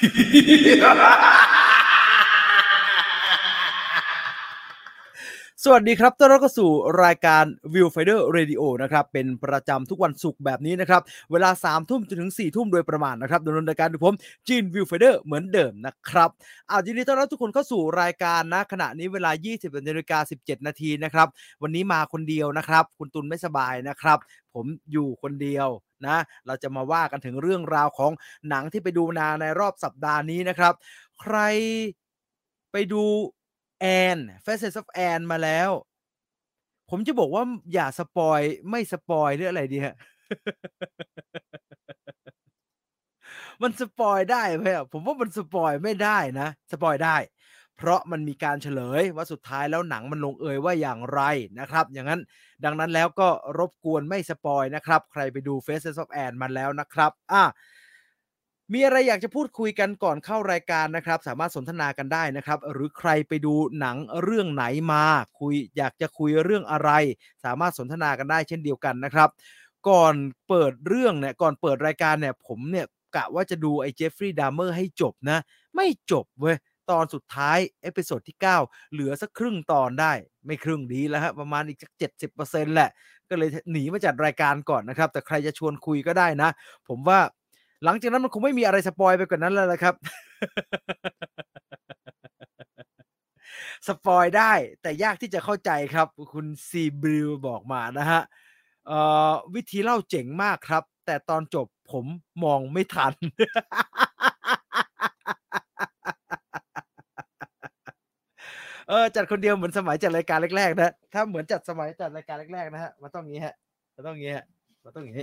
yeah. สวัสดีครับต้อนรับเข้าสู่รายการ Viewfinder Radio นะครับ เป็นประจำทุกวันศุกร์แบบนี้นะครับ เวลา3ามทุ่มจนถึง4ี่ทุ่มโดยประมาณนะครับดำเนินรายการโดยผมจีน Viewfinder เหมือนเดิมนะครับอายินดีต้อนรับทุกคนเข้าสู่รายการนะขณะนี้เวลา 20นาฬิกา17 นาทีนะครับ วันนี้มาคนเดียวนะครับ คุณตุลไม่สบายนะครับ ผมอยู่คนเดียวนะ เราจะมาว่ากันถึงเรื่องราวของหนังที่ไปดูมาในรอบสัปดาห์นี้นะครับ ใครไปดู แอน Faces of แอนมาแล้ว ผมจะบอกว่าอย่าสปอยไม่สปอยหรืออะไรดีฮะมันสปอยได้ไหมอะผมว่ามันสปอยไม่ได้นะสปอยได้ เพราะมันมีการเฉลยว่าสุดท้ายแล้วหนังมันลงเอยว่าอย่างไรนะครับ อย่างนั้นดังนั้นแล้วก็รบกวนไม่สปอยนะครับ ใครไปดู Faces of a n n มาแล้วนะครับ อะ มีอะไรอยากจะพูดคุยกันก่อนเข้ารายการนะครับ สามารถสนทนากันได้นะครับ หรือใครไปดูหนังเรื่องไหนมา คุยอยากจะคุยเรื่องอะไร สามารถสนทนากันได้เช่นเดียวกันนะครับ ก่อนเปิดเรื่องเนี่ยก่อนเปิดรายการเนี่ย ผมเนี่ยกะว่าจะดูไอ้เจฟฟรีย์ดามเมอร์ให้จบนะ ไม่จบเว้ยตอนสุดท้าย episode ที่ 9 เหลือสักครึ่งตอนได้ ไม่ครึ่งดีแล้วฮะประมาณอีกสักเจ็ดสิบเปอร์เซ็นต์แหละ ก็เลยหนีมาจัดรายการก่อนนะครับ แต่ใครจะชวนคุยก็ได้นะ ผมว่า หลังจากนั้นมันคงไม่มีอะไรสปอยไปกว่านั้นแล้วละครับ สปอยได้แต่ยากที่จะเข้าใจครับ คุณซีบริวบอกมานะฮะวิธีเล่าเจ๋งมากครับ แต่ตอนจบผมมองไม่ทัน เออจัดคนเดียวเหมือนสมัยจัดรายการแรกๆนะ ถ้าเหมือนจัดสมัยจัดรายการแรกๆนะฮะ มันต้องงี้ฮะ มันต้องงี้ฮะ มันต้องอย่าง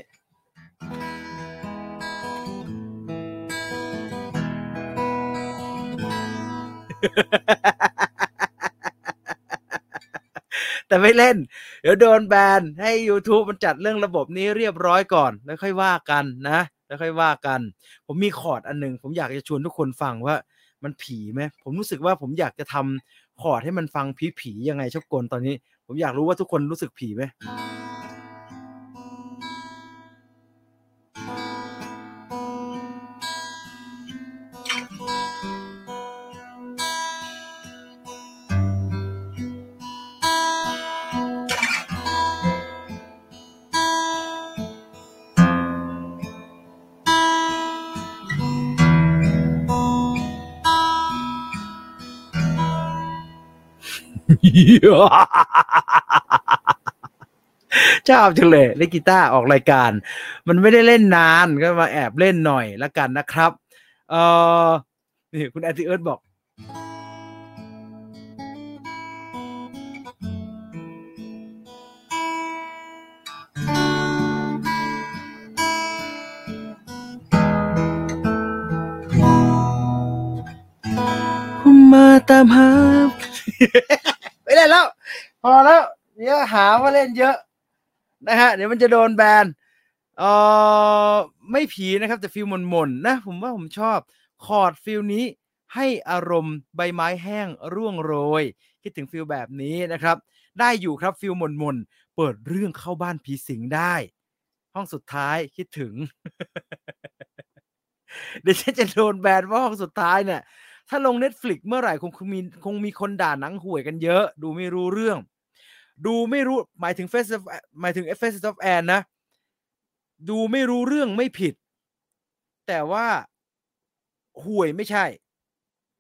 แต่ไม่เล่น เดี๋ยวโดนแบนให้ YouTube มันจัดเรื่องระบบนี้เรียบร้อยก่อน แล้วค่อยว่ากันนะ แล้วค่อยว่ากัน ผมมีคอร์ดอันหนึ่งผมอยากจะชวนทุกคนฟังว่ามันผีไหมผมรู้สึกว่าผมอยากจะทำคอร์ดให้มันฟังผีผียังไงชอบกลตอนนี้ ผมอยากรู้ว่าทุกคนรู้สึกผีไหม ชอบจังเลยเล่นกีตาร์ออกรายการ มันไม่ได้เล่นนานก็มาแอบเล่นหน่อยละกันนะครับ เออนี่คุณแอนติเอิร์ธบอกผมมาตามหา พอแล้วเดี๋ยวหาว่าเล่นเยอะนะฮะเดี๋ยวมันจะโดนแบนเออไม่ผีนะครับ แต่ feel หม่นๆนะ ผมว่าผมชอบ คอร์ด feel นี้ให้อารมณ์ใบไม้แห้งร่วงโรย คิดถึง feel แบบนี้นะครับ ได้อยู่ครับ feel หม่นเปิดเรื่องเข้าบ้านผีสิงได้ ห้องสุดท้ายคิดถึง เดี๋ยวฉันจะโดนแบนว่าห้องสุดท้ายเนี่ยถ้าลง Netflix เมื่อไหร่คงคงมีคงมีคนด่าหนังห่วยกันเยอะ ดูไม่รู้เรื่อง ดูไม่รู้หมายถึง Face of หมายถึง Faces of Anne นะ ดูไม่รู้เรื่องไม่ผิด แต่ว่าห่วยไม่ใช่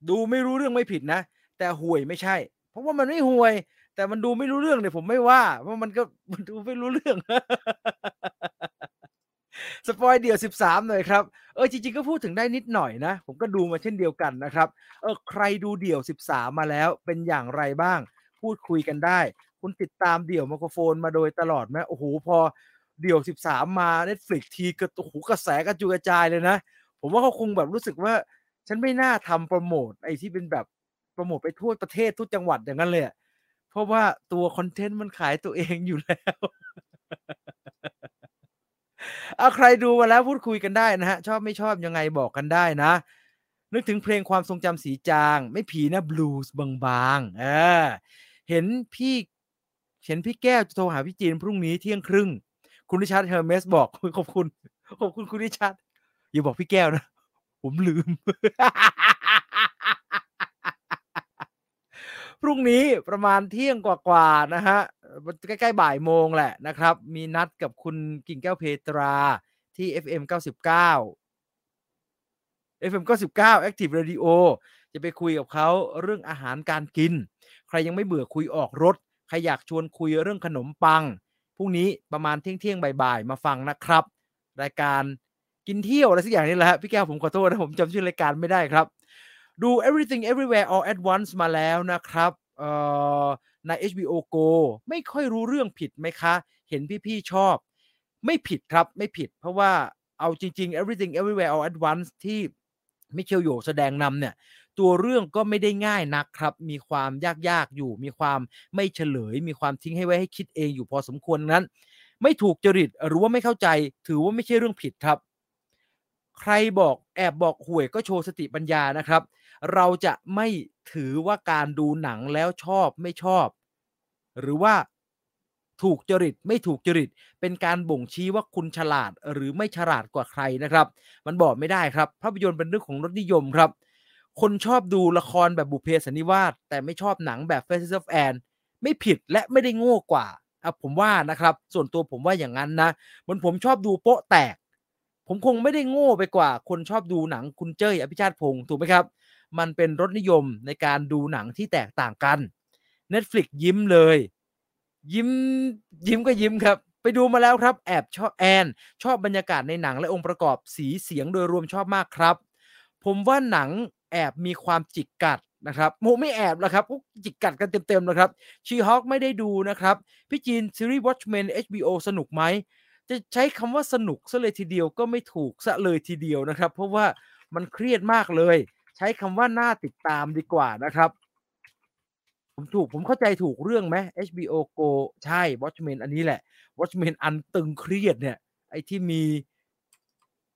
ดูไม่รู้เรื่องไม่ผิดนะ แต่ห่วยไม่ใช่ เพราะว่ามันไม่ห่วย แต่มันดูไม่รู้เรื่องเนี่ยผมไม่ว่า เพราะมันก็มันดูไม่รู้เรื่องสปอยเดี่ยว 13 หน่อยครับ เออจริงๆ ก็พูดถึงได้นิดหน่อยนะ ผมก็ดูมาเช่นเดียวกันนะครับ เออใครดูเดี่ยว 13 มาแล้วเป็นอย่างไรบ้าง พูดคุยกันได้คุณติดตามเดี่ยวไมโครโฟนมาโดยตลอดไหมโอ้โหพอเดี่ยว 13 มา Netflix ทีก็โอ้โหกระแสกระจุกระจายเลยนะ ผมว่าเขาคงแบบรู้สึกว่า ฉันไม่น่าทำโปรโมทไอ้ที่เป็นแบบโปรโมทไปทั่วประเทศทุกจังหวัดอย่างนั้นเลยเพราะว่าตัวคอนเทนต์มันขายตัวเองอยู่แล้วเอาใครดูมาแล้วพูดคุยกันได้นะฮะ ชอบไม่ชอบยังไงบอกกันได้นะ นึกถึงเพลงความทรงจำสีจาง ไม่ผีนะบลูส์บางๆเออเห็นพี่ เห็นพี่แก้วจะโทรหาพี่จีนพรุ่งนี้เที่ยงครึ่ง คุณริชาร์ดเฮอร์เมสบอกขอบคุณขอบคุณคุณริชาร์ดอย่าบอกพี่แก้วนะ ผมลืม พรุ่งนี้ประมาณเที่ยงกว่าๆนะฮะใกล้ๆบ่ายโมงแหละนะครับ มีนัดกับคุณกิ่งแก้วเพตราที่ FM 99 FM 99 Active Radio จะไปคุยกับเขาเรื่องอาหารการกิน ใครยังไม่เบื่อคุยออกรถ ใครอยากชวนคุยเรื่องขนมปังพรุ่งนี้ประมาณเที่ยงเที่ยงบ่ายๆมาฟังนะครับ รายการกินเที่ยวอะไรสักอย่างนี่แหละฮะพี่แก้วผมขอโทษนะผมจำชื่อรายการไม่ได้ครับ ดู everything everywhere all at once มาแล้วนะครับเอ่อใน HBO Go ไม่ค่อยรู้เรื่องผิดไหมคะ เห็นพี่ๆชอบ ไม่ผิดครับไม่ผิด เพราะว่าเอาจริง ๆ everything everywhere all at once ที่มิเชลโยแสดงนำเนี่ย ตัวเรื่องก็ไม่ได้ง่ายนักครับ มีความยากๆอยู่ มีความไม่เฉลย มีความทิ้งให้ไว้ให้คิดเองอยู่พอสมควรนั้น ไม่ถูกจริตหรือว่าไม่เข้าใจ ถือว่าไม่ใช่เรื่องผิดครับ ใครบอกแอบบอกหวยก็โชว์สติปัญญานะครับ เราจะไม่ถือว่าการดูหนังแล้วชอบไม่ชอบ หรือว่าถูกจริตไม่ถูกจริต เป็นการบ่งชี้ว่าคุณฉลาดหรือไม่ฉลาดกว่าใครนะครับ มันบอกไม่ได้ครับ ภาพยนตร์เป็นเรื่องของรสนิยมครับ คนชอบดูละครแบบบุเพสันนิวาสแต่ไม่ชอบหนังแบบ f a c e of Anne ไม่ผิดและไม่ได้โง่กว่าอะผมว่านะครับ ส่วนตัวผมว่าอย่างนั้นนะเหมือนผมชอบดูโป๊ะแตก ผมคงไม่ได้โง่ไปกว่า คนชอบดูหนังคุณเจ้ยอภิชาติพงศ์ถูกไหมครับ มันเป็นรสนิยมในการดูหนังที่แตกต่างกัน Netflix ยิ้มเลย ยิ้มยิ้มก็ยิ้มครับ ไปดูมาแล้วครับแอบชอบแอน ชอบบรรยากาศในหนังและองค์ประกอบสีเสียงโดยรวมชอบมากครับ ผมว่าหนัง แอบมีความจิกกัดนะครับโมไม่แอบแล้วครับจิกกัดกันเต็มๆแล้วครับชีฮอคไม่ได้ดูนะครับ พี่จีนซีรีส์ Watchmen HBO สนุกไหม จะใช้คำว่าสนุกซะเลยทีเดียวก็ไม่ถูกซะเลยทีเดียวนะครับ เพราะว่ามันเครียดมากเลย ใช้คำว่าน่าติดตามดีกว่านะครับ ผมถูกผมเข้าใจถูกเรื่องไหม HBO Go ใช่ Watchmen อันนี้แหละ Watchmen อันตึงเครียดเนี่ย ไอ้ที่มี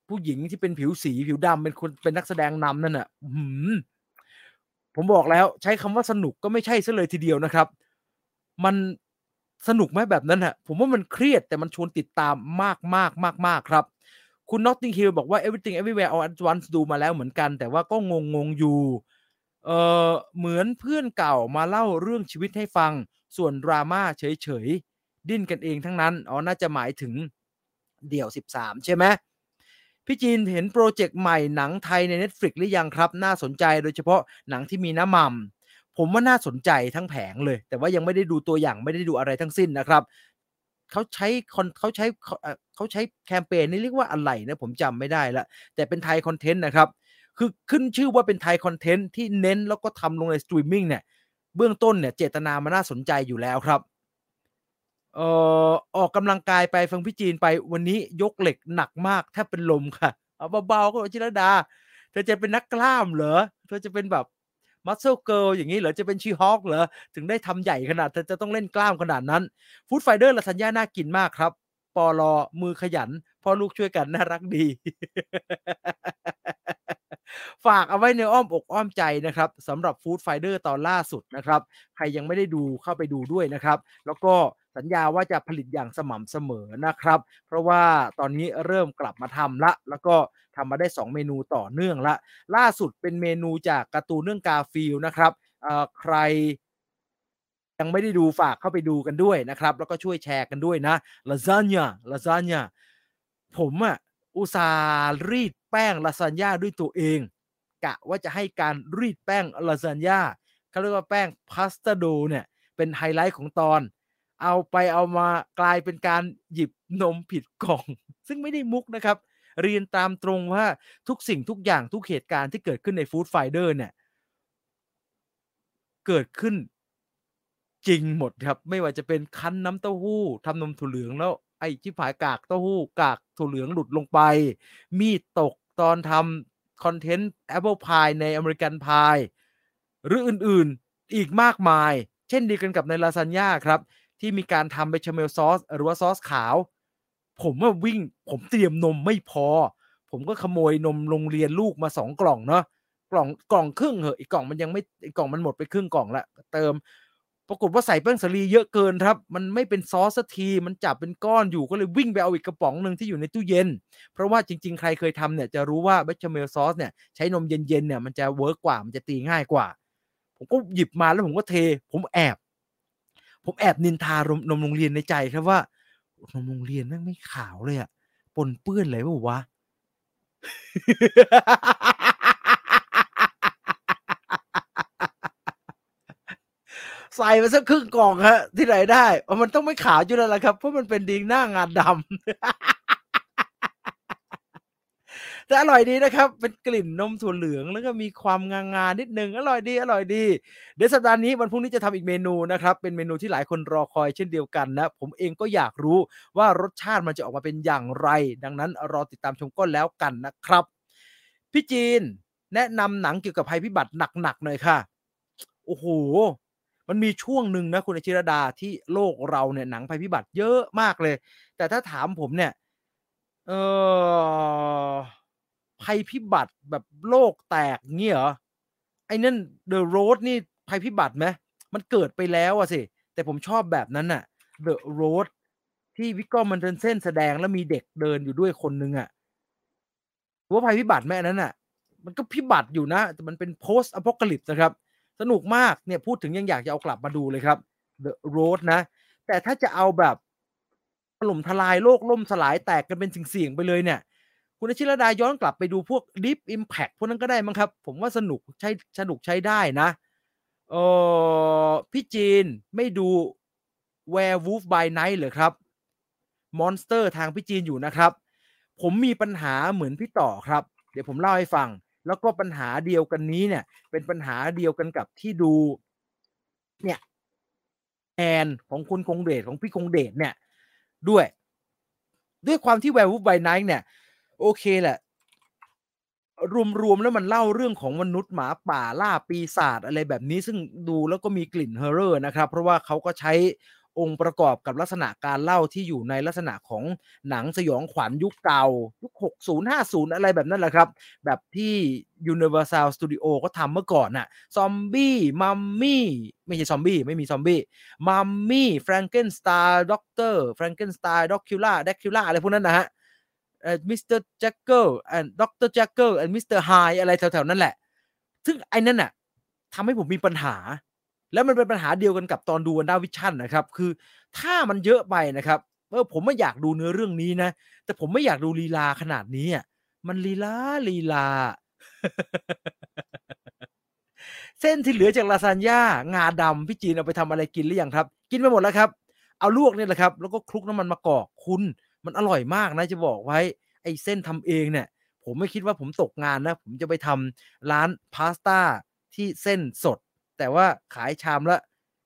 ผู้หญิงที่เป็นผิวสีผิวดำเป็นคนเป็นนักแสดงนำนั่นน่ะหือผมบอกแล้วใช้คำว่าสนุกก็ไม่ใช่ซะเลยทีเดียวนะครับ มันสนุกไหมแบบนั้นฮะผมว่ามันเครียดแต่มันชวนติดตามมากมากมากมากครับ คุณ Notting Hill บอกว่า everything everywhere all at once ดูมาแล้วเหมือนกัน แต่ว่าก็งงงๆอยู่เออเหมือนเพื่อนเก่ามาเล่าเรื่องชีวิตให้ฟัง ส่วนดราม่าเฉยๆ ดิ้นกันเองทั้งนั้น อ๋อ น่าจะหมายถึงเดี่ยว 13 ใช่ไหม พี่จีนเห็นโปรเจกต์ใหม่หนังไทยใน Netflix หรือยังครับ น่าสนใจโดยเฉพาะหนังที่มีน้ำมันผมว่าน่าสนใจทั้งแผงเลย แต่ว่ายังไม่ได้ดูตัวอย่างไม่ได้ดูอะไรทั้งสิ้นนะครับเขาใช้คอนเขาใช้เขาเอ่อเขาใช้แคมเปญนี่เรียกว่าอะไรนะผมจำไม่ได้ละแต่เป็นไทยคอนเทนต์นะครับ คือขึ้นชื่อว่าเป็นไทยคอนเทนต์ที่เน้นแล้วก็ทำลงในสตรีมมิ่งเนี่ยเบื้องต้นเนี่ยเจตนามันน่าสนใจอยู่แล้วครับ เอ่อออกกำลังกายไปฟังพี่จีนไปวันนี้ยกเหล็กหนักมากแทบเป็นลมค่ะเอาเบาๆก็จิรดา เธอจะเป็นนักกล้ามเหรอ เธอจะเป็นแบบมัสเซ e เกิลอย่างนี้เหรอ จะเป็น She-Hulk เหรอ ถึงได้ทำใหญ่ขนาดเธอจะต้องเล่นกล้ามขนาดนั้น Food Fighter ลาซานญ่าน่ากินมากครับ ปอลอมือขยันพ่อลูกช่วยกันน่ารักดี ฝากเอาไว้ในอ้อมอกอ้อมใจนะครับสำหรับ Food Fighter ตอนล่าสุดนะครับ ใครยังไม่ได้ดูเข้าไปดูด้วยนะครับ แล้วก็สัญญาว่าจะผลิตอย่างสม่ำเสมอนะครับ เพราะว่าตอนนี้เริ่มกลับมาทำละ แล้วก็ทำมาได้ 2 เมนูต่อเนื่องละ ล่าสุดเป็นเมนูจากการ์ตูนเรื่องกาฟิลนะครับอ่อใครยังไม่ได้ดูฝากเข้าไปดูกันด้วยนะครับ แล้วก็ช่วยแชร์กันด้วยนะลาซานญ่าลาซานญ่าผมอะอุตส่าห์รีด แป้งลาซานญ่าด้วยตัวเอง กะว่าจะให้การรีดแป้งลาซานญ่าเขาเรียกว่าแป้งพาสต้าโดเนี่ยเป็นไฮไลท์ของตอน เอาไปเอามากลายเป็นการหยิบนมผิดกล่อง ซึ่งไม่ได้มุกนะครับ เรียนตามตรงว่าทุกสิ่งทุกอย่างทุกเหตุการณ์ที่เกิดขึ้นในฟู้ดไฟเดอร์เนี่ย เกิดขึ้นจริงหมดครับ ไม่ว่าจะเป็นคั้นน้ำเต้าหู้ทำนมถั่วเหลืองแล้วไอ้ชิบหายกากเต้าหู้กากถั่วเหลืองหลุดลงไป มีดตก ตอนทำคอนเทนต์แอปเปิลพายในอเมริกันพายหรืออื่นๆอีกมากมาย เช่นเดียวกันกับในลาซานญ่าครับ ที่มีการทำ béchamel ซอสหรือว่าซอสขาว ผมว่าวิ่งผมเตรียมนมไม่พอ ผมก็ขโมยนมโรงเรียนลูกมาสองกล่องเนาะกล่องกล่องครึ่งเหอะอีกกล่องมันยังไม่อีกกล่องมันหมดไปครึ่งกล่องละเติม ปรากฏว่าใส่แป้งสาลีเยอะเกินครับ มันไม่เป็นซอสสักทีมันจับเป็นก้อนอยู่ก็เลยวิ่งไปเอาอีกกระป๋องหนึ่งที่อยู่ในตู้เย็น เพราะว่าจริง ๆ ใครเคยทำเนี่ยจะรู้ว่า béchamel ซอสเนี่ยใช้นมเย็นๆเนี่ยมันจะเวิร์กกว่ามันจะตีง่ายกว่า ผมก็หยิบมาแล้วผมก็เท ผมแอบ ผมแอบนินทานมนมโรงเรียนในใจครับว่านมโรงเรียนแม่งไม่ขาวเลยอะปนเปื้อนเปล่าวะ ใส่มาสักครึ่งกล่องฮะ ที่ไหนได้ มันต้องไม่ขาวอยู่แล้วล่ะครับ เพราะมันเป็นดีหน้างานดำแต่อร่อยดีนะครับ เป็นกลิ่นนมถั่วเหลืองแล้วก็มีความงางานิดนึง อร่อยดี อร่อยดี เดี๋ยวสัปดาห์นี้วันพรุ่งนี้จะทำอีกเมนูนะครับ เป็นเมนูที่หลายคนรอคอยเช่นเดียวกันนะ ผมเองก็อยากรู้ว่ารสชาติมันจะออกมาเป็นอย่างไร ดังนั้นรอติดตามชมก็แล้วกันนะครับ พี่จีนแนะนำหนังเกี่ยวกับภัยพิบัติหนักๆหน่อยค่ะ โอ้โห มันมีช่วงหนึ่งนะคุณอชิรดาที่โลกเราเนี่ยหนังภัยพิบัติเยอะมากเลย แต่ถ้าถามผมเนี่ยเออภัยพิบัติแบบโลกแตกเงี้ยเหรอไอ้นั่น The Road นี่ภัยพิบัติไหมมันเกิดไปแล้วอะสิ แต่ผมชอบแบบนั้นน่ะ The Road ที่วิกกอมันเดนเส้นแสดงแล้วมีเด็กเดินอยู่ด้วยคนนึงอะว่าภัยพิบัติแม่นั้นน่ะ มันก็พิบัติอยู่นะ แต่มันเป็น post apocalypse นะครับ สนุกมากเนี่ยพูดถึงยังอยากจะเอากลับมาดูเลยครับ The Road นะ แต่ถ้าจะเอาแบบถล่มทลายโลกล่มสลายแตกกันเป็นสิ่งๆไปเลยเนี่ย คุณชิรดาย้อนกลับไปดูพวก Deep Impact พวกนั้นก็ได้มั้งครับ ผมว่าสนุกใช้สนุกใช้ได้นะเออพี่จีนไม่ดู Werewolf by Night เหรอครับ Monster ทางพี่จีนอยู่นะครับ ผมมีปัญหาเหมือนพี่ต่อครับ เดี๋ยวผมเล่าให้ฟัง แล้วก็ปัญหาเดียวกันนี้เนี่ย เป็นปัญหาเดียวกันกับที่ดู เนี่ยแอนของคุณคงเดชของพี่คงเดชเนี่ย ด้วย ด้วยความที่ Werewolf by Night เนี่ย โอเคแหละ รวมๆแล้วมันเล่าเรื่องของมนุษย์หมาป่าล่าปีศาจอะไรแบบนี้ซึ่งดูแล้วก็มีกลิ่น horror นะครับ เพราะว่าเขาก็ใช้ องค์ประกอบกับลักษณะการเล่าที่อยู่ในลักษณะของหนังสยองขวัญยุคเก่า ยุค 60 50 อะไรแบบนั้นแหละครับ แบบที่ Universal Studio ก็ทำเมื่อก่อนน่ะซอมบี้มัมมี่ไม่ใช่ซอมบี้ไม่มีซอมบี้มัมมี่แฟรงเกนสไตน์ Dr. แฟรงเกนสไตน์แดรกคูล่าแดรกคูล่าอะไรพวกนั้นนะฮะเอ่อ Mr. Jekyll and Dr. Jekyll and Mr. Hyde อะไรแถวๆ นั้นแหละ ซึ่งไอ้นั่นน่ะทำให้ผมมีปัญหา แล้วมันเป็นปัญหาเดียวกันกับตอนดูวันด้าวิชั่นนะครับ คือถ้ามันเยอะไปนะครับเออผมไม่อยากดูเนื้อเรื่องนี้นะ แต่ผมไม่อยากดูลีลาขนาดนี้อะมันลีลาลีลา เส้นที่เหลือจากลาซานญ่างาดำพี่จีนเอาไปทำอะไรกินหรือยังครับ กินไปหมดแล้วครับ เอาลวกนี่แหละครับ แล้วก็คลุกน้ำมันมะกอกคุณมันอร่อยมากนะจะบอกไว้ ไอ้เส้นทำเองเนี่ย ผมไม่คิดว่าผมตกงานนะ ผมจะไปทำร้านพาสต้าที่เส้นสด แต่ว่าขายชามละ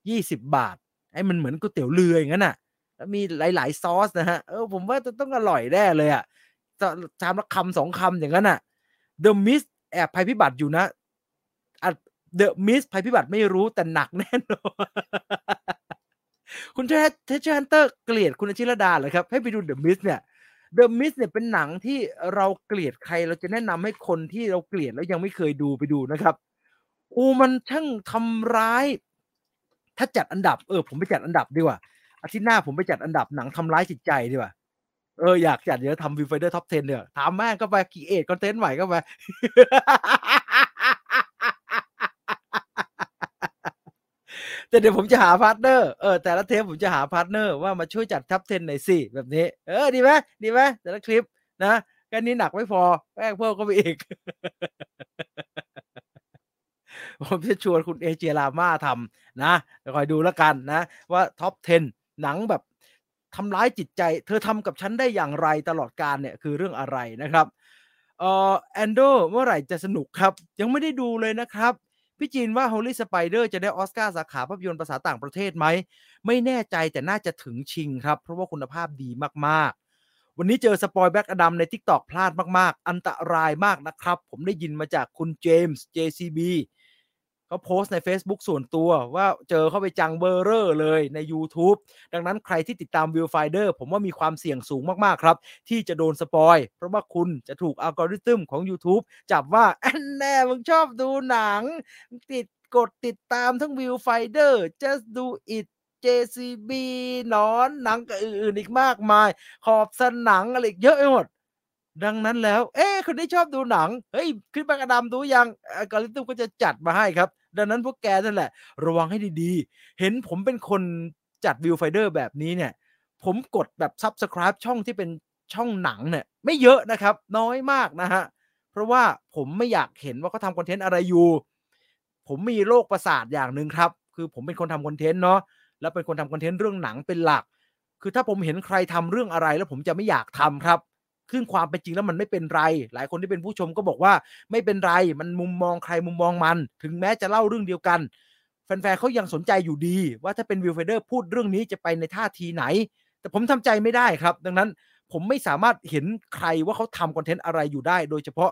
ยี่สิบบาทไอ้มันเหมือนก๋วยเตี๋ยวเรืออย่างนั้นน่ะแล้วมีหลาย ๆ ซอสนะฮะเออผมว่าจะต้องอร่อยแน่เลยอะจะชามละคำสองคำอย่างนั้นอะ The Mist แอบภัยพิบัติอยู่นะอะ The Mist ภัยพิบัติไม่รู้แต่หนักแน่นอนคุณเทเทชฮันเตอร์เกลียดคุณอาชิรดาเหรอครับ ให้ไปดู The Mist เนี่ย The Mist เนี่ยเป็นหนังที่เราเกลียดใครเราจะแนะนำให้คนที่เราเกลียดแล้วยังไม่เคยดูไปดูนะครับ โอ้มันช่างทำร้าย ถ้าจัดอันดับเออ ผมไปจัดอันดับดีกว่าอาทิตย์หน้าผมไปจัดอันดับหนังทำร้ายจิตใจดีกว่าเอออยากจัดเดี๋ยวทำ Viewfinder top 10เดี๋ยวถามแม่งก็ไป create content ใหม่ก็ไปแต่เดี๋ยวผมจะหา partner เออแต่ละเทปผมจะหา partner ว่ามาช่วยจัด top 10 หน่อยสิแบบนี้ เออดีไหมดีไหมแต่ละคลิปนะแค่นี้หนักไม่พอแป้งเพิ่มก็ไปอีก ผมจะชวนคุณเอเจราม่าทำนะคอยดูแล้วกันนะ ว่าท็อป 10 หนังแบบทำร้ายจิตใจ เธอทำกับฉันได้อย่างไรตลอดการเนี่ยคือเรื่องอะไรนะครับเอ่อแอนโดเมื่อไหร่จะสนุกครับ ยังไม่ได้ดูเลยนะครับพี่จีนว่า Holy Spider จะได้ออสการ์สาขาภาพยนตร์ภาษาต่างประเทศไหม ไม่แน่ใจแต่น่าจะถึงชิงครับ เพราะว่าคุณภาพดีมากๆ วันนี้เจอ spoil Black Adam ใน TikTok พลาดมากๆ อันตรายมากนะครับ ผมได้ยินมาจากคุณเจมส์ JCB เขาโพสต์ใน Facebook ส่วนตัวว่าเจอเข้าไปจังเบอร์เรอร์เลยใน YouTube ดังนั้นใครที่ติดตาม Viewfinder ผมว่ามีความเสี่ยงสูงมากๆครับ ที่จะโดน spoil เพราะว่าคุณจะถูกอัลกอริทึมของ YouTube จับว่าอันแน่มึงชอบดูหนัง ติดกดติดตามทั้ง Viewfinder Just Do It JCB นอนหนังกับอื่นอีกมากมาย ขอบสนังอะไรอีกเยอะไปหมดดังนั้นแล้ว เอ๊ะคนที่ชอบดูหนัง เฮ้ยคลิปปากระดำดูยังอัลกอริทึมก็จะจัดมาให้ครับ ดังนั้นพวกแกนั่นแหละ ระวังให้ดีๆ เห็นผมเป็นคนจัด Viewfinder แบบนี้เนี่ย ผมกดแบบ Subscribe ช่องที่เป็นช่องหนังเนี่ยไม่เยอะนะครับ น้อยมากนะฮะ เพราะว่าผมไม่อยากเห็นว่าเขาทำ content อะไรอยู่ ผมมีโรคประสาทอย่างหนึ่งครับ คือผมเป็นคนทำ content เนาะแล้วเป็นคนทำ content เรื่องหนังเป็นหลัก คือถ้าผมเห็นใครทำเรื่องอะไรแล้วผมจะไม่อยากทำครับ ซึ่งความเป็นจริงแล้วมันไม่เป็นไร หลายคนที่เป็นผู้ชมก็บอกว่าไม่เป็นไร มันมุมมองใครมุมมองมัน ถึงแม้จะเล่าเรื่องเดียวกัน แฟนๆเขายังสนใจอยู่ดี ว่าถ้าเป็น Viewfinder พูดเรื่องนี้จะไปในท่าทีไหน แต่ผมทำใจไม่ได้ครับ ดังนั้นผมไม่สามารถเห็นใครว่าเขาทำ content อะไรอยู่ได้ โดยเฉพาะ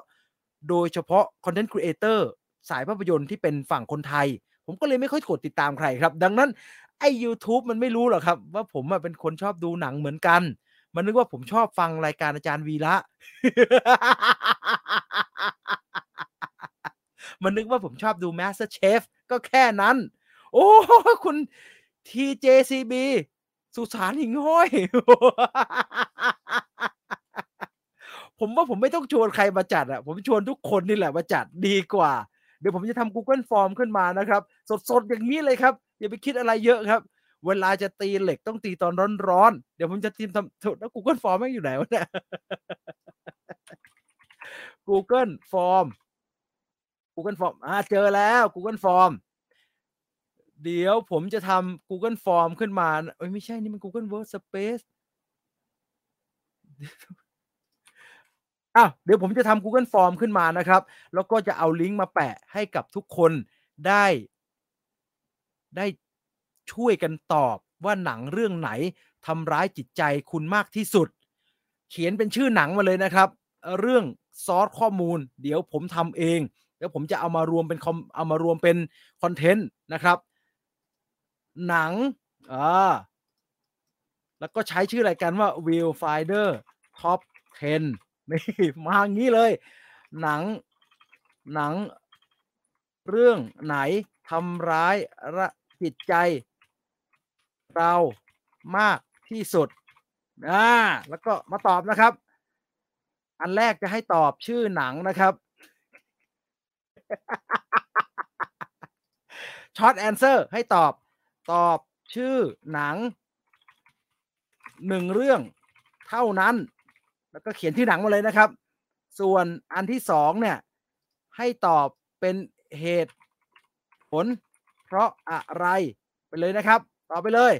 โดยเฉพาะ content creator สายภาพยนตร์ที่เป็นฝั่งคนไทย ผมก็เลยไม่ค่อยกดติดตามใครครับ ดังนั้นไอ้ YouTube มันไม่รู้หรอกครับ ว่าผมเป็นคนชอบดูหนังเหมือนกัน มันนึกว่าผมชอบฟังรายการอาจารย์วีระมันนึกว่าผมชอบดู Master Chef ก็แค่นั้น โอ้คุณ TJCB สุสานหิงห้อย ผมว่าผมไม่ต้องชวนใครมาจัดอะผมชวนทุกคนนี่แหละมาจัดดีกว่า เดี๋ยวผมจะทำ Google Form ขึ้นมานะครับ สดๆ อย่างนี้เลยครับ อย่าไปคิดอะไรเยอะครับ เวลาจะตีเหล็กต้องตีตอนร้อนๆ เดี๋ยวผมจะทีมทำแล้ว Google Form ไม่อยู่ไหนวะเนี่ย Google Form Google Form อ่าเจอแล้ว Google Form เดี๋ยวผมจะทำ Google Form ขึ้นมาเอ้ยไม่ใช่นี่มัน Google Workspace อ้าวเดี๋ยวผมจะทำ Google Form ขึ้นมานะครับ แล้วก็จะเอาลิงก์มาแปะให้กับทุกคนได้ ได้ ช่วยกันตอบว่าหนังเรื่องไหนทำร้ายจิตใจคุณมากที่สุด เขียนเป็นชื่อหนังมาเลยนะครับ เรื่องซอสข้อมูล เดี๋ยวผมทำเองแล้วผมจะเอามารวมเป็นคอมเอามารวมเป็นคอนเทนต์นะครับ หนังอ่าแล้วก็ใช้ชื่อรายการว่า Viewfinder Top 10นี่มาอย่างนี้เลย หนังหนังเรื่องไหนทำร้ายระจิตใจ เรามากที่สุดอ่าแล้วก็มาตอบนะครับ อันแรกจะให้ตอบชื่อหนังนะครับช็อตแอนเซอร์ให้ตอบตอบชื่อหนังหนึ่งเรื่องเท่านั้น แล้วก็เขียนที่หนังมาเลยนะครับ ส่วนอันที่สองเนี่ย ให้ตอบเป็นเหตุผล เพราะอะไรไปเลยนะครับ ต่อไปเลย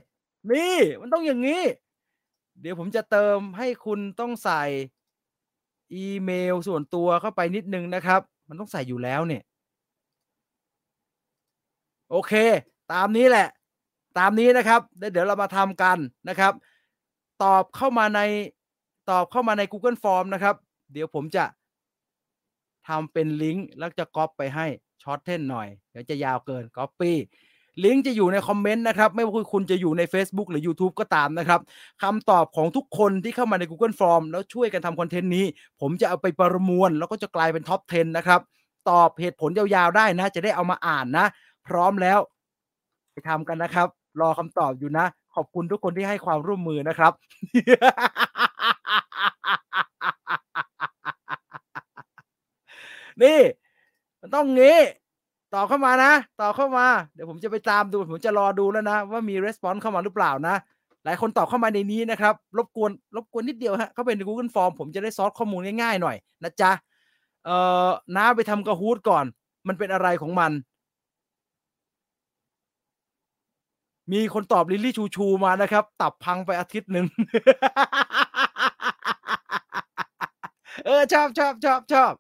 นี่มันต้องอย่างนี้ เดี๋ยวผมจะเติมให้คุณต้องใส่อีเมลส่วนตัวเข้าไปนิดนึงนะครับ มันต้องใส่อยู่แล้วเนี่ย โอเค ตามนี้แหละ ตามนี้นะครับเดี๋ยวเรามาทำกันนะครับ ตอบเข้ามาในตอบเข้ามาใน Google Form นะครับ เดี๋ยวผมจะทำเป็นลิงก์แล้วจะก๊อปไปให้ shorten หน่อย เดี๋ยวจะยาวเกินก๊อปปี้ ลิงก์จะอยู่ใน comment นะครับ ไม่ว่าคุณจะอยู่ใน Facebook หรือ YouTube ก็ตามนะครับคำตอบของทุกคนที่เข้ามาใน Google Form แล้วช่วยกันทำ content นี้ ผมจะเอาไปประมวล แล้วก็จะกลายเป็น top 10 นะครับ ตอบเหตุผลยาวๆได้นะ จะได้เอามาอ่านนะ พร้อมแล้วไปทำกันนะครับ รอคำตอบอยู่นะ ขอบคุณทุกคนที่ให้ความร่วมมือนะครับ นี่มันต้องงี้ ตอบเข้ามานะตอบเข้ามา เดี๋ยวผมจะไปตามดู ผมจะรอดูแล้วนะ ว่ามีรีสปอนส์เข้ามาหรือเปล่านะ หลายคนตอบเข้ามาในนี้นะครับ รบกวนรบกวนนิดเดียวฮะเข้าไปใน Google Form ผมจะได้ซอสข้อมูลง่ายๆหน่อยนะจ๊ะ เอ่อน้าไปทำกระฮูดก่อน มันเป็นอะไรของมัน มีคนตอบลิลลี่ชูชูมานะครับ ตับพังไปอาทิตย์หนึ่งเออชอบชอบชอบชอบ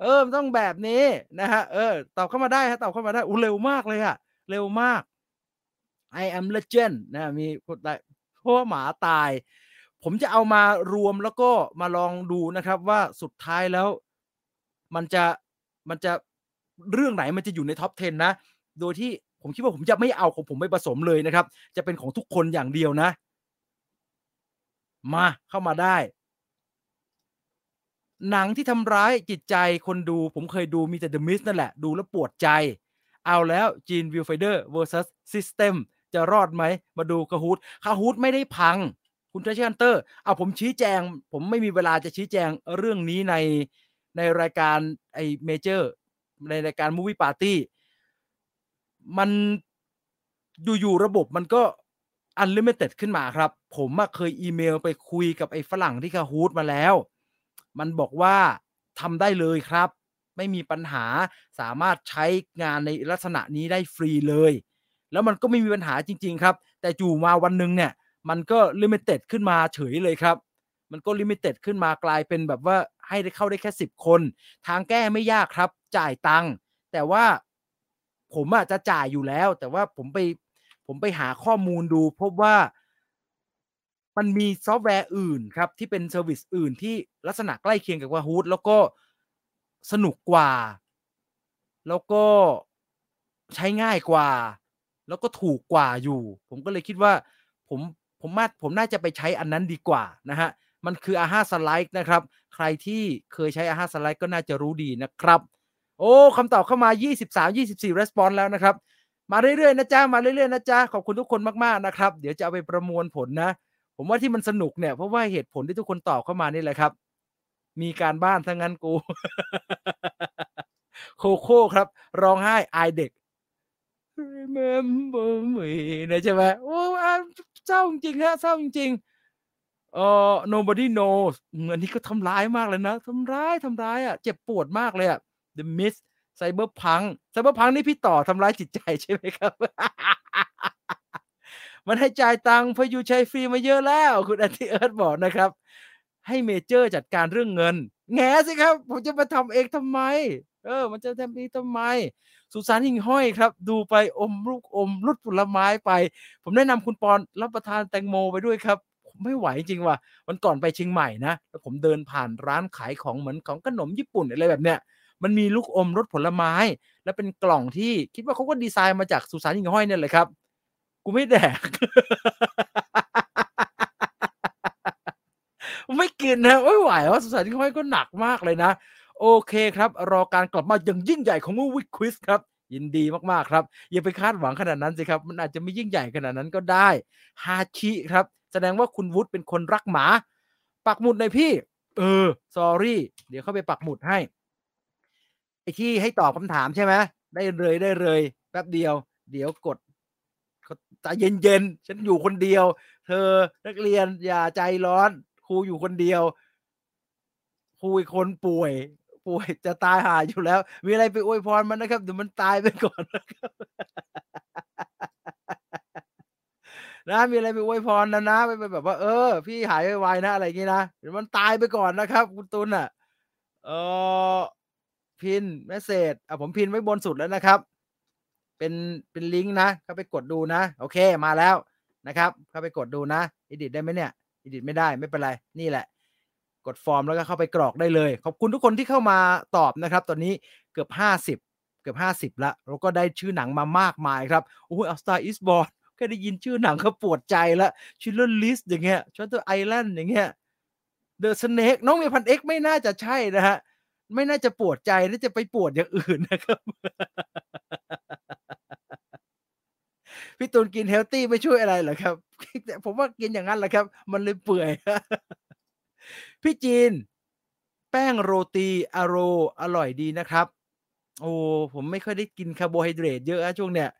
เออมันต้องแบบนี้นะฮะเออตอบเข้ามาได้ฮะตอบเข้ามาได้อู้เร็วมากเลยอะเร็วมาก I am legend นะมีคนได้เพราะว่าหมาตาย ผมจะเอามารวมแล้วก็มาลองดูนะครับว่าสุดท้ายแล้วมันจะมันจะเรื่องไหนมันจะอยู่ในท็อป 10 นะ โดยที่ผมคิดว่าผมจะไม่เอาของผมไปผสมเลยนะครับ จะเป็นของทุกคนอย่างเดียวนะ มาเข้ามาได้ หนังที่ทำร้ายจิตใจคนดู ผมเคยดูมีแต่ The Mist นั่นแหละ ดูแล้วปวดใจ เอาแล้วจีนวิวไฟเดอร์ versus System จะรอดไหม มาดูคาฮูดคาฮูดไม่ได้พัง คุณเทชชันเตอร์ เอาผมชี้แจง ผมไม่มีเวลาจะชี้แจงเรื่องนี้ในในรายการไอเมเจอร์ ในรายการมูวี่ปาร์ตี้มันอยู่ๆระบบมันก็ unlimited ขึ้นมาครับ ผมเคยอีเมลไปคุยกับไอ้ฝรั่งที่ Kahoot มาแล้ว มันบอกว่าทำได้เลยครับ ไม่มีปัญหาสามารถใช้งานในลักษณะนี้ได้ฟรีเลย แล้วมันก็ไม่มีปัญหาจริง ๆ ครับ แต่จู่มาวันหนึ่งเนี่ย มันก็ limited ขึ้นมาเฉยเลยครับ มันก็ limited ขึ้นมากลายเป็นแบบว่าให้ได้เข้าได้แค่สิบคน ทางแก้ไม่ยากครับ จ่ายตังค์แต่ว่าผมอาจจะจ่ายอยู่แล้ว แต่ว่าผมไปผมไปหาข้อมูลดู พบว่า มันมีซอฟต์แวร์อื่นครับ ที่เป็น service อื่นที่ลักษณะใกล้เคียงกับ Kahoot แล้วก็สนุกกว่า แล้วก็ใช้ง่ายกว่า แล้วก็ถูกกว่าอยู่ ผมก็เลยคิดว่า ผมผมมาผมน่าจะไปใช้อันนั้นดีกว่านะฮะ มันคือ AhaSlides นะครับ ใครที่เคยใช้อาหาสไลด์ก็น่าจะรู้ดีนะครับ โอ้คำตอบเข้ามา 23 24 response แล้วนะครับ มาเรื่อยๆนะจ๊ะ มาเรื่อยๆนะจ๊ะ ขอบคุณทุกคนมากๆนะครับ เดี๋ยวจะเอาไปประมวลผลนะ ผมว่าที่มันสนุกเนี่ยเพราะว่าเหตุผลที่ทุกคนตอบเข้ามานี่แหละครับ มีการบ้านทั้งนั้นกู โคโค่ครับ ร้องไห้อายเด็ก remember me นะใช่ไหมโอ้เศร้าจริงฮะเศร้าจริงเอ่อ nobody knows อันนี้ก็ทำร้ายมากเลยนะทำร้ายทำร้ายอะ เจ็บปวดมากเลยอะ the mist cyberpunk cyberpunk นี่พี่ต่อทำร้ายจิตใจใช่ไหมครับ มันให้จ่ายตังค์เพราะอยู่ใช้ฟรีมาเยอะแล้ว คุณอันที่เอิร์ธบอกนะครับ ให้เมเจอร์จัดการเรื่องเงิน แง่สิครับ ผมจะมาทำเองทำไม เออ มันจะทำเองทำไม สุสานหิ่งห้อยครับ ดูไปอมลูกอมรุดผลไม้ไป ผมแนะนำคุณปอนรับประทานแตงโมไปด้วยครับไม่ไหวจริงว่ะวันก่อนไปเชียงใหม่นะแล้วผมเดินผ่านร้านขายของเหมือนของขนมญี่ปุ่นอะไรแบบเนี้ยมันมีลูกอมรสผลไม้ แล้วเป็นกล่องที่คิดว่าเขาก็ดีไซน์มาจากสุสานหิ่งห้อยเนี่ยแหละครับ กูไม่แดกไม่กินนะไม่ไหวว่าสุสานหิ่งห้อยก็หนักมากเลยนะ โอเคครับ รอการกลับมาอย่างยิ่งใหญ่ของมูวิควิสครับ ยินดีมากๆครับ อย่าไปคาดหวังขนาดนั้นสิครับ มันอาจจะไม่ยิ่งใหญ่ขนาดนั้นก็ได้ฮาชิครับ แสดงว่าคุณวุฒิเป็นคนรักหมา ปักหมุดในอยพี่ เออสอรี่เดี๋ยวเข้าไปปักหมุดให้ไอ้ที่ให้ตอบคำถามใช่ไหมได้เลยได้เลยแป๊บเดียว เดี๋ยวกด ใจเย็นๆ ฉันอยู่คนเดียว เธอนักเรียนอย่าใจร้อน ครูอยู่คนเดียว ครูอีกคนป่วย ป่วยจะตายหายอยู่แล้ว มีอะไรไปอวยพรมันนะครับเดี๋ยวมันตายไปก่อนนะครับนะมีอะไรไปอวยพรนะนะไปแบบว่า เออ พี่หายไวๆนะอะไรอย่างงี้นะเดี๋ยวมันตายไปก่อนนะครับ คุณตุลอะ เออพินเมสเซจอะผมพินไว้บนสุดแล้วนะครับ เป็นเป็นลิงก์นะเข้าไปกดดูนะ โอเคมาแล้วนะครับ เข้าไปกดดูนะ edit ได้ไหมเนี่ย edit ไม่ได้ไม่เป็นไรนี่แหละ กดฟอร์มแล้วก็เข้าไปกรอกได้เลย ขอบคุณทุกคนที่เข้ามาตอบนะครับ ตอนนี้เกือบห้าสิบเกือบห้าสิบละแล้วก็ได้ชื่อหนังมามากมายครับโอ้ย A Star Is Born แค่ได้ยินชื่อหนังก็ปวดใจละชิลเลอร์ลิสอย่างเงี้ย Shutter Island อย่างเงี้ย The Snake น้องมีพันเอ็กไม่น่าจะใช่นะฮะไม่น่าจะปวดใจน่าจะไปปวดอย่างอื่นนะครับ พี่ตูนกิน healthy ไม่ช่วยอะไรเหรอครับผมว่ากินอย่างนั้นแหละครับ มันเลยเปื่อยพี่จีน แป้งโรตีอโรอร่อยดีนะครับ โอ้ผมไม่ค่อยได้กินคาร์โบไฮเดรตเยอะอะช่วงเนี้ย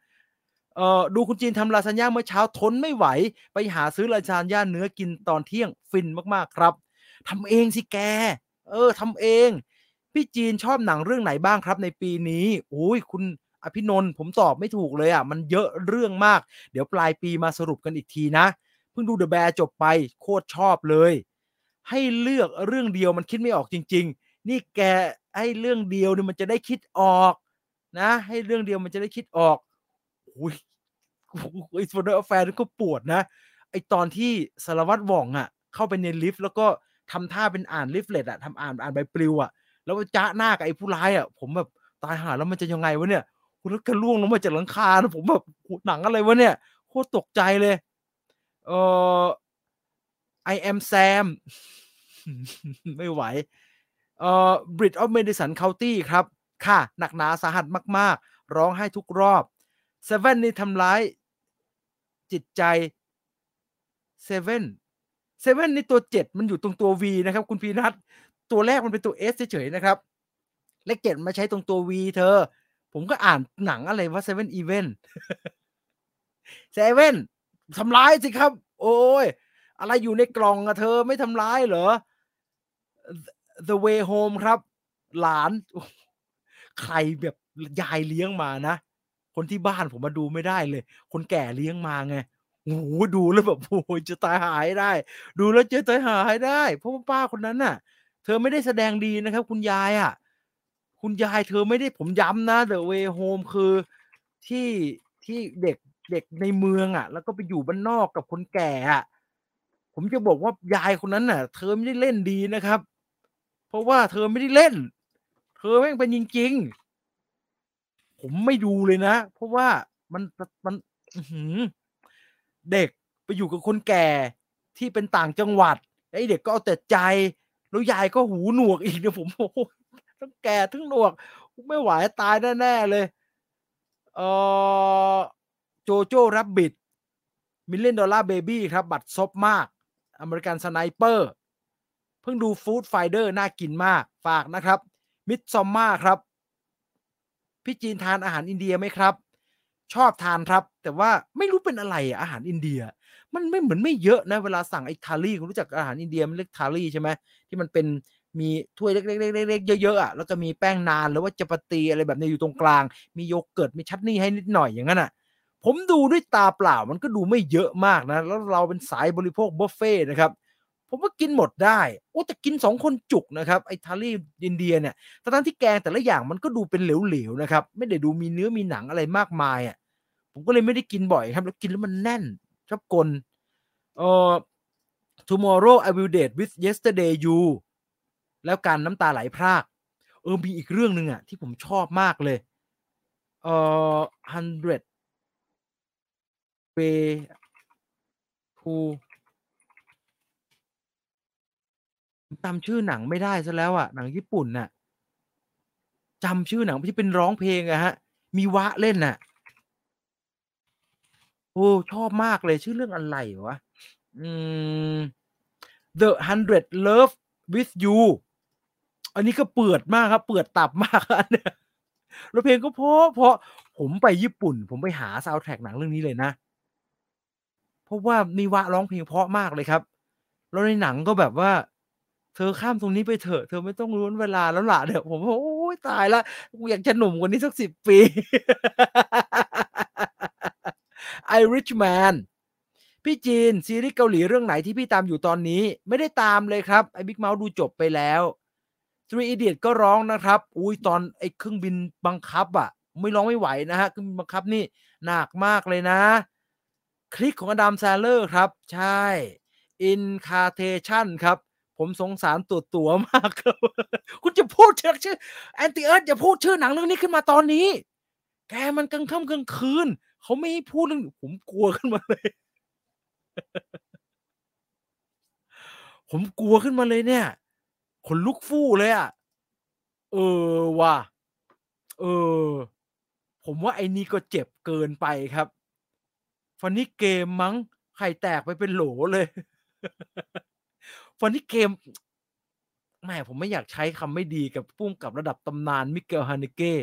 เอ่อดูคุณจีนทำลาซานญ่าเมื่อเช้าทนไม่ไหว ไปหาซื้อลาซานญ่าเนื้อกินตอนเที่ยงฟินมากๆครับทำเองสิแก เออทำเอง พี่จีนชอบหนังเรื่องไหนบ้างครับในปีนี้โอ้ยคุณ อภินนท์ผมตอบไม่ถูกเลยอะ มันเยอะเรื่องมาก เดี๋ยวปลายปีมาสรุปกันอีกทีนะ เพิ่งดู The Bear จบไปโคตรชอบเลย ให้เลือกเรื่องเดียวมันคิดไม่ออกจริง ๆ นี่แกให้เรื่องเดียวเนี่ยมันจะได้คิดออกนะ ให้เรื่องเดียวมันจะได้คิดออกอุ้ยไอ้ Infernal Affairs ก็ปวดนะ ไอตอนที่สารวัตรว่องอะ เข้าไปในลิฟต์แล้วก็ทำท่าเป็นอ่าน leaflet อะทำอ่านอ่านใบปลิวอะ แล้วจ้าหน้ากับไอ้ผู้ร้ายอะ ผมแบบตายหาแล้วมันจะยังไงวะเนี่ย แล้วกระล่วงลงมาจากหลังคาผมแบบหนังอะไรวะเนี่ยโคตรตกใจเลย เออ I am Sam ไม่ไหว เอ่อ Bridge of Madison County ครับ ค่ะ หนักหนาสาหัสมากร้องไห้ทุกรอบเซเว่นนี่ทำร้ายจิตใจเซเว่นเซเว่นนี่ตัวเจ็ดมันอยู่ตรงตัว V นะครับ คุณพีนัท ตัวแรกมันเป็นตัว S เฉยๆนะครับ เลขเจ็ดมาใช้ตรงตัว V เธอ ผมก็อ่านหนังอะไรว่าเซเว่นอีเวนเซเว่นทำร้ายสิครับ โอ้ย อะไรอยู่ในกล่องอะเธอไม่ทำร้ายเหรอ The Way Home ครับ หลาน ใครแบบยายเลี้ยงมานะ คนที่บ้านผมมาดูไม่ได้เลย คนแก่เลี้ยงมาไงโอ้โหดูแล้วแบบโอ้ยจะตายหายได้ ดูแล้วจะตายหายได้ เพราะว่าป้าคนนั้นน่ะ เธอไม่ได้แสดงดีนะครับ คุณยายอะ คุณยายเธอไม่ได้ผมย้ำนะ The Way Home คือที่ที่เด็กเด็กในเมืองอะ แล้วก็ไปอยู่บ้านนอกกับคนแก่อะผมจะบอกว่ายายคนนั้นน่ะ เธอไม่ได้เล่นดีนะครับ เพราะว่าเธอไม่ได้เล่น เธอแม่งเป็นจริงๆ ผมไม่ดูเลยนะ เพราะว่ามันมันเด็กไปอยู่กับคนแก่ที่เป็นต่างจังหวัดไอ้เด็กก็เอาแต่ใจ แล้วยายก็หูหนวกอีกเนี่ยผมโอ้ ทั้งแก่ทั้งหนวก ไม่ไหวตายแน่ ๆ เลยเออ Jojo Rabbit Million Dollar Baby ครับ บัตรซบมาก American Sniper เพิ่งดู Food Fighter น่ากินมาก ฝากนะครับ Midsommar ครับ พี่จีนทานอาหารอินเดียไหมครับ ชอบทานครับ แต่ว่าไม่รู้เป็นอะไรอาหารอินเดีย มันไม่เหมือนไม่เยอะนะ เวลาสั่งไอ้ thali คุณรู้จักอาหารอินเดียมันเรียก thali ใช่ไหมที่มันเป็น มีถ้วยเล็กๆๆๆเยอะๆอะแล้วก็มีแป้งนานหรือว่าจาปาตีอะไรแบบนี้อยู่ตรงกลาง มีโยเกิร์ตมี chutney ให้นิดหน่อยอย่างนั้นอะผมดูด้วยตาเปล่ามันก็ดูไม่เยอะมากนะ แล้วเราเป็นสายบริโภคบุฟเฟ่นะครับ ผมว่ากินหมดได้ โอ้แต่กินสองคนจุกนะครับ ไอ้ทารีอินเดียเนี่ยทั้งที่แกงแต่ละอย่างมันก็ดูเป็นเหลวๆนะครับ ไม่ได้ดูมีเนื้อมีหนังอะไรมากมายอะผมก็เลยไม่ได้กินบ่อยครับ แล้วกินแล้วมันแน่นชอบกลเอ่อ tomorrow I will date with yesterday you แล้วการน้ำตาไหลพราก เออมีอีกเรื่องหนึ่งอะที่ผมชอบมากเลย เอ่อ hundred way to จำชื่อหนังไม่ได้ซะแล้วอะหนังญี่ปุ่นน่ะจำชื่อหนังที่เป็นร้องเพลงอะฮะ มีวะเล่นน่ะโอ้ชอบมากเลยชื่อเรื่องอะไรวะ อืม The Hundred Love with You อันนี้ก็เปิดมากครับ เปิดตับมากอันเนี้ยแล้วเพลงก็เพราะเพราะผมไปญี่ปุ่น ผมไปหาซาวด์แทร็กหนังเรื่องนี้เลยนะเพราะว่ามีวะร้องเพลงเพราะมากเลยครับ แล้วในหนังก็แบบว่า เธอข้ามตรงนี้ไปเถอะ เธอไม่ต้องย้อนเวลาแล้วล่ะเดี๋ยวผมโอ้ยตายล้วกูอยากจะหนุ่มกว่านี้สักสิบปี Irish Man พี่จีนซีรีส์เกาหลีเรื่องไหนที่พี่ตามอยู่ตอนนี้ ไม่ได้ตามเลยครับ ไอ้ Big Mouth ดูจบไปแล้ว Three Idiot ก็ร้องนะครับ อุ้ยตอนไอ้เครื่องบินบังคับอะ่ะไม่ร้องไม่ไหวนะฮะเครื่องบินบังคับนี่หนักมากเลยนะ คลิกของ Adam Sandler ครับ ใช่ Incantation ครับ ผมสงสารตัวตัวมากครับ คุณจะพูดชื่อแอนติเอิร์ดอย่าพูดชื่อหนังเรื่องนี้ขึ้นมาตอนนี้ แกมันกลางค่ำกลางคืน เขาไม่ให้พูดเรื่องผมกลัวขึ้นมาเลยผมกลัวขึ้นมาเลยเนี่ย ขนลุกฟู่เลยอะ่ะ เออว่ะ เออ ผมว่าไอ้นี่ก็เจ็บเกินไปครับฟันนี่เกมมั้งไข่แตกไปเป็นโหลเลยฟันนี่เกมแม่ผมไม่อยากใช้คำไม่ดีกับปุ้งกับระดับตำนานมิเกลฮานิเก้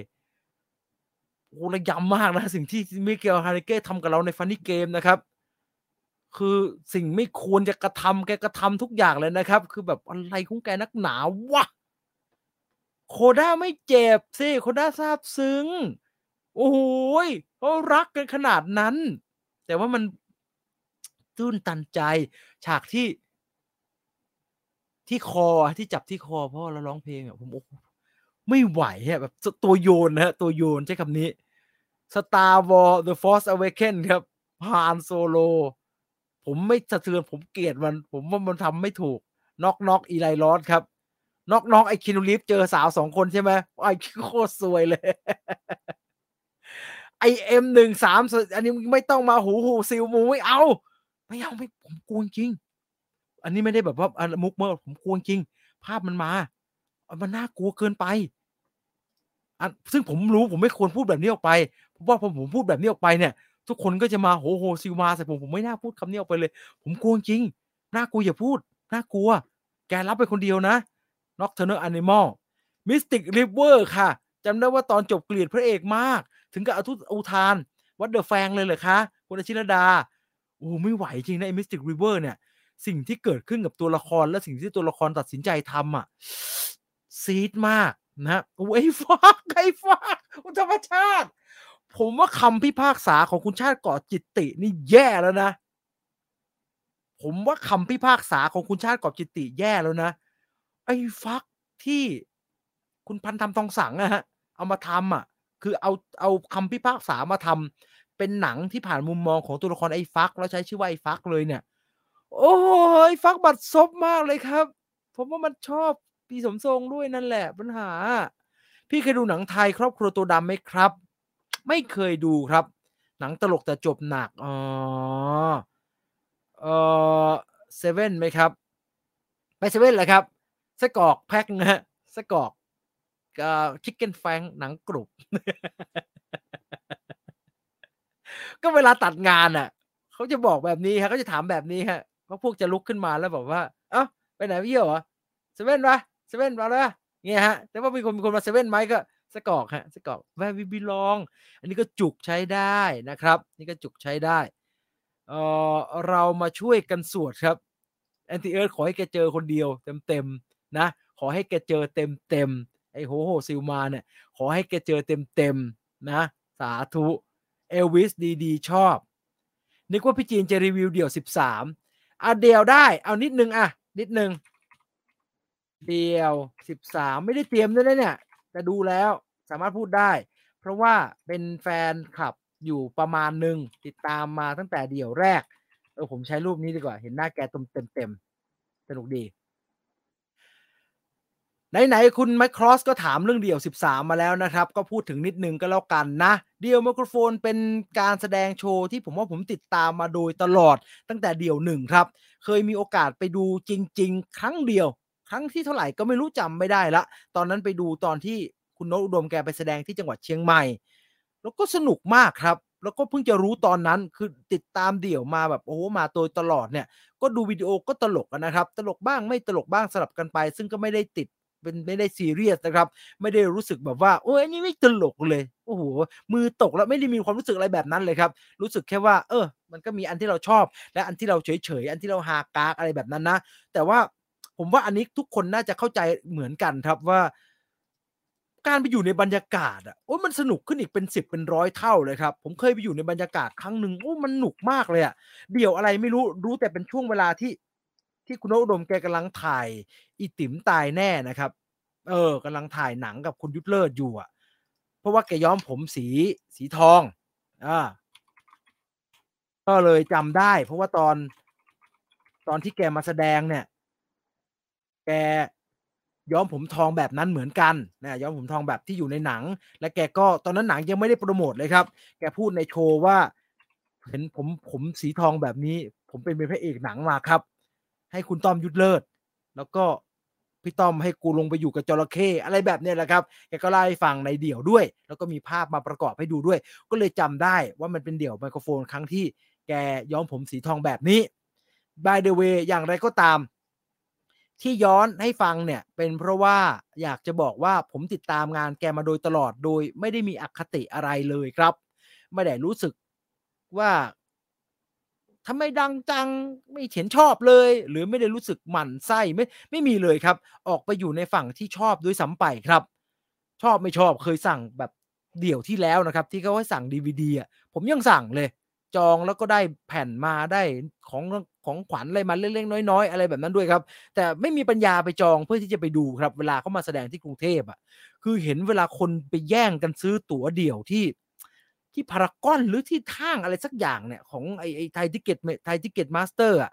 โอ้ระยำมากนะ สิ่งที่มิเกลฮานิเก้ทำกับเราในฟันนี่เกมนะครับ คือสิ่งไม่ควรจะกระทำแกกระทำทุกอย่างเลยนะครับ คือแบบอะไรของแกนักหนาวะโคด้าไม่เจ็บสิโคด้าซาบซึ้ง โอ้โหเขารักกันขนาดนั้น แต่ว่ามันตื้นตันใจ ฉากที่ ที่คอที่จับที่คอพ่อแล้วร้องเพลงอะผมโอ้ไม่ไหวฮะแบบตัวโยนนะตัวโยนใช้คำนี้ Star Wars The Force Awakens ครับฮานโซโล ผมไม่สะเทือนผมเกลียดมัน ผมว่ามันทำไม่ถูก Knock Knock Eli Roth ครับ Knock Knock ไอ Keanu Reeves เจอสาวสองคนใช่ไหมไอโคตรสวยเลย ไอเอ็มหนึ่งสามอันนี้ไม่ต้องมาโหโหซิลมูไม่เอา ไม่เอาไม่ผมกลัวจริง อันนี้ไม่ได้แบบว่าอันมุกเมื่อผมกลัวจริง ภาพมันมา มันน่ากลัวเกินไปอันซึ่งผมรู้ผมไม่ควรพูดแบบนี้ออกไปเพราะว่าพอผมพูดแบบนี้ออกไปเนี่ย ทุกคนก็จะมาโหโหซิลมาใส่ผมผมไม่น่าพูดคำนี้ออกไปเลย ผมกลัวจริงน่ากลัวอย่าพูดน่ากลัว แกรับไปคนเดียวนะ Nocturnal Animal Mystic River ค่ะจำได้ว่าตอนจบเกลียดพระเอกมาก ถึงกับเอาทุอุทานวัดเดอะแฟงเลยเหรอคะคุณอาชิรดาโอ้ไม่ไหวจริงนะไอ้ Mystic River เนี่ย สิ่งที่เกิดขึ้นกับตัวละครและสิ่งที่ตัวละครตัดสินใจทำอะซีดมากนะโอ้ไอ้ฟักไอ้ฟักธรรมชาติ ผมว่าคำพิพากษาของคุณชาติก่อจิตตินี่แย่แล้วนะ ผมว่าคำพิพากษาของคุณชาติก่อจิตติแย่แล้วนะ ไอ้ฟักที่คุณพันธรรมทองสังอะฮะเอามาทำอะคือเอาเอาคำพิพากษามาทำเป็นหนังที่ผ่านมุมมองของตัวละครไอ้ฟัก แล้วใช้ชื่อว่าไอ้ฟักเลยเนี่ย โอ้ยฟักบัดซบมากเลยครับ ผมว่ามันชอบพี่สมทรงด้วยนั่นแหละปัญหา พี่เคยดูหนังไทยครอบครัวตัวดำไหมครับ ไม่เคยดูครับ หนังตลกแต่จบหนัก อ๋อ เออเซเว่นไหมครับ ไปเซเว่นเหรอครับสกอกแพ็คนะฮะสกอกชิคเก้นแฟงหนังกรุบ ก็เวลาตัดงานอะ เขาจะบอกแบบนี้ฮะเขาจะถามแบบนี้ฮะเพราะพวกจะลุกขึ้นมาแล้วบอกว่า เอ้าไปไหนพี่เหรอเซเว่นปะเซเว่นมาเลยเงี้ยฮะ แต่ว่ามีคนมีคนมาเซเว่นไหมก็ สกอกฮะสกอกแวร์วิบิลองอันนี้ก็จุกใช้ได้นะครับ นี่ก็จุกใช้ได้เออเรามาช่วยกันสวดครับแอนติเอิร์ธขอให้แกเจอคนเดียวเต็มๆนะขอให้แกเจอเต็มๆไอ้โหโหซิลมาเนี่ยขอให้แกเจอเต็มๆนะสาธุเอลวิสดีๆ ชอบ นึกว่าพี่จีนจะรีวิวเดี่ยว 13อะเดี่ยวได้เอานิดนึงอะนิดนึงเดี่ยว 13 ไม่ได้เตรียมด้วยนะเนี่ย แต่ดูแล้วสามารถพูดได้ เพราะว่าเป็นแฟนคลับอยู่ประมาณหนึ่งติดตามมาตั้งแต่เดี่ยวแรก เออผมใช้รูปนี้ดีกว่า เห็นหน้าแกเต็มเต็มสนุกดี ไหน ๆ คุณไมครอสก็ถามเรื่องเดี่ยว 13 มาแล้วนะครับ ก็พูดถึงนิดนึงก็แล้วกันนะ เดี่ยวไมโครโฟนเป็นการแสดงโชว์ที่ผมว่าผมติดตามมาโดยตลอดตั้งแต่เดี่ยวหนึ่งครับ เคยมีโอกาสไปดูจริง ๆ ครั้งเดียว รั้งที่เท่าไหร่ก็ไม่รู้จำไม่ได้ละ ตอนนั้นไปดูตอนที่คุณโนอุดมแกไปแสดงที่จังหวัดเชียงใหม่ แล้วก็สนุกมากครับ แล้วก็เพิ่งจะรู้ตอนนั้นคือติดตามเดี่ยวมาแบบโอ้โหมาโดยตลอดเนี่ย ก็ดูวิดีโอก็ตลกนะครับ ตลกบ้างไม่ตลกบ้างสลับกันไป ซึ่งก็ไม่ได้ติดเป็นไม่ได้ซีเรียสนะครับ ไม่ได้รู้สึกแบบว่าโอ้ยนี่ไม่ตลกเลยโอ้โหมือตกแล้วไม่ได้มีความรู้สึกอะไรแบบนั้นเลยครับ รู้สึกแค่ว่า เออ มันก็มีอันที่เราชอบ และอันที่เราเฉยเฉยอันที่เราฮากากอะไรแบบนั้นนะ แต่ว่า ผมว่าอันนี้ทุกคนน่าจะเข้าใจเหมือนกันครับว่า การไปอยู่ในบรรยากาศอะโอ้มันสนุกขึ้นอีกเป็นสิบเป็นร้อยเท่าเลยครับ ผมเคยไปอยู่ในบรรยากาศครั้งหนึ่งโอ้มันหนุกมากเลยอะเดี๋ยวอะไรไม่รู้รู้แต่เป็นช่วงเวลาที่ ที่คุณโอุดมแกกำลังถ่าย อีติ๋มตายแน่นะครับ เออกำลังถ่ายหนังกับคุณยุทธเลิศอยู่อะ เพราะว่าแกย้อมผมสีสีทองอ่าก็เลยจำได้ เพราะว่าตอนตอนที่แกมาแสดงเนี่ย แกย้อมผมทองแบบนั้นเหมือนกันนะย้อมผมทองแบบที่อยู่ในหนัง และแกก็ตอนนั้นหนังยังไม่ได้โปรโมทเลยครับ แกพูดในโชว์ว่า เห็นผมผมสีทองแบบนี้ ผมเป็นพระเอกหนังมาครับ ให้คุณต้อมยุทธเลิศแล้วก็พี่ต้อมให้กูลงไปอยู่กับจระเข้อะไรแบบนี้แหละครับแกก็เล่าให้ฟังในเดี่ยวด้วย แล้วก็มีภาพมาประกอบให้ดูด้วย ก็เลยจำได้ว่ามันเป็นเดี่ยวไมโครโฟนครั้งที่แกย้อมผมสีทองแบบนี้ by the way อย่างไรก็ตาม ที่ย้อนให้ฟังเนี่ยเป็นเพราะว่าอยากจะบอกว่าผมติดตามงานแกมาโดยตลอดโดยไม่ได้มีอคติอะไรเลยครับ ไม่ได้รู้สึกว่าทำไมดังจังไม่เห็นชอบเลย หรือไม่ได้รู้สึกหมั่นไส้ไม่ไม่มีเลยครับ ออกไปอยู่ในฝั่งที่ชอบด้วยซ้ำไปครับ ชอบไม่ชอบเคยสั่งแบบเดี่ยวที่แล้วนะครับ ที่เขาให้สั่งดีวดีอะผมยังสั่งเลย จองแล้วก็ได้แผ่นมาได้ของของขวัญอะไรมาเล็กๆน้อยๆ อะไรแบบนั้นด้วยครับ แต่ไม่มีปัญญาไปจองเพื่อที่จะไปดูครับ เวลาเขามาแสดงที่กรุงเทพอะ คือเห็นเวลาคนไปแย่งกันซื้อตั๋วเดี่ยวที่ที่พารากอนหรือที่ทางอะไรสักอย่างเนี่ยของไอ้ไอ้ Thai Ticket Thai Ticket Master อะ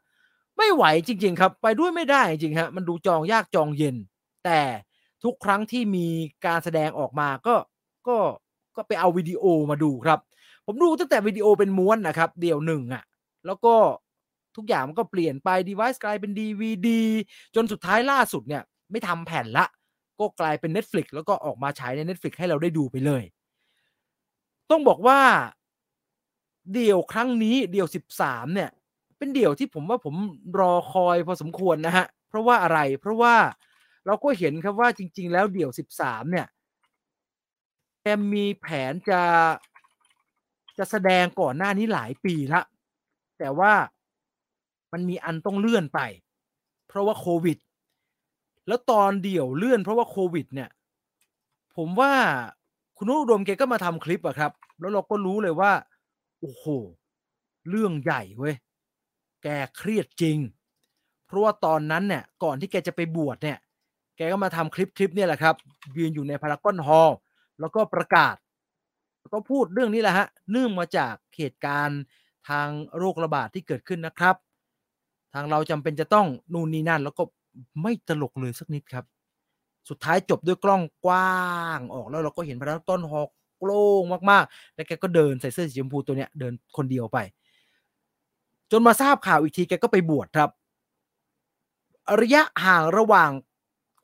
ไม่ไหวจริง ๆ ครับ ไปด้วยไม่ได้จริงฮะมันดูจองยากจองเย็น แต่ทุกครั้งที่มีการแสดงออกมาก็ก็ก็ไปเอาวิดีโอมาดูครับ ผมดูตั้งแต่วิดีโอเป็นม้วนนะครับ เดี่ยวหนึ่งอะแล้วก็ทุกอย่างมันก็เปลี่ยนไป device กลายเป็น DVD จนสุดท้ายล่าสุดเนี่ย ไม่ทำแผ่นละ ก็กลายเป็น Netflix แล้วก็ออกมาฉายใน Netflix ให้เราได้ดูไปเลย ต้องบอกว่า เดี่ยวครั้งนี้เดี่ยว 13 เนี่ย เป็นเดี่ยวที่ผมว่าผมรอคอยพอสมควรนะฮะ เพราะว่าอะไรเพราะว่าเราก็เห็นครับว่าจริง ๆ แล้วเดี่ยว 13 เนี่ยแกมีแผนจะ จะแสดงก่อนหน้านี้หลายปีละ แต่ว่ามันมีอันต้องเลื่อนไป เพราะว่าโควิด แล้วตอนเดี่ยวเลื่อนเพราะว่าโควิด เนี่ย ผมว่าคุณนุดมแกก็มาทำคลิปอะครับ แล้วเราก็รู้เลยว่า โอ้โห เรื่องใหญ่เว้ย แกเครียดจริง เพราะว่าตอนนั้นเนี่ย ก่อนที่แกจะไปบวชเนี่ย แกก็มาทำคลิปคลิปเนี่ยแหละครับ ยืนอยู่ในพารากอนฮอลล์แล้วก็ประกาศ ก็พูดเรื่องนี้แหละฮะเนื่องมาจากเหตุการณ์ทางโรคระบาดที่เกิดขึ้นนะครับ ทางเราจำเป็นจะต้องนู่นนี่นั่น แล้วก็ไม่ตลกเลยสักนิดครับ สุดท้ายจบด้วยกล้องกว้างออกแล้วเราก็เห็นพระต้นหอกโล่งมากๆ แล้วแกก็เดินใส่เสื้อสีชมพูตัวเนี้ยเดินคนเดียวไป จนมาทราบข่าวอีกทีแกก็ไปบวชครับ ระยะห่างระหว่าง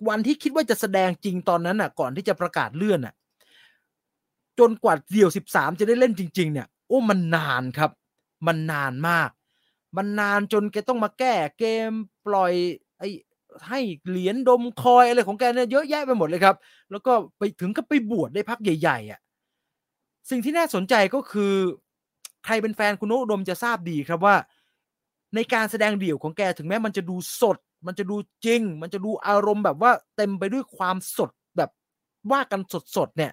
วันที่คิดว่าจะแสดงจริงตอนนั้นน่ะ ก่อนที่จะประกาศเลื่อนน่ะ จนกว่าเดี่ยว 13 จะได้เล่นจริง ๆ เนี่ยโอ้มันนานครับ มันนานมาก มันนานจนแกต้องมาแก้เกมปล่อยไอ้ให้เหรียญดมคอยอะไรของแกเนี่ยเยอะแยะไปหมดเลยครับ แล้วก็ไปถึงก็ไปบวชได้พักใหญ่ๆอะสิ่งที่น่าสนใจก็คือ ใครเป็นแฟนคุณโนอุดมจะทราบดีครับว่า ในการแสดงเดี่ยวของแกถึงแม้มันจะดูสด มันจะดูจริง มันจะดูอารมณ์แบบว่าเต็มไปด้วยความสดแบบว่ากันสดๆเนี่ย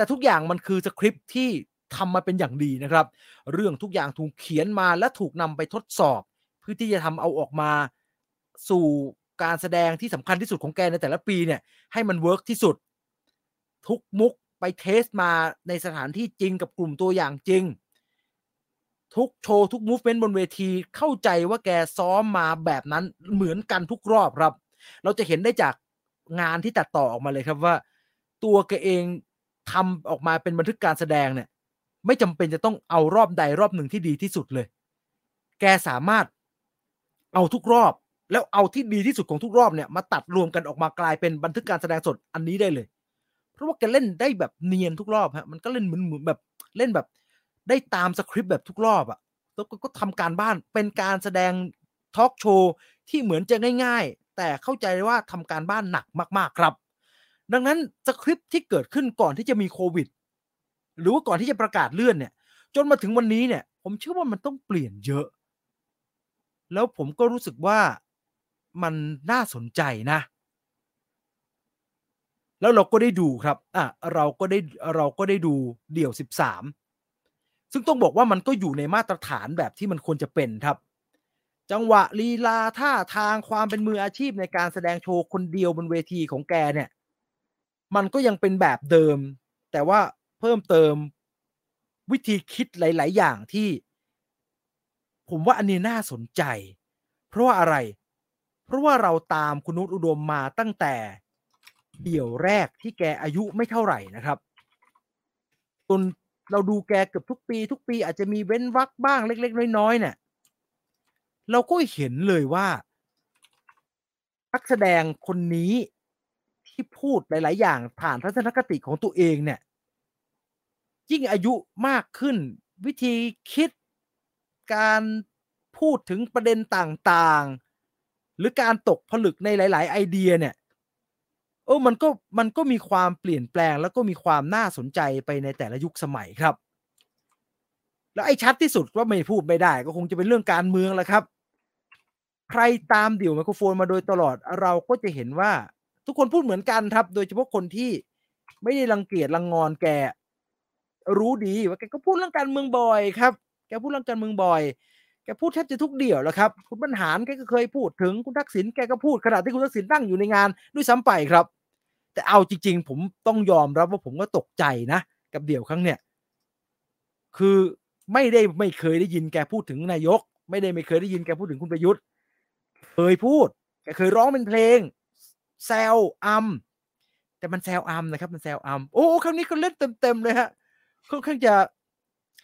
แต่ทุกอย่างมันคือสคริปต์ที่ทำมาเป็นอย่างดีนะครับ เรื่องทุกอย่างถูกเขียนมาและถูกนำไปทดสอบ เพื่อที่จะทำเอาออกมาสู่การแสดงที่สำคัญที่สุดของแกในแต่ละปีเนี่ยให้มัน work ที่สุด ทุกมุกไป test มาในสถานที่จริงกับกลุ่มตัวอย่างจริง ทุกโชว์ ทุก movement บนเวทีเข้าใจว่าแกซ้อมมาแบบนั้นเหมือนกันทุกรอบครับ เราจะเห็นได้จากงานที่ตัดต่อออกมาเลยครับว่า ตัวแกเอง ทำออกมาเป็นบันทึกการแสดงเนี่ย ไม่จำเป็นจะต้องเอารอบใดรอบหนึ่งที่ดีที่สุดเลย แกสามารถเอาทุกรอบ แล้วเอาที่ดีที่สุดของทุกรอบเนี่ยมาตัดรวมกันออกมากลายเป็นบันทึกการแสดงสดอันนี้ได้เลย เพราะว่าแกเล่นได้แบบเนียนทุกรอบฮะมันก็เล่นเหมือนเหมือนแบบเล่นแบบ ได้ตามสคริปต์แบบทุกรอบอะ่ะแล้วก็ทำการบ้านเป็นการแสดงทอล์กโชว์ที่เหมือนจะง่าย ๆ แต่เข้าใจว่าทำการบ้านหนักมากๆครับ ดังนั้นสคริปต์ที่เกิดขึ้นก่อนที่จะมีโควิด หรือว่าก่อนที่จะประกาศเลื่อนเนี่ย จนมาถึงวันนี้เนี่ย ผมเชื่อว่ามันต้องเปลี่ยนเยอะ แล้วผมก็รู้สึกว่ามันน่าสนใจนะ แล้วเราก็ได้ดูครับอะเราก็ได้เราก็ได้ดูเดี่ยว 13 ซึ่งต้องบอกว่ามันก็อยู่ในมาตรฐานแบบที่มันควรจะเป็นครับจังหวะลีลาท่าทางความเป็นมืออาชีพในการแสดงโชว์คนเดียวบนเวทีของแกเนี่ย มันก็ยังเป็นแบบเดิม แต่ว่าเพิ่มเติมวิธีคิดหลาย ๆ อย่างที่ ผมว่าอันนี้น่าสนใจ เพราะว่าอะไร เพราะว่าเราตามคุณนุชอุดมมาตั้งแต่เดี่ยวแรกที่แกอายุไม่เท่าไหร่นะครับจนเราดูแกเกือบทุกปี ทุกปีอาจจะมีเว้นวักบ้างเล็ก ๆ น้อยๆเนี่ยเราก็เห็นเลยว่านักแสดงคนนี้ ที่พูดหลาย ๆ อย่างผ่านทัศนคติของตัวเองเนี่ย ยิ่งอายุมากขึ้น วิธีคิดการพูดถึงประเด็นต่าง ๆ หรือการตกผลึกในหลาย ๆ ไอเดียเนี่ยเออมันก็มันก็มีความเปลี่ยนแปลง แล้วก็มีความน่าสนใจไปในแต่ละยุคสมัยครับ แล้วไอ้ชัดที่สุดว่าไม่พูดไม่ได้ ก็คงจะเป็นเรื่องการเมืองแหละครับ ใครตามเดี่ยวไมโครโฟนมาโดยตลอดเราก็จะเห็นว่า ทุกคนพูดเหมือนกันครับ โดยเฉพาะคนที่ไม่ได้รังเกียจรังงอนแก รู้ดีว่าแกก็พูดเรื่องการเมืองบ่อยครับ แกพูดเรื่องการเมืองบ่อยแกพูดแทบจะทุกเดี่ยวแล้วครับคุณบรรหารแกก็เคยพูดถึงคุณทักษิณแกก็พูดขณะที่คุณทักษิณนั่งอยู่ในงานด้วยซ้ำไปครับ แต่เอาจริง ๆ ผมต้องยอมรับว่าผมก็ตกใจนะ กับเดี่ยวครั้งเนี้ยคือไม่ได้ไม่เคยได้ยินแกพูดถึงนายก ไม่ได้ไม่เคยได้ยินแกพูดถึงคุณประยุทธ์ เคยพูดแกเคยร้องเป็นเพลง แซวอัมแต่มันแซวอัมนะครับมันแซวอัมโอ้ครั้งนี้เขาเล่นเต็มๆเลยฮะค่อนข้างจะ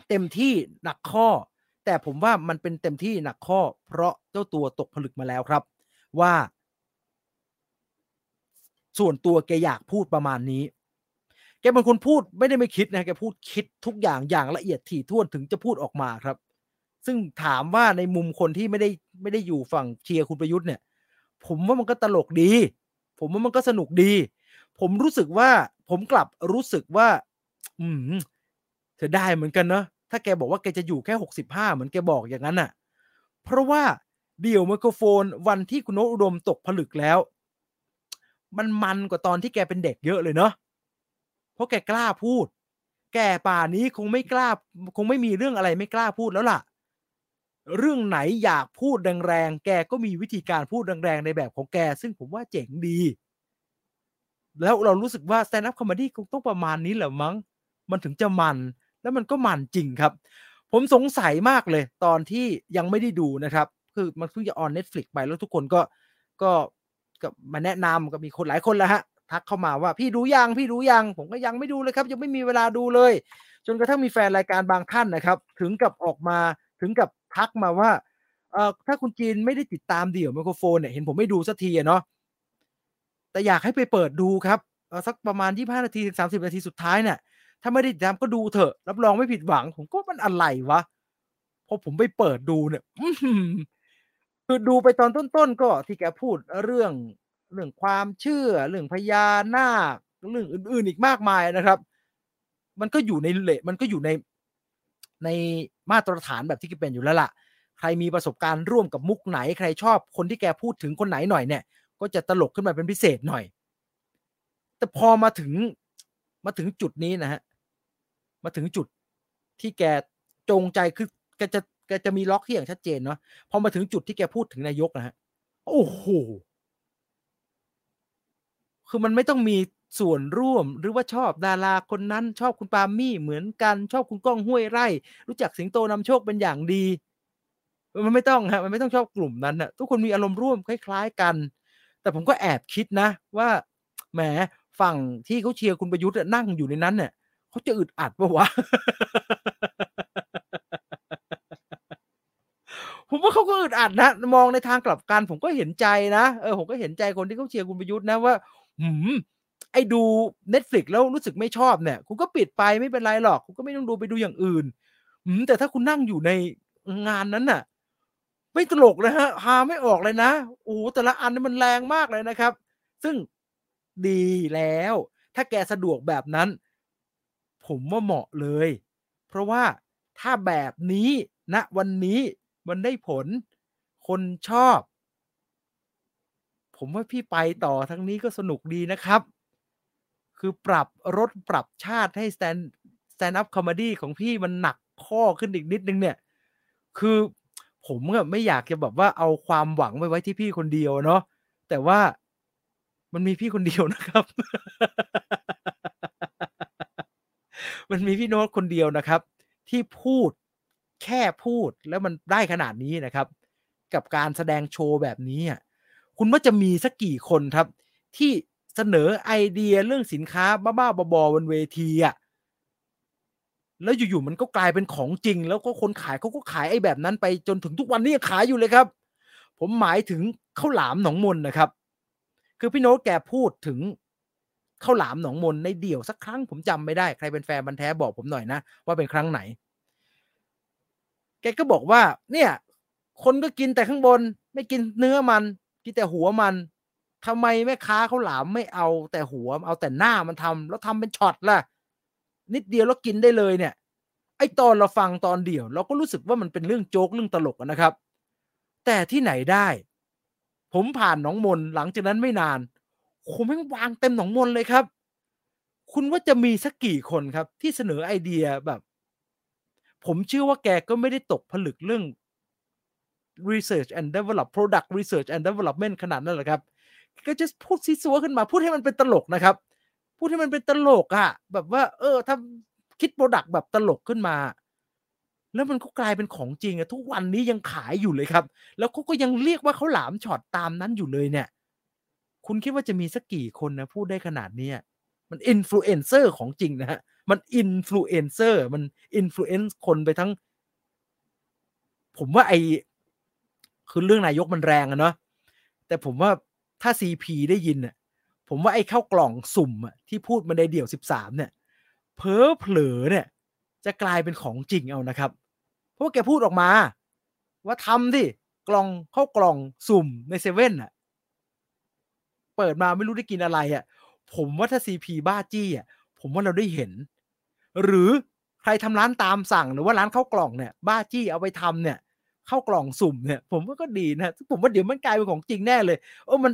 เต็มที่หนักข้อ แต่ผมว่ามันเป็นเต็มที่หนักข้อ เพราะเจ้าตัวตกผลึกมาแล้วครับ ว่า ส่วนตัวแกอยากพูดประมาณนี้ แกเป็นคนพูดไม่ได้ไม่คิดนะแกพูดคิดทุกอย่างอย่างละเอียดถี่ถ้วนถึงจะพูดออกมาครับ ซึ่งถามว่าในมุมคนที่ไม่ได้ไม่ได้อยู่ฝั่งเชียร์คุณประยุทธ์เนี่ย ผมว่ามันก็ตลกดี ผมว่ามันก็สนุกดี ผมรู้สึกว่า ผมกลับรู้สึกว่า อืมเธอได้เหมือนกันเนาะถ้าแกบอกว่าแกจะอยู่แค่หกสิบห้าเหมือนแกบอกอย่างนั้นน่ะ เพราะว่าเดี่ยวไมโครโฟนวันที่คุณโนอุดมตกผลึกแล้ว มันมันกว่าตอนที่แกเป็นเด็กเยอะเลยเนาะเพราะแกกล้าพูด แกป่านี้คงไม่กล้า คงไม่มีเรื่องอะไรไม่กล้าพูดแล้วล่ะ เรื่องไหนอยากพูดแรงๆ แกก็มีวิธีการพูดแรงๆ ในแบบของแก ซึ่งผมว่าเจ๋งดี แล้วเรารู้สึกว่า stand up comedy คงต้องประมาณนี้แหละมั้ง มันถึงจะมัน แล้วมันก็มันจริงครับ ผมสงสัยมากเลย ตอนที่ยังไม่ได้ดูนะครับ คือมันเพิ่งจะออน Netflix ไปแล้วทุกคนก็ก็ก็มาแนะนำก็มีคนหลายคนแล้วฮะทักเข้ามาว่าพี่ดูยังพี่ดูยัง ผมก็ยังไม่ดูเลยครับ ยังไม่มีเวลาดูเลย จนกระทั่งมีแฟนรายการบางท่านนะครับ ถึงกับออกมาถึงกับ ทักมาว่าเอ่อถ้าคุณจีนไม่ได้ติดตามเดี่ยวไมโครโฟนเนี่ยเห็นผมไม่ดูสักทีอะเนาะแต่อยากให้ไปเปิดดูครับสักประมาณ 25 นาทีถึง 30 นาทีสุดท้ายเนี่ยถ้าไม่ได้ติดตามก็ดูเถอะ รับรองไม่ผิดหวัง ผมก็มันอะไรวะพอผมไปเปิดดูเนี่ยคือดูไปตอนต้นๆก็ที่แกพูดเรื่องเรื่องความเชื่อ เรื่องพญานาคเรื่องอื่น ๆ อีกมากมายนะครับ มันก็อยู่ในเลทมันก็อยู่ใน ในมาตรฐานแบบที่เป็นอยู่แล้วล่ะ ใครมีประสบการณ์ร่วมกับมุกไหน ใครชอบคนที่แกพูดถึงคนไหนหน่อยเนี่ย ก็จะตลกขึ้นมาเป็นพิเศษหน่อย แต่พอมาถึงมาถึงจุดนี้นะฮะ มาถึงจุดที่แกจงใจคือแกจะแกจะมีล็อกที่อย่างชัดเจนเนาะ พอมาถึงจุดที่แกพูดถึงนายกนะฮะ โอ้โห คือมันไม่ต้องมี ส่วนร่วมหรือว่าชอบดาราคนนั้นชอบคุณปามี่เหมือนกันชอบคุณก้องห้วยไร่ รู้จักสิงโตนำโชคเป็นอย่างดี มันไม่ต้องฮะมันไม่ต้องชอบกลุ่มนั้นนะทุกคนมีอารมณ์ร่วมคล้าย ๆกัน แต่ผมก็แอบคิดนะ ว่าแหมฝั่งที่เขาเชียร์คุณประยุทธ์นั่งอยู่ในนั้นเนี่ยเขาจะอึดอัดปะวะผมว่าเขาก็อึดอัดนะมองในทางกลับกันผมก็เห็นใจนะเออผมก็เห็นใจคนที่เขาเชียร์คุณประยุทธ์นะว่าหืม ไอ้ดู Netflix แล้วรู้สึกไม่ชอบเนี่ย คุณก็ปิดไปไม่เป็นไรหรอก คุณก็ไม่ต้องดูไปดูอย่างอื่นหืมแต่ถ้าคุณนั่งอยู่ในงานนั้นน่ะ ไม่ตลกนะฮะฮาไม่ออกเลยนะโอ้แต่ละอันนี่มันแรงมากเลยนะครับ ซึ่งดีแล้ว ถ้าแกสะดวกแบบนั้น ผมว่าเหมาะเลย เพราะว่าถ้าแบบนี้ณนะวันนี้มันได้ผลคนชอบ ผมว่าพี่ไปต่อทั้งนี้ก็สนุกดีนะครับ คือปรับรถปรับชาติให้ stand stand up comedy ของพี่มันหนักข้อขึ้นอีกนิดนึงเนี่ย คือผมก็ไม่อยากจะแบบว่าเอาความหวังไปไว้ที่พี่คนเดียวเนาะแต่ว่ามันมีพี่คนเดียวนะครับ มันมีพี่โน้ตคนเดียวนะครับ ที่พูดแค่พูดแล้วมันได้ขนาดนี้นะครับ กับการแสดงโชว์แบบนี้อะคุณว่าจะมีสักกี่คนครับ ที่ เสนอไอเดียเรื่องสินค้าบ้าๆบอๆบนเวทีอะแล้วอยู่ๆมันก็กลายเป็นของจริง แล้วก็คนขายเขาก็ขายไอ้แบบนั้นไปจนถึงทุกวันนี้ยังขายอยู่เลยครับ ผมหมายถึงข้าวหลามหนองมนนะครับ คือพี่โน้ตแกพูดถึงข้าวหลามหนองมนในเดี่ยวสักครั้งผมจำไม่ได้ใครเป็นแฟนบันแท้บอกผมหน่อยนะว่าเป็นครั้งไหน แกก็บอกว่า เนี่ย คนก็กินแต่ข้างบน ไม่กินเนื้อมัน กินแต่หัวมัน ทำไมแม่ค้าเขาหลามไม่เอาแต่หัวเอาแต่หน้ามันทำแล้วทำเป็นช็อตล่ะ นิดเดียวแล้วกินได้เลยเนี่ย ไอตอนเราฟังตอนเดียว เราก็รู้สึกว่ามันเป็นเรื่องโจ๊กเรื่องตลกนะครับ แต่ที่ไหนได้ ผมผ่านหนองมนหลังจากนั้นไม่นานผมแม่งวางเต็มหนองมนเลยครับ คุณว่าจะมีสักกี่คนครับ ที่เสนอไอเดียแบบ ผมเชื่อว่าแกก็ไม่ได้ตกผลึกเรื่อง research and develop product research and development ขนาดนั้นหรอกครับ ก็จะพูดซี้ซั้วขึ้นมาพูดให้มันเป็นตลกนะครับ พูดให้มันเป็นตลกอะแบบว่า เออถ้าคิด product แบบตลกขึ้นมา แล้วมันก็กลายเป็นของจริงอะทุกวันนี้ยังขายอยู่เลยครับ แล้วเขาก็ยังเรียกว่าเขาหลามช็อตตามนั้นอยู่เลยเนี่ย คุณคิดว่าจะมีสักกี่คนนะพูดได้ขนาดนี้มันอินฟลูเอนเซอร์ของจริงนะฮะมันอินฟลูเอนเซอร์มัน influence คนไปทั้ง ผมว่าไอคือเรื่องนายกมันแรงอะเนาะแต่ผมว่า ถ้าซีพีได้ยินน่ะผมว่าไอ้เข้ากล่องสุ่มอะที่พูดมาในเดี่ยว13เนี่ยเพ้อเผลอเนี่ย จะกลายเป็นของจริงเอานะครับ เพราะว่าแกพูดออกมา ว่าทำสิกล่องเข้ากล่องสุ่มในเซเว่นอะ เปิดมาไม่รู้ได้กินอะไรอะ ผมว่าถ้าซีพีบ้าจี้อะผมว่าเราได้เห็น หรือใครทำร้านตามสั่งหรือว่าร้านข้าวกล่องเนี่ย บ้าจี้เอาไปทำเนี่ย เข้ากล่องสุ่มเนี่ย ผมว่าก็ดีนะผมว่าเดี๋ยวมันกลายเป็นของจริงแน่เลยเออมัน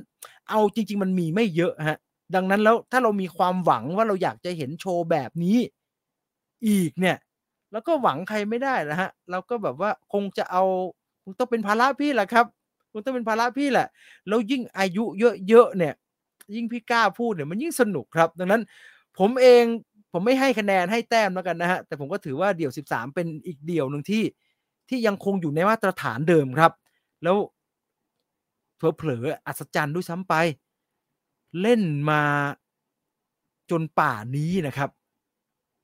เอาจริง ๆ มันมีไม่เยอะฮะ ดังนั้นแล้วถ้าเรามีความหวังว่าเราอยากจะเห็นโชว์แบบนี้ อีกเนี่ย แล้วก็หวังใครไม่ได้นะฮะ เราก็แบบว่าคงจะเอาคงต้องเป็นภาระพี่แหละครับคงต้องเป็นภาระพี่แหละ แล้วยิ่งอายุเยอะๆเนี่ย ยิ่งพี่กล้าพูดเนี่ยมันยิ่งสนุกครับ ดังนั้น ผมเองผมไม่ให้คะแนนให้แต้มแล้วกันนะฮะ แต่ผมก็ถือว่าเดี่ยว 13 เป็นอีกเดี่ยวหนึ่งที่ ที่ยังคงอยู่ในมาตรฐานเดิมครับ แล้วเผลอๆอัศจรรย์ด้วยซ้ำไป เล่นมาจนป่านี้นะครับ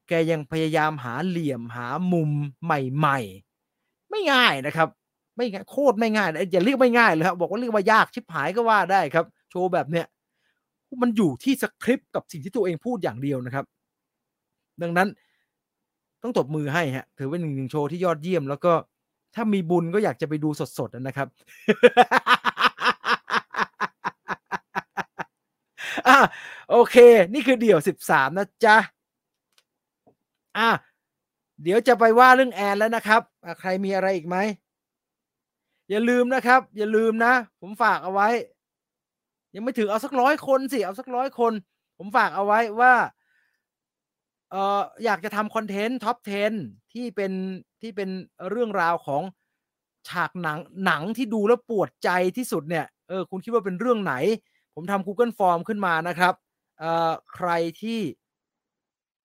แกยังพยายามหาเหลี่ยมหามุมใหม่ ๆ ไม่ง่ายนะครับ ไม่ง่ายโคตรไม่ง่ายอย่าเรียกไม่ง่ายเลยครับบอกว่าเรียกว่ายากชิบหายก็ว่าได้ครับ โชว์แบบเนี้ยมันอยู่ที่สคริปต์กับสิ่งที่ตัวเองพูดอย่างเดียวนะครับ ดังนั้นต้องตบมือให้ฮะถือเป็นหนึ่งโชว์ที่ยอดเยี่ยมแล้วก็ ถ้ามีบุญก็อยากจะไปดูสดๆนะครับ อะโอเค นี่คือเดี่ยวสิบสามนะจ๊ะ อะเดี๋ยวจะไปว่าเรื่องแอนแล้วนะครับ ใครมีอะไรอีกไหม อย่าลืมนะครับ อย่าลืมนะ ผมฝากเอาไว้ ยังไม่ถึงเอาสักร้อยคนสิ เอาสักร้อยคน ผมฝากเอาไว้ว่าเอ่ออยากจะทำคอนเทนต์ท็อป 10 ที่เป็น ที่เป็นเรื่องราวของฉากหนังหนังที่ดูแล้วปวดใจที่สุดเนี่ยเออคุณคิดว่าเป็นเรื่องไหน ผมทำ Google Form ขึ้นมานะครับเอ่อใครที่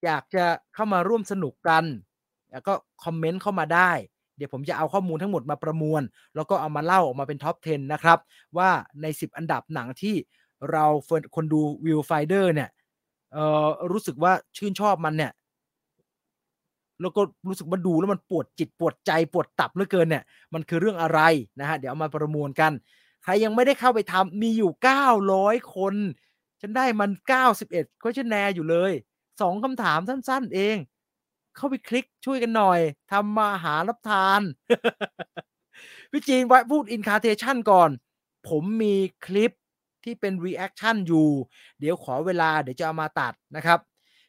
อยากจะเข้ามาร่วมสนุกกันแล้วก็คอมเมนต์เข้ามาได้ เดี๋ยวผมจะเอาข้อมูลทั้งหมดมาประมวล แล้วก็เอามาเล่าออกมาเป็นท็อป 10 นะครับ ว่าใน 10 อันดับหนังที่เราคนดูวิวไฟเดอร์เนี่ยเอ่อรู้สึกว่าชื่นชอบมันเนี่ย แล้วก็รู้สึกมันดูแล้วมันปวดจิตปวดใจปวดตับเหลือเกินเนี่ยมันคือเรื่องอะไรนะฮะเดี๋ยวเอามาประมวลกัน ใครยังไม่ได้เข้าไปทำมีอยู่ 900 คน ฉันได้มัน 91 questionnaire อยู่เลยสองคำถามสั้น ๆ เอง เข้าไปคลิกช่วยกันหน่อยทำมาหารับทาน พี่จีนไว้พูด incarnation ก่อน ผมมีคลิปที่เป็น reaction อยู่ เดี๋ยวขอเวลาเดี๋ยวจะเอามาตัดนะครับ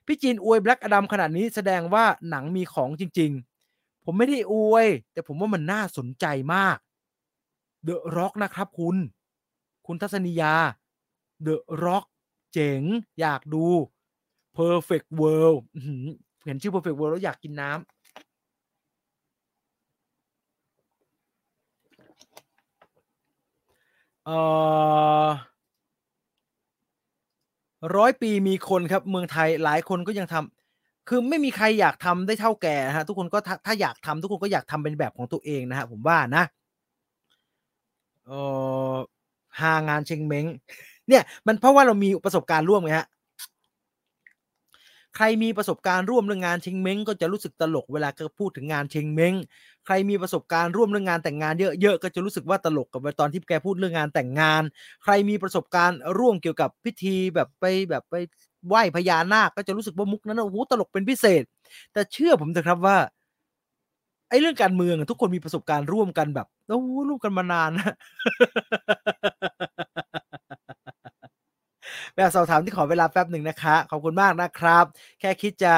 พี่จีนอวย Black Adam ขนาดนี้แสดงว่าหนังมีของจริง ๆ ผมไม่ได้อวย แต่ผมว่ามันน่าสนใจมาก The Rock นะครับคุณ คุณทัศนียา The Rock เจ๋ง อยากดู Perfect World เห็นชื่อ Perfect World แล้วอยากกินน้ำเอ่อ ร้อยปีมีคนครับเมืองไทยหลายคนก็ยังทำคือไม่มีใครอยากทำได้เท่าแก่ฮะทุกคนก็ถ้าอยากทำทุกคนก็อยากทำเป็นแบบของตัวเองนะฮะผมว่านะเออหางานเชงเม้งเนี่ยมันเพราะว่าเรามีประสบการณ์ร่วมไงฮะ ใครมีประสบการณ์ร่วมเรื่องงานเชงเม้งก็จะรู้สึกตลกเวลาก็พูดถึงงานเชงเม้งใครมีประสบการณ์ร่วมเรื่องงานแต่งงานเยอะๆก็จะรู้สึกว่าตลกกับตอนที่แกพูดเรื่องงานแต่งงาน ใครมีประสบการณ์ร่วมเกี่ยวกับพิธีแบบไปแบบไปไหว้พญานาคก็จะรู้สึกว่ามุกนั้นโอ้โหตลกเป็นพิเศษ แต่เชื่อผมเถอะครับว่าไอ้เรื่องการเมืองทุกคนมีประสบการณ์ร่วมกันแบบโอ้ร่วมกันมานานนะ แบบสอบถามที่ขอเวลาแป๊บหนึ่งนะคะ ขอบคุณมากนะครับ แค่คิดจะ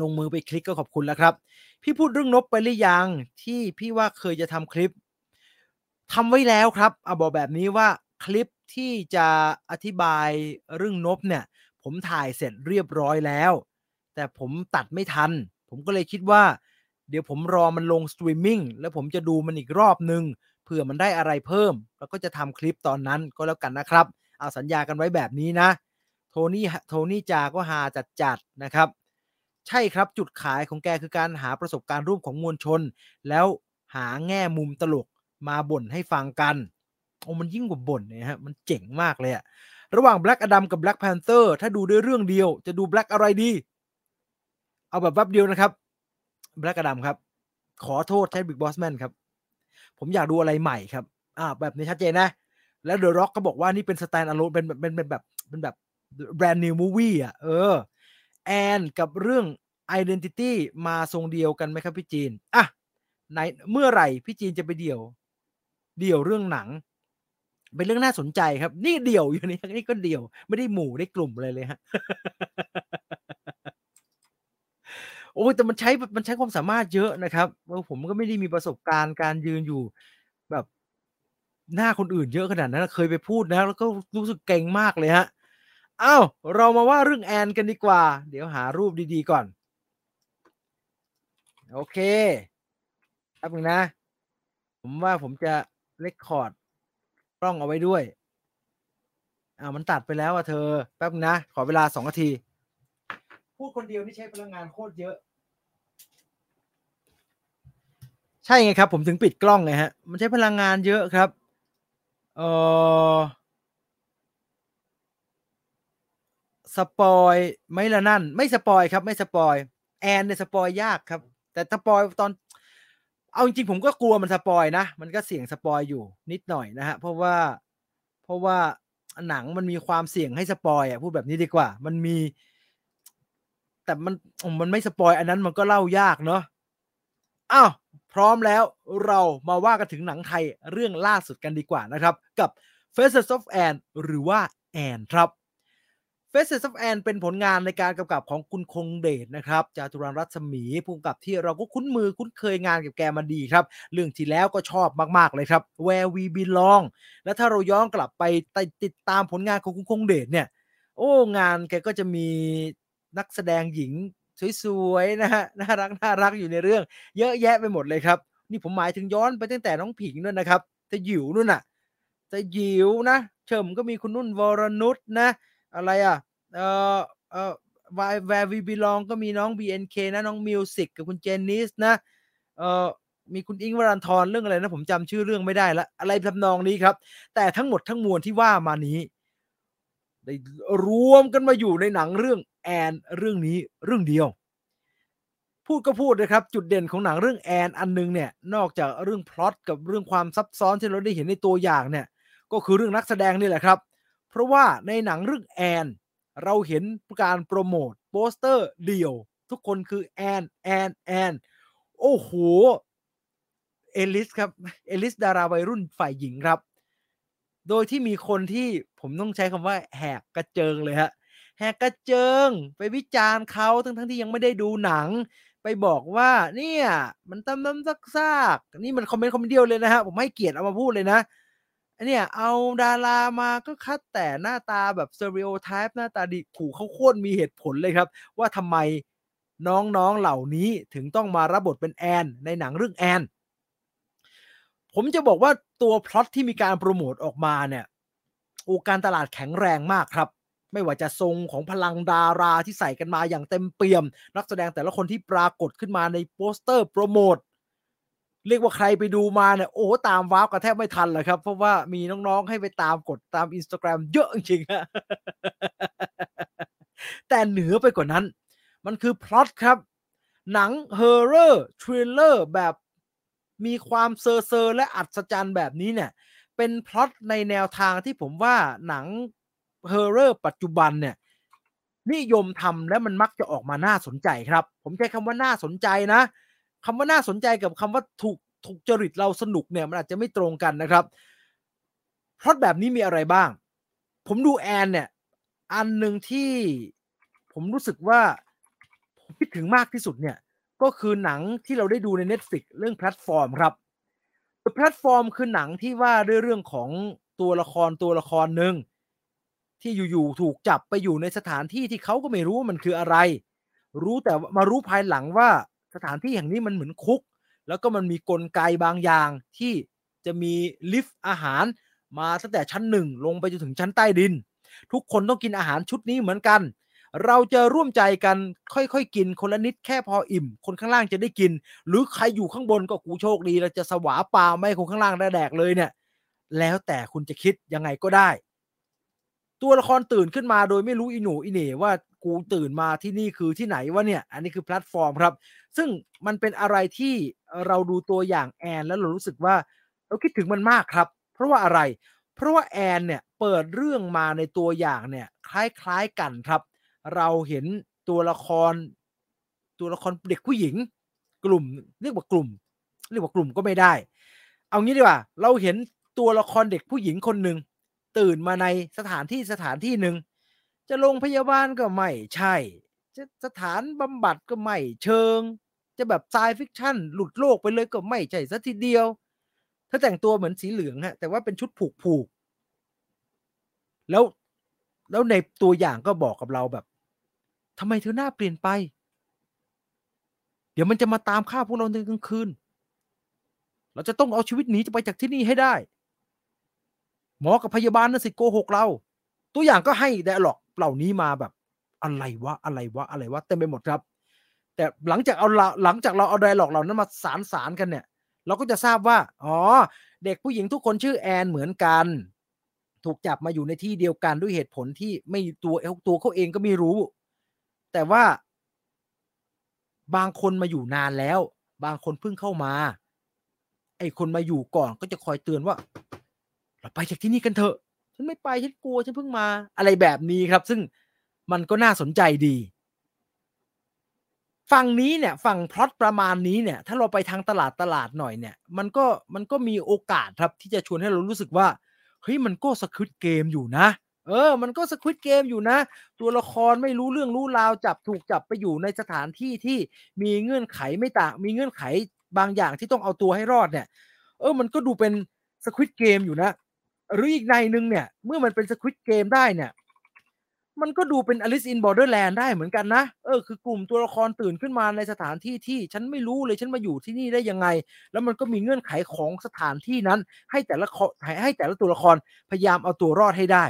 ลงมือไปคลิกก็ขอบคุณแล้วครับ พี่พูดเรื่อง Nope ไปหรือยังที่พี่ว่าเคยจะทำคลิปทำไว้แล้วครับเอาบอกแบบนี้ว่าคลิปที่จะอธิบายเรื่อง Nope เนี่ย ผมถ่ายเสร็จเรียบร้อยแล้ว แต่ผมตัดไม่ทัน ผมก็เลยคิดว่า เดี๋ยวผมรอมันลงสตรีมมิ่งแล้วผมจะดูมันอีกรอบนึงเผื่อมันได้อะไรเพิ่ม แล้วก็จะทำคลิปตอนนั้นก็แล้วกันนะครับ เอาสัญญากันไว้แบบนี้นะ โทนี่โทนี่จาก็หาจัดจัดนะครับ ใช่ครับจุดขายของแกคือการหาประสบการณ์ร่วมของมวลชน แล้วหาแง่มุมตลกมาบ่นให้ฟังกันโอ้มันยิ่งกว่าบ่นเนี่ยฮะมันเจ๋งมากเลยอะระหว่าง Black Adam กับ Black Panther ถ้าดูด้วยเรื่องเดียว จะดู Black อะไรดี เอาแบบแป๊บเดียวนะครับ Black Adam ครับ ขอโทษใช้ Big Boss Man ครับ ผมอยากดูอะไรใหม่ครับ อ่าแบบนี้ชัดเจนนะ แล้วเดอะร็อกก็บอกว่านี่เป็นสแตนอะโลนเป็นเป็นเป็นแบบเป็นแบบ brand new movie อะเออแอนกับเรื่อง identity มาทรงเดียวกันไหมครับพี่จีนอะไหนเมื่อไหร่พี่จีนจะไปเดี่ยว เดี่ยวเรื่องหนัง เป็นเรื่องน่าสนใจครับ นี่เดี่ยวอยู่นี่นี่ก็เดี่ยว ไม่ได้หมู่ได้กลุ่มเลยเลยฮะโอ้แต่มันใช้มันใช้ความสามารถเยอะนะครับเออผมก็ไม่ได้มีประสบการณ์การยืนอยู่ แบบ หน้าคนอื่นเยอะขนาดนั้นเคยไปพูดนะ แล้วก็รู้สึกเก่งมากเลยฮะอ้าวเรามาว่าเรื่องแอนกันดีกว่า เดี๋ยวหารูปดีๆก่อน โอเคแป๊บนึงนะ ผมว่าผมจะเลคคอร์ดกล้องเอาไว้ด้วยอ่ามันตัดไปแล้วอะเธอ แป๊บนึงนะขอเวลาสองนาที พูดคนเดียวนี่ใช้พลังงานโคตรเยอะ ใช่ไงครับ ผมถึงปิดกล้องไงฮะ มันใช้พลังงานเยอะครับ เออ spoil ไม่ละนั่น ไม่ spoil ครับ ไม่ spoil แอนเนี่ย spoil ยากครับ แต่ spoil ตอน เอาจริงๆผมก็กลัวมัน spoil นะ มันก็เสี่ยง spoil อยู่นิดหน่อยนะฮะ เพราะว่าเพราะว่าหนังมันมีความเสี่ยงให้ spoil อะพูดแบบนี้ดีกว่า มันมี แต่มันมันไม่ spoil อันนั้นมันก็เล่ายากเนาะอ้าว พร้อมแล้วเรามาว่ากันถึงหนังไทยเรื่องล่าสุดกันดีกว่านะครับ กับ Faces of Anne หรือว่าแอนครับ Faces of Anne เป็นผลงานในการกำกับของคุณคงเดชนะครับจาตุรันต์รัศมี ผู้กำกับที่เราก็คุ้นมือคุ้นเคยงานกับแกมาดีครับ เรื่องที่แล้วก็ชอบมาก ๆ เลยครับ Where We Belong และถ้าเราย้อนกลับไปติดตามผลงานของคุณคงเดชเนี่ย โอ้งานแกก็จะมีนักแสดงหญิง สวยๆนะฮะน่ารักน่ารักอยู่ในเรื่อง เยอะแยะไปหมดเลยครับ นี่ผมหมายถึงย้อนไปตั้งแต่น้องผิงนู่นนะครับจะหยิวนู่นน่ะจะหยิวนะ เฉิมก็มีคุณนุ่นวรนุชนะ อะไรอะเออเออวายแวร์วีบีลองก็มีน้อง BNK นะน้องมิวสิกกับคุณเจนนิสนะเออมีคุณอิ้งค์ วรันธรเรื่องอะไรนะ ผมจำชื่อเรื่องไม่ได้ละอะไรทำนองนี้ครับ แต่ทั้งหมดทั้งมวลที่ว่ามานี้ ได้รวมกันมาอยู่ในหนังเรื่องแอนเรื่องนี้เรื่องเดียว พูดก็พูดนะครับ จุดเด่นของหนังเรื่องแอนอันนึงเนี่ยนอกจากเรื่องพล็อตกับเรื่องความซับซ้อนที่เราได้เห็นในตัวอย่างเนี่ยก็คือเรื่องนักแสดงนี่แหละครับ เพราะว่าในหนังเรื่องแอนเราเห็นการโปรโมทโปสเตอร์เดี่ยว ทุกคนคือแอนแอนแอนโอ้โห A-list ครับ A-list ดาราวัยรุ่นฝ่ายหญิงครับ โดยที่มีคนที่ผมต้องใช้คำว่าแหกกระเจิงเลยฮะแหกกระเจิง ไปวิจารณ์เขาทั้งทั้งที่ยังไม่ได้ดูหนัง ไปบอกว่าเนี่ยมันตำตำซักซากนี่มันคอมเมนต์คอมเมนต์เดียวเลยนะฮะผมให้เกียรติเอามาพูดเลยนะเนี่ยเอาดารามาก็คัดแต่หน้าตาแบบ stereotype หน้าตาดีขู่เขาโคตรมีเหตุผลเลยครับ ว่าทำไมน้องๆเหล่านี้ถึงต้องมารับบทเป็นแอน ในหนังเรื่องแอน ผมจะบอกว่าตัวพล็อตที่มีการโปรโมทออกมาเนี่ยโอการตลาดแข็งแรงมากครับ ไม่ว่าจะทรงของพลังดาราที่ใส่กันมาอย่างเต็มเปี่ยม นักแสดงแต่ละคนที่ปรากฏขึ้นมาในโปสเตอร์โปรโมทเรียกว่าใครไปดูมาเนี่ยโอ้ตามว้าวกันแทบไม่ทันเลยครับ เพราะว่ามีน้องๆให้ไปตามกดตามอินสตาแกรมเยอะจริงฮะแต่เหนือไปกว่านั้น มันคือพล็อตครับ หนัง horror thriller แบบ มีความเซอร์เซอร์และอัศจรรย์แบบนี้เนี่ย เป็นพล็อตในแนวทางที่ผมว่าหนัง horror ปัจจุบันเนี่ยนิยมทำและมันมักจะออกมาน่าสนใจครับ ผมใช้คำว่าน่าสนใจนะคำว่าน่าสนใจกับคำว่าถูกถูกจริตเราสนุกเนี่ยมันอาจจะไม่ตรงกันนะครับพล็อตแบบนี้มีอะไรบ้าง ผมดูแอนเนี่ย อันหนึ่งที่ผมรู้สึกว่าผมคิดถึงมากที่สุดเนี่ย ก็คือหนังที่เราได้ดูใน Netflix เรื่องแพลตฟอร์มครับแพลตฟอร์มคือหนังที่ว่าด้วยเรื่องของตัวละครตัวละครหนึ่งที่อยู่ๆถูกจับไปอยู่ในสถานที่ที่เขาก็ไม่รู้ว่ามันคืออะไร รู้แต่มารู้ภายหลังว่าสถานที่แห่งนี้มันเหมือนคุก แล้วก็มันมีกลไกบางอย่างที่จะมีลิฟต์อาหารมาตั้งแต่ชั้นหนึ่งลงไปจนถึงชั้นใต้ดิน ทุกคนต้องกินอาหารชุดนี้เหมือนกัน เราจะร่วมใจกันค่อยๆกินคนละนิดแค่พออิ่ม คนข้างล่างจะได้กิน หรือใครอยู่ข้างบนก็กูโชคดีเราจะสวาปาไม่คนข้างล่างได้แดกเลยเนี่ย แล้วแต่คุณจะคิดยังไงก็ได้ ตัวละครตื่นขึ้นมาโดยไม่รู้อีหนูอีเหน่ว่ากูตื่นมาที่นี่คือที่ไหนวะเนี่ย อันนี้คือแพลตฟอร์มครับ ซึ่งมันเป็นอะไรที่เราดูตัวอย่างแอนแล้วเรารู้สึกว่าเราคิดถึงมันมากครับ เพราะว่าอะไร เพราะว่าแอนเนี่ยเเปิดเรื่องมาในตัวอย่างเนี่ยคล้ายๆกันครับ เราเห็นตัวละคร ตัวละครเด็กผู้หญิง กลุ่ม เรียกว่ากลุ่ม เรียกว่ากลุ่มก็ไม่ได้ เอางี้ดีกว่า เราเห็นตัวละครเด็กผู้หญิงคนหนึ่งตื่นมาในสถานที่สถานที่หนึ่งจะโรงพยาบาลก็ไม่ใช่ จะสถานบำบัดก็ไม่เชิง จะแบบ sci-fiction หลุดโลกไปเลยก็ไม่ใช่ซะทีเดียวเธอแต่งตัวเหมือนสีเหลืองฮะแต่ว่าเป็นชุดผูกผูกแล้วแล้วในตัวอย่างก็บอกกับเราแบบ ทำไมเธอหน้าเปลี่ยนไป เดี๋ยวมันจะมาตามฆ่าพวกเราในกลางคืน เราจะต้องเอาชีวิตหนีจะไปจากที่นี่ให้ได้ หมอกับพยาบาลนั่นสิโกหกเรา ตัวอย่างก็ให้ไดอะล็อกเหล่านี้มาแบบ อะไรวะอะไรวะอะไรวะเต็มไปหมดครับ แต่หลังจากเอาหลังจากเราเอาไดอะล็อกเหล่านั้นมาสารสารกันเนี่ย เราก็จะทราบว่า อ๋อ เด็กผู้หญิงทุกคนชื่อแอนเหมือนกันถูกจับมาอยู่ในที่เดียวกันด้วยเหตุผลที่ไม่ตัวตัวเขาเองก็ไม่รู้ แต่ว่า บางคนมาอยู่นานแล้ว บางคนเพิ่งเข้ามา ไอ้คนมาอยู่ก่อนก็จะคอยเตือนว่า เราไปจากที่นี่กันเถอะฉันไม่ไปฉันกลัวฉันเพิ่งมา อะไรแบบนี้ครับ ซึ่งมันก็น่าสนใจดีฝั่งนี้เนี่ยฝั่งพล็อตประมาณนี้เนี่ย ถ้าเราไปทางตลาดตลาดหน่อยเนี่ย มันก็มันก็มีโอกาสครับที่จะชวนให้เรารู้สึกว่าเฮ้ยมันก็สควิตเกมอยู่นะ เออ มันก็สควิตเกมอยู่นะ ตัวละครไม่รู้เรื่องรู้ราวจับถูกจับไปอยู่ในสถานที่ที่มีเงื่อนไขไม่ต่าง มีเงื่อนไขบางอย่างที่ต้องเอาตัวให้รอดเนี่ย เออ มันก็ดูเป็นสควิตเกมอยู่นะ หรืออีกในหนึ่งเนี่ย เมื่อมันเป็นสควิตเกมได้เนี่ย มันก็ดูเป็น Alice in Borderland ได้เหมือนกันนะ เออ คือกลุ่มตัวละครตื่นขึ้นมาในสถานที่ที่ฉันไม่รู้เลยฉันมาอยู่ที่นี่ได้ยังไง แล้วมันก็มีเงื่อนไขของสถานที่นั้น ให้แต่ละให้แต่ละตัวละครพยายามเอาตัวรอดให้ได้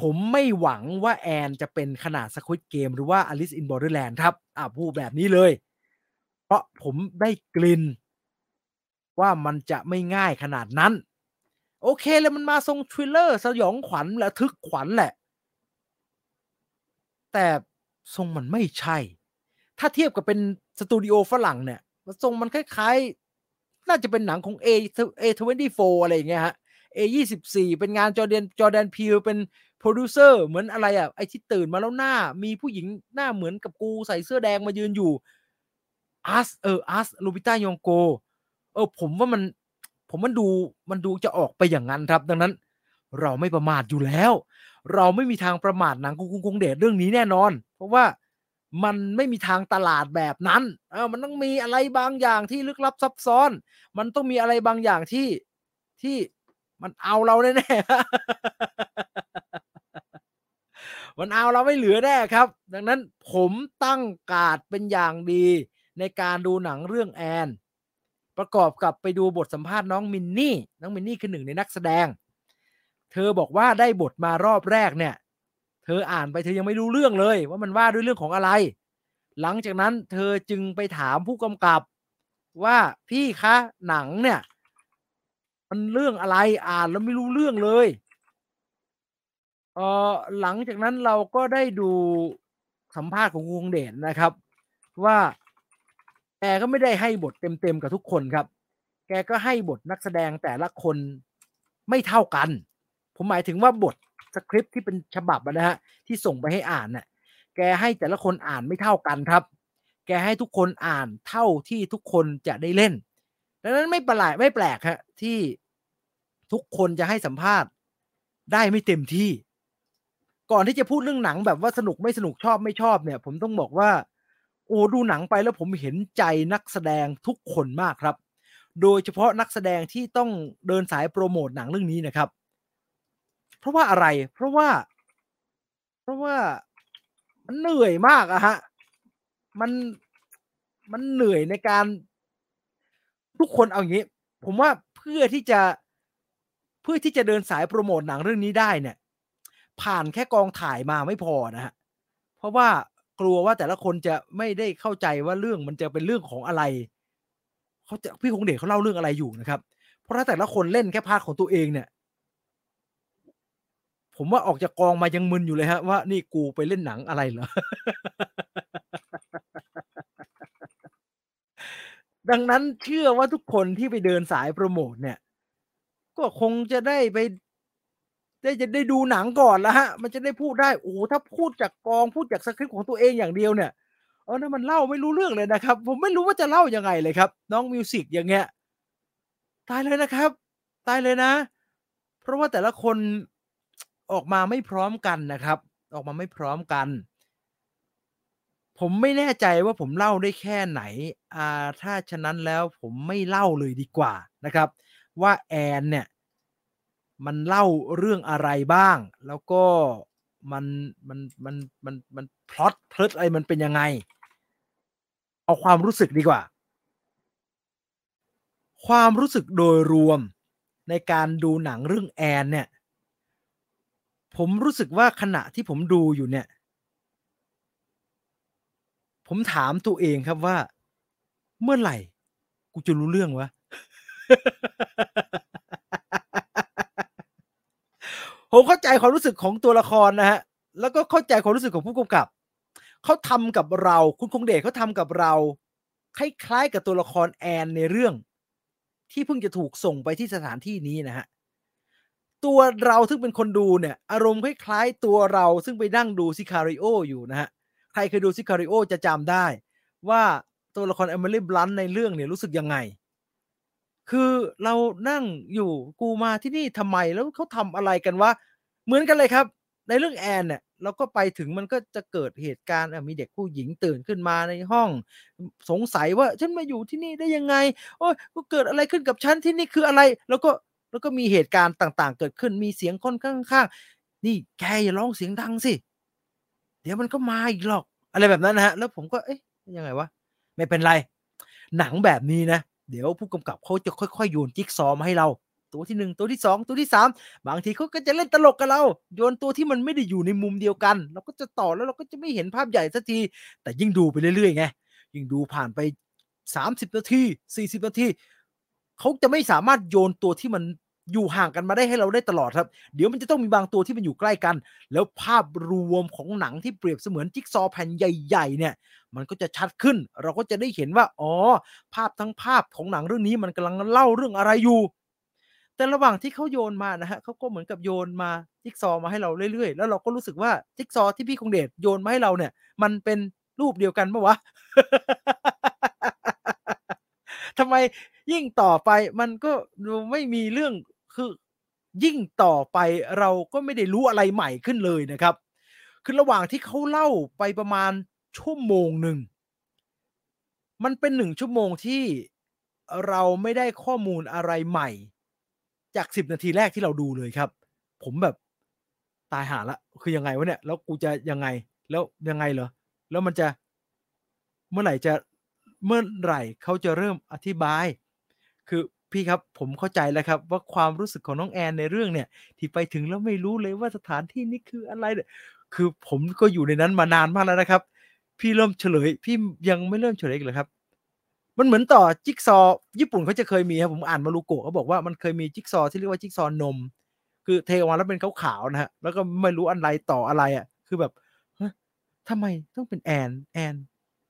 ผมไม่หวังว่าแอนจะเป็นขนาด Squid Game หรือว่า Alice in Borderland ครับ อ่าพูดแบบนี้เลย เพราะผมได้กลิ่นว่ามันจะไม่ง่ายขนาดนั้น โอเคเลยมันมาทรง thriller สยองขวัญและระทึกขวัญแหละ แต่ทรงมันไม่ใช่ ถ้าเทียบกับเป็นสตูดิโอฝรั่งเนี่ยทรงมันคล้ายๆ น่าจะเป็นหนังของ A A24 อะไรอย่างเงี้ยฮะ A24 เป็นงานจอร์แดนจอร์แดนพีลเป็น โปรดิวเซอร์เหมือนอะไรอะไอที่ตื่นมาแล้วหน้า มีผู้หญิงหน้าเหมือนกับกูใส่เสื้อแดงมายืนอยู่ Us เออ Us ลูปิตา นยองโก เออ ผมว่ามัน ผมมันดูมันดูจะออกไปอย่างนั้นครับ ดังนั้น เราไม่ประมาทอยู่แล้ว เราไม่มีทางประมาทหนังคุณคงเดชเรื่องนี้แน่นอน เพราะว่ามันไม่มีทางตลาดแบบนั้นเออมันต้องมีอะไรบางอย่างที่ลึกลับซับซ้อน มันต้องมีอะไรบางอย่างที่ที่มันเอาเราแน่ ๆมันเอาเราไม่เหลือแน่ครับ ดังนั้นผมตั้งกาดเป็นอย่างดีในการดูหนังเรื่องแอน ประกอบกับไปดูบทสัมภาษณ์น้องมินนี่ น้องมินนี่คือหนึ่งในนักแสดง เธอบอกว่าได้บทมารอบแรกเนี่ย เธออ่านไปเธอยังไม่รู้เรื่องเลย ว่ามันว่าด้วยเรื่องของอะไร หลังจากนั้นเธอจึงไปถามผู้กำกับว่าพี่คะหนังเนี่ย มันเรื่องอะไรอ่านแล้วไม่รู้เรื่องเลย เออหลังจากนั้นเราก็ได้ดูสัมภาษณ์ของวงเด่นนะครับ ว่าแกก็ไม่ได้ให้บทเต็มๆกับทุกคนครับ แกก็ให้บทนักแสดงแต่ละคนไม่เท่ากัน ผมหมายถึงว่าบทสคริปที่เป็นฉบับนะฮะที่ส่งไปให้อ่านน่ะแกให้แต่ละคนอ่านไม่เท่ากันครับ แกให้ทุกคนอ่านเท่าที่ทุกคนจะได้เล่น ดังนั้นไม่ประหลาดไม่แปลกฮะที่ทุกคนจะให้สัมภาษณ์ได้ไม่เต็มที่ ก่อนที่จะพูดเรื่องหนังแบบว่าสนุกไม่สนุกชอบไม่ชอบเนี่ย ผมต้องบอกว่า โอ้ดูหนังไปแล้วผมเห็นใจนักแสดงทุกคนมากครับ โดยเฉพาะนักแสดงที่ต้องเดินสายโปรโมทหนังเรื่องนี้นะครับ เพราะว่าอะไร เพราะว่า เพราะว่ามันเหนื่อยมากอะฮะ มันมันเหนื่อยในการ ทุกคนเอาอย่างนี้ ผมว่าเพื่อที่จะเพื่อที่จะเดินสายโปรโมทหนังเรื่องนี้ได้เนี่ย ผ่านแค่กองถ่ายมาไม่พอนะฮะเพราะว่ากลัวว่าแต่ละคนจะไม่ได้เข้าใจว่าเรื่องมันจะเป็นเรื่องของอะไรเขาจะพี่คงเดชเขาเล่าเรื่องอะไรอยู่นะครับ เพราะถ้าแต่ละคนเล่นแค่ part ของตัวเองเนี่ย ผมว่าออกจากกองมายังมึนอยู่เลยฮะว่านี่กูไปเล่นหนังอะไรเหรอดังนั้นเชื่อว่าทุกคนที่ไปเดินสายโปรโมทเนี่ย ก็คงจะได้ไป ได้จะได้ดูหนังก่อนแล้วฮะ มันจะได้พูดได้ โอ้ถ้าพูดจากกองพูดจากสคริปต์ของตัวเองอย่างเดียวเนี่ย เออนั่นมันเล่าไม่รู้เรื่องเลยนะครับ ผมไม่รู้ว่าจะเล่ายังไงเลยครับ น้องมิวสิกอย่างเงี้ย ตายเลยนะครับ ตายเลยนะ เพราะว่าแต่ละคนออกมาไม่พร้อมกันนะครับ ออกมาไม่พร้อมกัน ผมไม่แน่ใจว่าผมเล่าได้แค่ไหน อ่า ถ้าฉะนั้นแล้วผมไม่เล่าเลยดีกว่านะครับ ว่าแอนเนี่ย มันเล่าเรื่องอะไรบ้าง แล้วก็มันมันมันมันมันพล็อตเพลิดอะไรมันเป็นยังไง เอาความรู้สึกดีกว่า ความรู้สึกโดยรวมในการดูหนังเรื่องแอนเนี่ย ผมรู้สึกว่าขณะที่ผมดูอยู่เนี่ย ผมถามตัวเองครับว่า เมื่อไหร่ กูจะรู้เรื่องวะ ผมเข้าใจความรู้สึกของตัวละครนะฮะ แล้วก็เข้าใจความรู้สึกของผู้กำกับ เขาทำกับเราคุณคงเดชเขาทำกับเราคล้ายๆกับตัวละครแอนในเรื่อง ที่เพิ่งจะถูกส่งไปที่สถานที่นี้นะฮะ ตัวเราซึ่งเป็นคนดูเนี่ย อารมณ์คล้ายๆตัวเราซึ่งไปนั่งดูซิคาริโออยู่นะฮะ ใครเคยดูซิคาริโอจะจำได้ ว่าตัวละครเอมิลี่บลันในเรื่องเนี่ยรู้สึกยังไง คือเรานั่งอยู่กูมาที่นี่ทำไมแล้วเขาทำอะไรกันวะเหมือนกันเลยครับ ในเรื่องแอนเนี่ยเราก็ไปถึงมันก็จะเกิดเหตุการณ์มีเด็กผู้หญิงตื่นขึ้นมาในห้อง สงสัยว่าฉันมาอยู่ที่นี่ได้ยังไง โอ้ยเกิดอะไรขึ้นกับฉันที่นี่คืออะไร แล้วก็แล้วก็มีเหตุการณ์ต่างๆ เกิดขึ้นมีเสียงคนข้างๆนี่แกอย่าร้องเสียงดังสิเดี๋ยวมันก็มาอีกหรอก อะไรแบบนั้นนะฮะ แล้วผมก็เอ๊ะยังไงวะไม่เป็นไร หนังแบบนี้นะ เดี๋ยวผู้กำกับเขาจะค่อยๆโยนจิ๊กซอว์มาให้เรา ตัวที่หนึ่งตัวที่สองตัวที่สามบางทีเขาก็จะเล่นตลกกับเรา โยนตัวที่มันไม่ได้อยู่ในมุมเดียวกัน เราก็จะต่อแล้วเราก็จะไม่เห็นภาพใหญ่สักที แต่ยิ่งดูไปเรื่อยๆไงยิ่งดูผ่านไปสามสิบนาทีสี่สิบนาทีเขาจะไม่สามารถโยนตัวที่มัน อยู่ห่างกันมาได้ให้เราได้ตลอดครับ เดี๋ยวมันจะต้องมีบางตัวที่มันอยู่ใกล้กัน แล้วภาพรวมของหนังที่เปรียบเสมือนจิ๊กซอแผ่นใหญ่ๆเนี่ย มันก็จะชัดขึ้น เราก็จะได้เห็นว่า อ๋อ ภาพทั้งภาพของหนังเรื่องนี้มันกำลังเล่าเรื่องอะไรอยู่ แต่ระหว่างที่เขาโยนมานะฮะเขาก็เหมือนกับโยนมาจิ๊กซอมาให้เราเรื่อยๆ แล้วเราก็รู้สึกว่าจิ๊กซอที่พี่คงเดชโยนมาให้เราเนี่ย มันเป็นรูปเดียวกันปะวะทำไมยิ่งต่อไปมันก็ดูไม่มีเรื่อง คือยิ่งต่อไปเราก็ไม่ได้รู้อะไรใหม่ขึ้นเลยนะครับ คือระหว่างที่เขาเล่าไปประมาณชั่วโมงหนึ่ง มันเป็นหนึ่งชั่วโมงที่เราไม่ได้ข้อมูลอะไรใหม่ จากสิบนาทีแรกที่เราดูเลยครับ ผมแบบตายหาละ คือยังไงวะเนี่ย แล้วกูจะยังไง แล้วยังไงเหรอ แล้วมันจะเมื่อไหร่จะเมื่อไหร่เขาจะเริ่มอธิบาย คือ พี่ครับผมเข้าใจแล้วครับว่าความรู้สึกของน้องแอนในเรื่องเนี่ย ที่ไปถึงแล้วไม่รู้เลยว่าสถานที่นี้คืออะไรเนี่ยคือผมก็อยู่ในนั้นมานานมากแล้วนะครับ พี่เริ่มเฉลย พี่ยังไม่เริ่มเฉลยอีกเลยครับ มันเหมือนต่อจิ๊กซอ ญี่ปุ่นเขาจะเคยมีครับผมอ่านมารูโกะเขาบอกว่ามันเคยมีจิ๊กซอที่เรียกว่าจิ๊กซอนม คือเทออกมาแล้วเป็นขาวๆนะฮะแล้วก็ไม่รู้อะไรต่ออะไรอะ คือแบบเฮ้ยทำไมต้องเป็นแอนแอน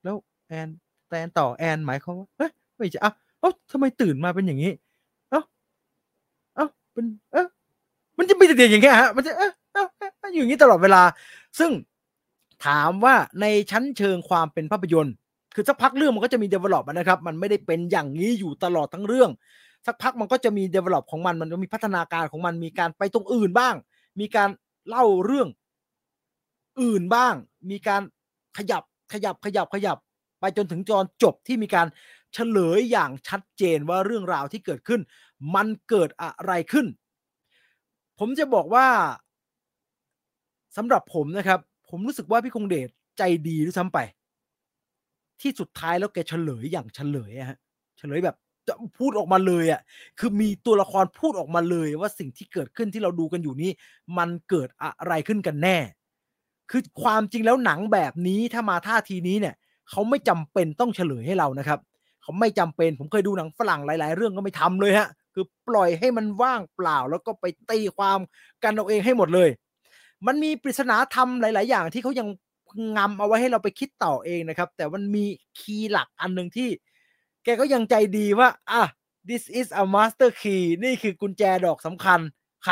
แล้วแอนแตนต่อแอนหมายความว่าเฮ้ยไม่ใช่อะ เอ้าทำไมตื่นมาเป็นอย่างนี้ เอ้าเอ้าเป็นเอ้ามันจะมีแต่อย่างเงี้ยฮะมันจะเอ้าเอ้าเอ้าอยู่อย่างนี้ตลอดเวลา ซึ่งถามว่าในชั้นเชิงความเป็นภาพยนตร์คือสักพักเรื่องมันก็จะมี develop นะครับ มันไม่ได้เป็นอย่างนี้อยู่ตลอดทั้งเรื่อง สักพักมันก็จะมี develop ของมันมันก็มีพัฒนาการของมันมีการไปตรงอื่นบ้าง มีการเล่าเรื่องอื่นบ้าง มีการขยับขยับขยับขยับ ไปจนถึงจอนจบที่มีการ เฉลยอย่างชัดเจนว่าเรื่องราวที่เกิดขึ้น มันเกิดอะไรขึ้น ผมจะบอกว่าสำหรับผมนะครับ ผมรู้สึกว่าพี่คงเดชใจดีด้วยซ้ำไป ที่สุดท้ายแล้วแกเฉลยอย่างเฉลยอะฮะเฉลยแบบจะพูดออกมาเลยอะคือมีตัวละครพูดออกมาเลยว่าสิ่งที่เกิดขึ้นที่เราดูกันอยู่นี้ มันเกิดอะไรขึ้นกันแน่ คือความจริงแล้วหนังแบบนี้ถ้ามาท่าทีนี้เนี่ย เขาไม่จำเป็นต้องเฉลยให้เรานะครับ เขาไม่จำเป็นผมเคยดูหนังฝรั่งหลาย ๆ เรื่องก็ไม่ทำเลยฮะ คือปล่อยให้มันว่างเปล่า แล้วก็ไปตีความกันเอาเองให้หมดเลย มันมีปริศนาธรรมหลาย ๆ อย่างที่เขายังงำเอาไว้ให้เราไปคิดต่อเองนะครับ แต่มันมีคีย์หลักอันหนึ่งที่ แกก็ยังใจดีว่าอะ this is a master key นี่คือกุญแจดอกสำคัญไข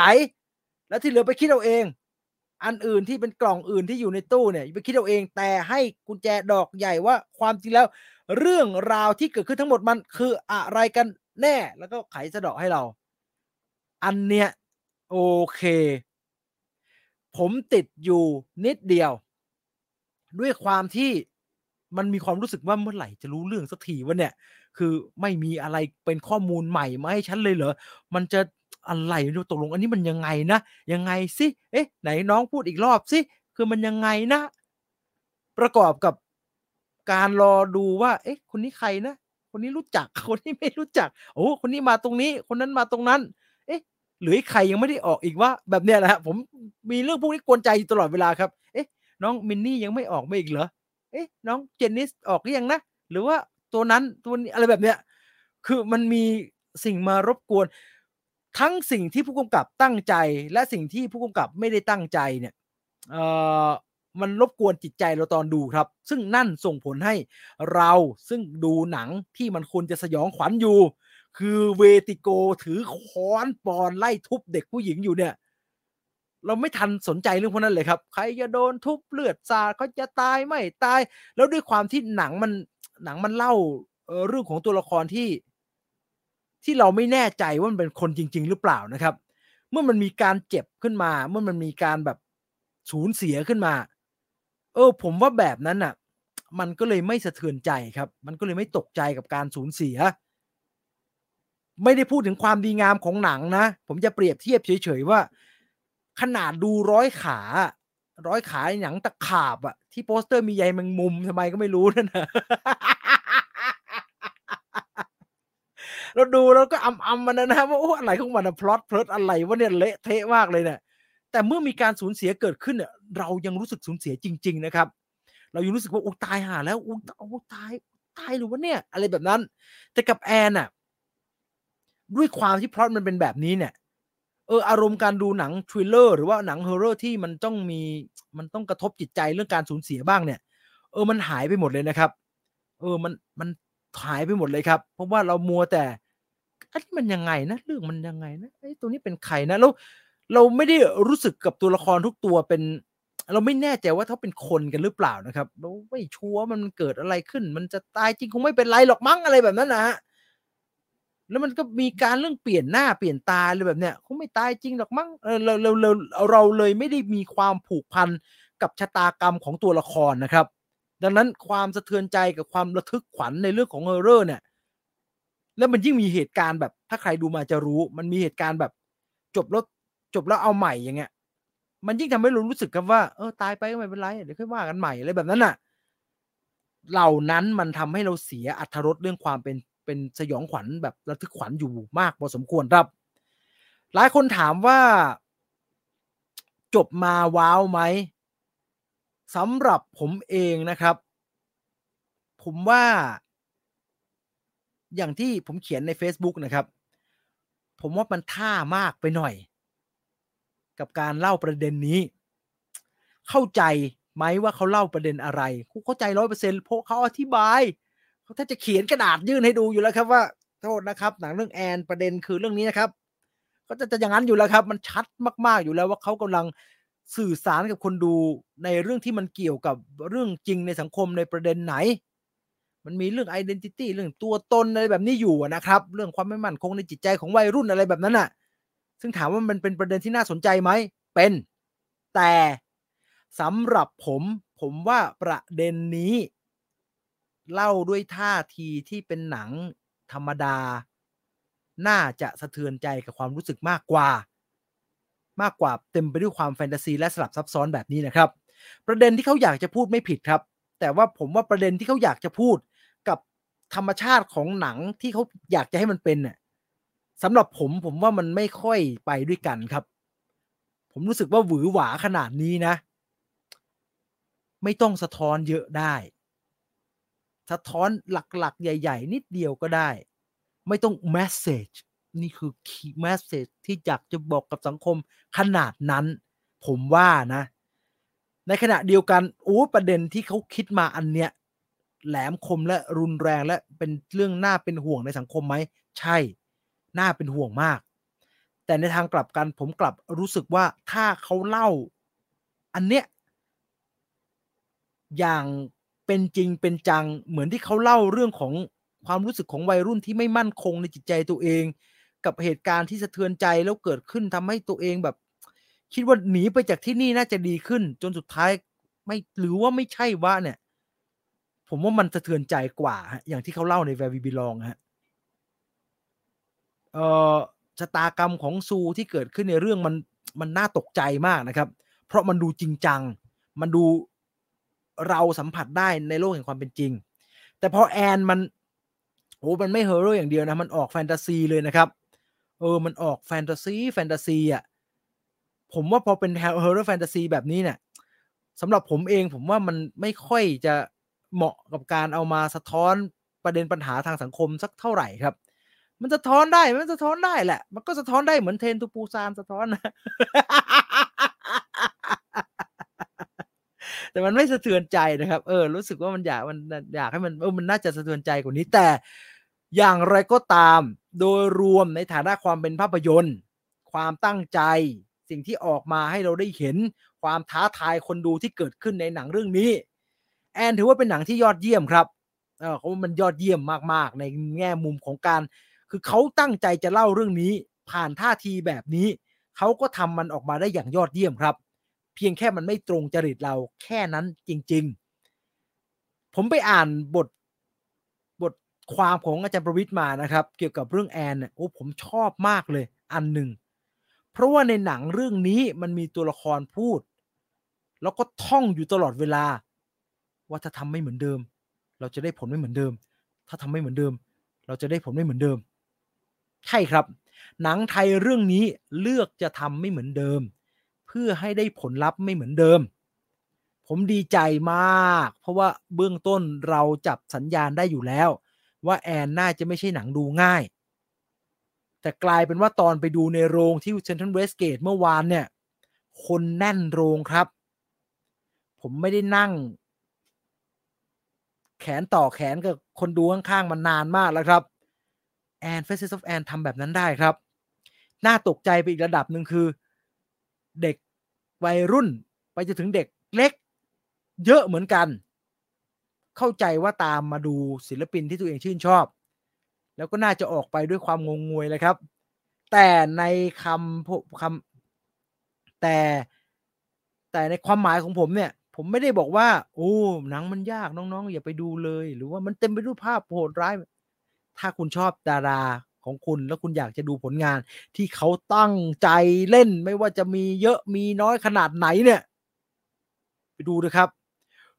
แล้วที่เหลือไปคิดเอาเอง อันอื่นที่เป็นกล่องอื่นที่อยู่ในตู้เนี่ยไปคิดเอาเอง แต่ให้กุญแจดอกใหญ่ว่าความจริงแล้ว เรื่องราวที่เกิดขึ้นทั้งหมดมันคืออะไรกันแน่ แล้วก็ไขสะดาะให้เรา อันเนี้ยโอเค ผมติดอยู่นิดเดียว ด้วยความที่มันมีความรู้สึกว่าเมื่อไหร่จะรู้เรื่องสักทีวะเนี่ย คือไม่มีอะไรเป็นข้อมูลใหม่มาให้ฉันเลยเหรอ มันจะอะไรตกลงอันนี้มันยังไงนะ ยังไงสิ เอ๊ะ ไหนน้องพูดอีกรอบสิ คือมันยังไงนะ ประกอบกับ การรอดูว่า เอ๊ะ คนนี้ใครนะ คนนี้รู้จัก คนนี้ไม่รู้จัก โอ้คนนี้มาตรงนี้ คนนั้นมาตรงนั้น เอ๊ะ หรือใครยังไม่ได้ออกอีกว่า แบบเนี้ยนะฮะผมมีเรื่องพวกนี้กวนใจอยู่ตลอดเวลาครับ เอ๊ะ น้องมินนี่ยังไม่ออกมาอีกเหรอ เอ๊ะ น้องเจนนิสออกหรือยังนะ หรือว่าตัวนั้นตัวนี้อะไรแบบเนี้ย คือมันมีสิ่งมารบกวน ทั้งสิ่งที่ผู้กำกับตั้งใจ และสิ่งที่ผู้กำกับไม่ได้ตั้งใจเนี่ย เอ่อ มันรบกวนจิตใจเราตอนดูครับ ซึ่งนั่นส่งผลให้เราซึ่งดูหนังที่มันควรจะสยองขวัญอยู่ คือเวติโกถือค้อนปอนไล่ทุบเด็กผู้หญิงอยู่เนี่ย เราไม่ทันสนใจเรื่องพวกนั้นเลยครับ ใครจะโดนทุบเลือดสาดเขาจะตายไม่ตาย แล้วด้วยความที่หนังมันหนังมันเล่าเรื่องของตัวละครที่ ที่เราไม่แน่ใจว่ามันเป็นคนจริง ๆ หรือเปล่านะครับ เมื่อมันมีการเจ็บขึ้นมา เมื่อมันมีการแบบสูญเสียขึ้นมา เออ ผมว่าแบบนั้นน่ะ มันก็เลยไม่สะเทือนใจครับ มันก็เลยไม่ตกใจกับการสูญเสีย ไม่ได้พูดถึงความดีงามของหนังนะ ผมจะเปรียบเทียบเฉยๆว่า ขนาดดูร้อยขา ร้อยขาหนังตะขาบอะที่โปสเตอร์มีใยแมงมุมทำไมก็ไม่รู้นั่นนะเราดูแล้วก็ขำขำมันนะว่าโอ้อะไรของมันอะพล็อตเพลิดอะไรวะเนี่ยเละเทะมากเลยเนี่ย แต่เมื่อมีการสูญเสียเกิดขึ้นเนี่ยเรายังรู้สึกสูญเสียจริง ๆ นะครับ เรายังรู้สึกว่าโอ้ตายห่าแล้วโอ้โอ้ตายตายหรือวะเนี่ย อะไรแบบนั้น แต่กับแอนอะด้วยความที่พล็อตมันเป็นแบบนี้เนี่ยเอออารมณ์การดูหนัง thriller หรือว่าหนัง horror ที่มันต้องมีมันต้องกระทบจิตใจเรื่องการสูญเสียบ้างเนี่ย เออมันหายไปหมดเลยนะครับ เออมันมันหายไปหมดเลยครับ เพราะว่าเรามัวแต่อันนี้มันยังไงนะเรื่องมันยังไงนะไอ้ตัวนี้เป็นใครนะแล้ว เราไม่ได้รู้สึกกับตัวละครทุกตัวเป็น เราไม่แน่ใจว่าเขาเป็นคนกันหรือเปล่านะครับเราไม่ชัวร์มันเกิดอะไรขึ้น มันจะตายจริงคงไม่เป็นไรหรอกมั้งอะไรแบบนั้นนะฮะแล้วมันก็มีการเรื่องเปลี่ยนหน้าเปลี่ยนตาเลยแบบเนี้ยคงไม่ตายจริงหรอกมั้งเออเราเราเราเราเลยไม่ได้มีความผูกพันกับชะตากรรมของตัวละครนะครับ ดังนั้นความสะเทือนใจกับความระทึกขวัญในเรื่องของเฮอร์เรอร์เนี่ยแล้วมันยิ่งมีเหตุการณ์แบบถ้าใครดูมาจะรู้ มันมีเหตุการณ์แบบจบแล้ว จบแล้วเอาใหม่อย่างเงี้ย มันยิ่งทำให้เรารู้สึกกับว่าเออตายไปก็ไม่เป็นไรเดี๋ยวค่อยว่ากันใหม่อะไรแบบนั้นน่ะ เหล่านั้นมันทำให้เราเสียอัธรสเรื่องความเป็นเป็นสยองขวัญแบบระทึกขวัญอยู่มากพอสมควรครับ หลายคนถามว่า จบมาว้าวไหมสำหรับผมเองนะครับ ผมว่า อย่างที่ผมเขียนใน Facebook นะครับ ผมว่ามันท่ามากไปหน่อย กับการเล่าประเด็นนี้ เข้าใจไหมว่าเขาเล่าประเด็นอะไรเข้าใจร้อยเปอร์เซ็นต์เพราะเขาอธิบายเขาถ้าจะเขียนกระดาษยื่นให้ดูอยู่แล้วครับว่าโทษนะครับหนังเรื่องแอนประเด็นคือเรื่องนี้นะครับ ก็จะจะอย่างนั้นอยู่แล้วครับ มันชัดมาก ๆอยู่แล้วว่าเขากำลังสื่อสารกับคนดูในเรื่องที่มันเกี่ยวกับเรื่องจริงในสังคมในประเด็นไหน มันมีเรื่องไอดีนิตี้เรื่องตัวตนอะไรแบบนี้อยู่นะครับ เรื่องความไม่มั่นคงในจิตใจของวัยรุ่นอะไรแบบนั้นน่ะ ซึ่งถามว่ามันเป็นประเด็นที่น่าสนใจไหม เป็น แต่สำหรับผมผมว่าประเด็นนี้ เล่าด้วยท่าทีที่เป็นหนังธรรมดา น่าจะสะเทือนใจกับความรู้สึกมากกว่า มากกว่าเต็มไปด้วยความแฟนตาซีและสลับซับซ้อนแบบนี้นะครับ ประเด็นที่เขาอยากจะพูดไม่ผิดครับ แต่ว่าผมว่าประเด็นที่เขาอยากจะพูดกับธรรมชาติของหนังที่เขาอยากจะให้มันเป็นเนี่ย สำหรับผมผมว่ามันไม่ค่อยไปด้วยกันครับ ผมรู้สึกว่าหวือหวาขนาดนี้นะ ไม่ต้องสะท้อนเยอะได้ สะท้อนหลักๆ ใหญ่ ๆ นิดเดียวก็ได้ ไม่ต้อง message นี่คือ key message ที่อยากจะบอกกับสังคมขนาดนั้น ผมว่านะ ในขณะเดียวกันโอ้ประเด็นที่เขาคิดมาอันเนี้ยแหลมคมและรุนแรงและเป็นเรื่องน่าเป็นห่วงในสังคมไหม ใช่ น่าเป็นห่วงมาก แต่ในทางกลับกันผมกลับรู้สึกว่าถ้าเขาเล่าอันเนี้ยอย่างเป็นจริงเป็นจังเหมือนที่เขาเล่าเรื่องของความรู้สึกของวัยรุ่นที่ไม่มั่นคงในจิตใจตัวเอง กับเหตุการณ์ที่สะเทือนใจแล้วเกิดขึ้นทำให้ตัวเองแบบ คิดว่าหนีไปจากที่นี่น่าจะดีขึ้น จนสุดท้ายไม่หรือว่าไม่ใช่ว่าเนี่ย ผมว่ามันสะเทือนใจกว่า อย่างที่เขาเล่าในแวร์วีบิลองฮะ เอ่อชะตากรรมของซูที่เกิดขึ้นในเรื่องมันมันน่าตกใจมากนะครับ เพราะมันดูจริงจัง มันดูเราสัมผัสได้ในโลกแห่งความเป็นจริง แต่พอแอนมันโอ้มันไม่ horror อย่างเดียวนะ มันออกแฟนตาซีเลยนะครับ เออ มันออกแฟนตาซีแฟนตาซีอะ ผมว่าพอเป็น horror แฟนตาซีแบบนี้เนี่ยสำหรับผมเองผมว่ามันไม่ค่อยจะเหมาะกับการเอามาสะท้อนประเด็นปัญหาทางสังคมสักเท่าไหร่ครับ มันสะท้อนได้ มันสะท้อนได้แหละ มันก็สะท้อนได้เหมือน Train to Busan สะท้อนนะแต่มันไม่สะเทือนใจนะครับ เออ รู้สึกว่ามันอยากมันอยากให้มันเออมันน่าจะสะเทือนใจกว่านี้ แต่อย่างไรก็ตาม โดยรวมในฐานะความเป็นภาพยนตร์ ความตั้งใจ สิ่งที่ออกมาให้เราได้เห็น ความท้าทายคนดูที่เกิดขึ้นในหนังเรื่องนี้ แอนถือว่าเป็นหนังที่ยอดเยี่ยมครับ เออเขามันยอดเยี่ยมมากๆ ในแง่มุมของการ คือเขาตั้งใจจะเล่าเรื่องนี้ ผ่านท่าทีแบบนี้ เขาก็ทำมันออกมาได้อย่างยอดเยี่ยมครับ เพียงแค่มันไม่ตรงจริตเราแค่นั้นจริง ๆ ผมไปอ่านบทบทความของอาจารย์ประวิทย์มานะครับ เกี่ยวกับเรื่องแอนเนี่ยโอ้ผมชอบมากเลยอันหนึ่ง เพราะว่าในหนังเรื่องนี้มันมีตัวละครพูด แล้วก็ท่องอยู่ตลอดเวลา ว่าถ้าทำไม่เหมือนเดิม เราจะได้ผลไม่เหมือนเดิม ถ้าทำไม่เหมือนเดิม เราจะได้ผลไม่เหมือนเดิม ใช่ครับ หนังไทยเรื่องนี้เลือกจะทำไม่เหมือนเดิม เพื่อให้ได้ผลลัพธ์ไม่เหมือนเดิม ผมดีใจมาก เพราะว่าเบื้องต้นเราจับสัญญาณได้อยู่แล้ว ว่าแอนน่าจะไม่ใช่หนังดูง่าย แต่กลายเป็นว่าตอนไปดูในโรงที่เซนทรัลเวสเกตเมื่อวานเนี่ย คนแน่นโรงครับ ผมไม่ได้นั่งแขนต่อแขนกับคนดูข้างๆมานานมากแล้วครับ แอน Faces of Anne ทำแบบนั้นได้ครับ น่าตกใจไปอีกระดับหนึ่งคือ เด็กวัยรุ่น ไปจะถึงเด็กเล็ก เยอะเหมือนกัน เข้าใจว่าตามมาดูศิลปินที่ตัวเองชื่นชอบ แล้วก็น่าจะออกไปด้วยความงงงวยเลยครับ แต่ในคำคำแต่แต่ในความหมายของผมเนี่ย ผมไม่ได้บอกว่า โอ้หนังมันยากน้องๆ อย่าไปดูเลย หรือว่ามันเต็มไปด้วยภาพโหดร้าย ถ้าคุณชอบดาราของคุณแล้วคุณอยากจะดูผลงาน ที่เขาตั้งใจเล่นไม่ว่าจะมีเยอะมีน้อยขนาดไหนเนี่ย ไปดูนะครับ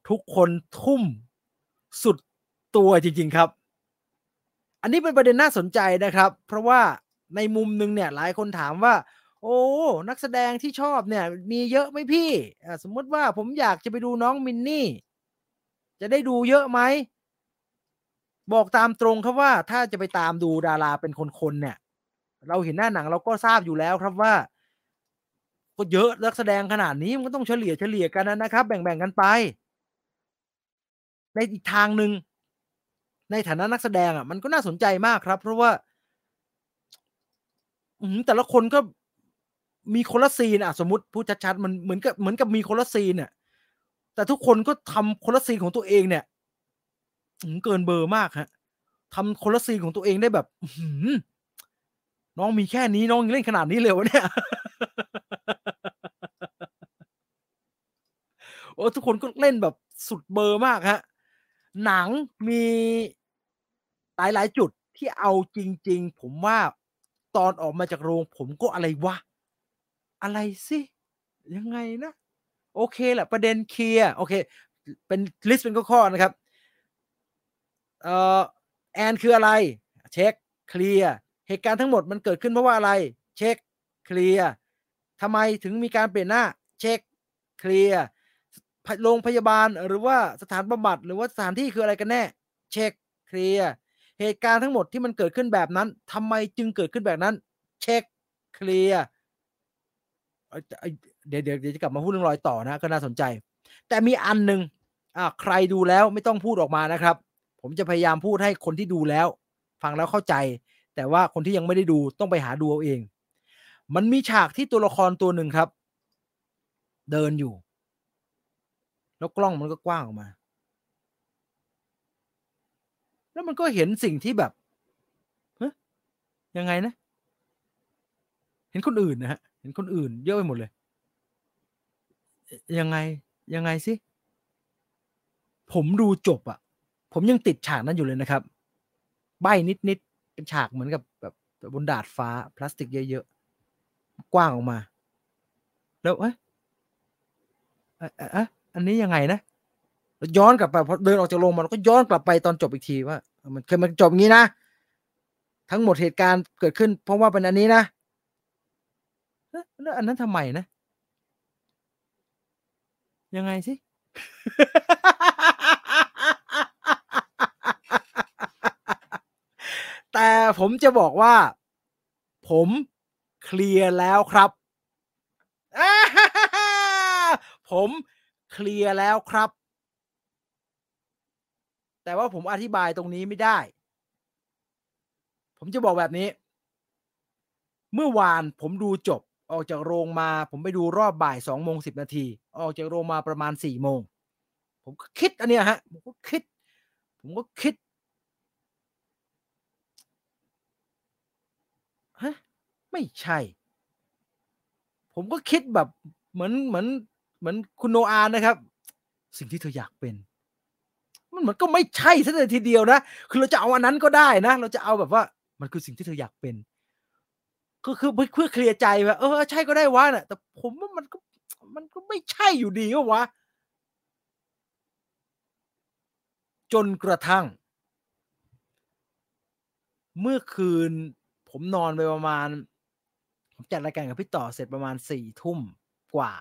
ทุกคนทุ่มสุดตัวจริง ๆครับ อันนี้เป็นประเด็นน่าสนใจนะครับ เพราะว่าในมุมหนึ่งเนี่ยหลายคนถามว่า โอ้นักแสดงที่ชอบเนี่ยมีเยอะไหมพี่ สมมติว่าผมอยากจะไปดูน้องมินนี่ จะได้ดูเยอะไหม บอกตามตรงครับว่าถ้าจะไปตามดูดาราเป็นคนๆเนี่ย เราเห็นหน้าหนังเราก็ทราบอยู่แล้วครับว่า ก็เยอะนักแสดงขนาดนี้มันก็ต้องเฉลี่ยเฉลี่ยกันนะครับ แบ่งๆกันไป ในอีกทางหนึ่งในฐานะนักแสดงอะ มันก็น่าสนใจมากครับ เพราะว่าแต่ละคนก็มีคนละซีนอะสมมติพูดชัดๆมันเหมือนกับเหมือนกับมีคนละซีนเนี่ยแต่ทุกคนก็ทำคนละซีนของตัวเองเนี่ย เกินเบอร์มากฮะทำคนละซีนของตัวเองได้แบบน้องมีแค่นี้น้องเล่นขนาดนี้เลยวะเนี่ยโอ้ทุกคนก็เล่นแบบสุดเบอร์มากฮะ หนังมีหลายหลายจุดที่เอาจริง ๆ ผมว่าตอนออกมาจากโรง ผมก็อะไรวะ อะไรสิยังไงนะ โอเคแหละประเด็นเคลียร์โอเค เป็น list เป็นข้อๆนะครับ เอ่อแอนคืออะไร เช็คเคลียร์เหตุการณ์ทั้งหมดมันเกิดขึ้นเพราะว่าอะไร เช็คเคลียร์ทำไมถึงมีการเปลี่ยนหน้า เช็คเคลียร์โรงพยาบาลหรือว่าสถานบำบัดหรือว่าสถานที่คืออะไรกันแน่ เช็คเคลียร์เหตุการณ์ทั้งหมดที่มันเกิดขึ้นแบบนั้นทำไมจึงเกิดขึ้นแบบนั้น เช็คเคลียร์เดี๋ยวเดี๋ยวจะกลับมาพูดเรื่องรอยต่อนะก็น่าสนใจ แต่มีอันหนึ่งอ่าใครดูแล้วไม่ต้องพูดออกมานะครับ ผมจะพยายามพูดให้คนที่ดูแล้ว ฟังแล้วเข้าใจ แต่ว่าคนที่ยังไม่ได้ดูต้องไปหาดูเอาเอง มันมีฉากที่ตัวละครตัวหนึ่งครับ เดินอยู่ แล้วกล้องมันก็กว้างออกมา แล้วมันก็เห็นสิ่งที่แบบยังไงนะ เห็นคนอื่นนะฮะ เห็นคนอื่น เยอะไปหมดเลย ยังไงยังไงสิ ผมดูจบอะ ผมยังติดฉากนั้นอยู่เลยนะครับ ใบนิดๆเป็นฉากเหมือนกับแบบบนดาดฟ้า พลาสติกเยอะๆ กว้างออกมา แล้วเอ๊ะอะอะอันนี้ยังไงนะย้อนกลับไปพอเดินออกจากโรงมันก็ย้อนกลับไปตอนจบอีกทีว่า มันเคยมันจบอย่างนี้นะ ทั้งหมดเหตุการณ์เกิดขึ้น เพราะว่าเป็นอันนี้นะเอ๊ะแล้วอันนั้นทำไมนะ ยังไงสิ แต่ผมจะบอกว่า ผมเคลียร์แล้วครับ ผมเคลียร์แล้วครับ แต่ว่าผมอธิบายตรงนี้ไม่ได้ ผมจะบอกแบบนี้ เมื่อวานผมดูจบ ออกจากโรงมาผมไปดูรอบบ่ายสองโมงสิบนาที ออกจากโรงมาประมาณสี่โมง ผมก็คิดอันเนี้ยฮะ ผมก็คิด ผมก็คิด ฮะ ไม่ใช่ ผมก็คิดแบบเหมือนเหมือนเหมือนคุณโนอาห์นะครับ สิ่งที่เธออยากเป็น มันเหมือนก็ไม่ใช่ซะเลยทีเดียวนะ คือเราจะเอาอันนั้นก็ได้นะ เราจะเอาแบบว่า มันคือสิ่งที่เธออยากเป็นก็คือเพื่อเพื่อเคลียร์ใจว่าเออใช่ก็ได้วะน่ะแต่ผมว่ามันก็มันก็ไม่ใช่อยู่ดีวะ จนกระทั่ง เมื่อคืนผมนอนไปประมาณ ผมจัดรายการกับพี่ต่อเสร็จประมาณสี่ทุ่มกว่า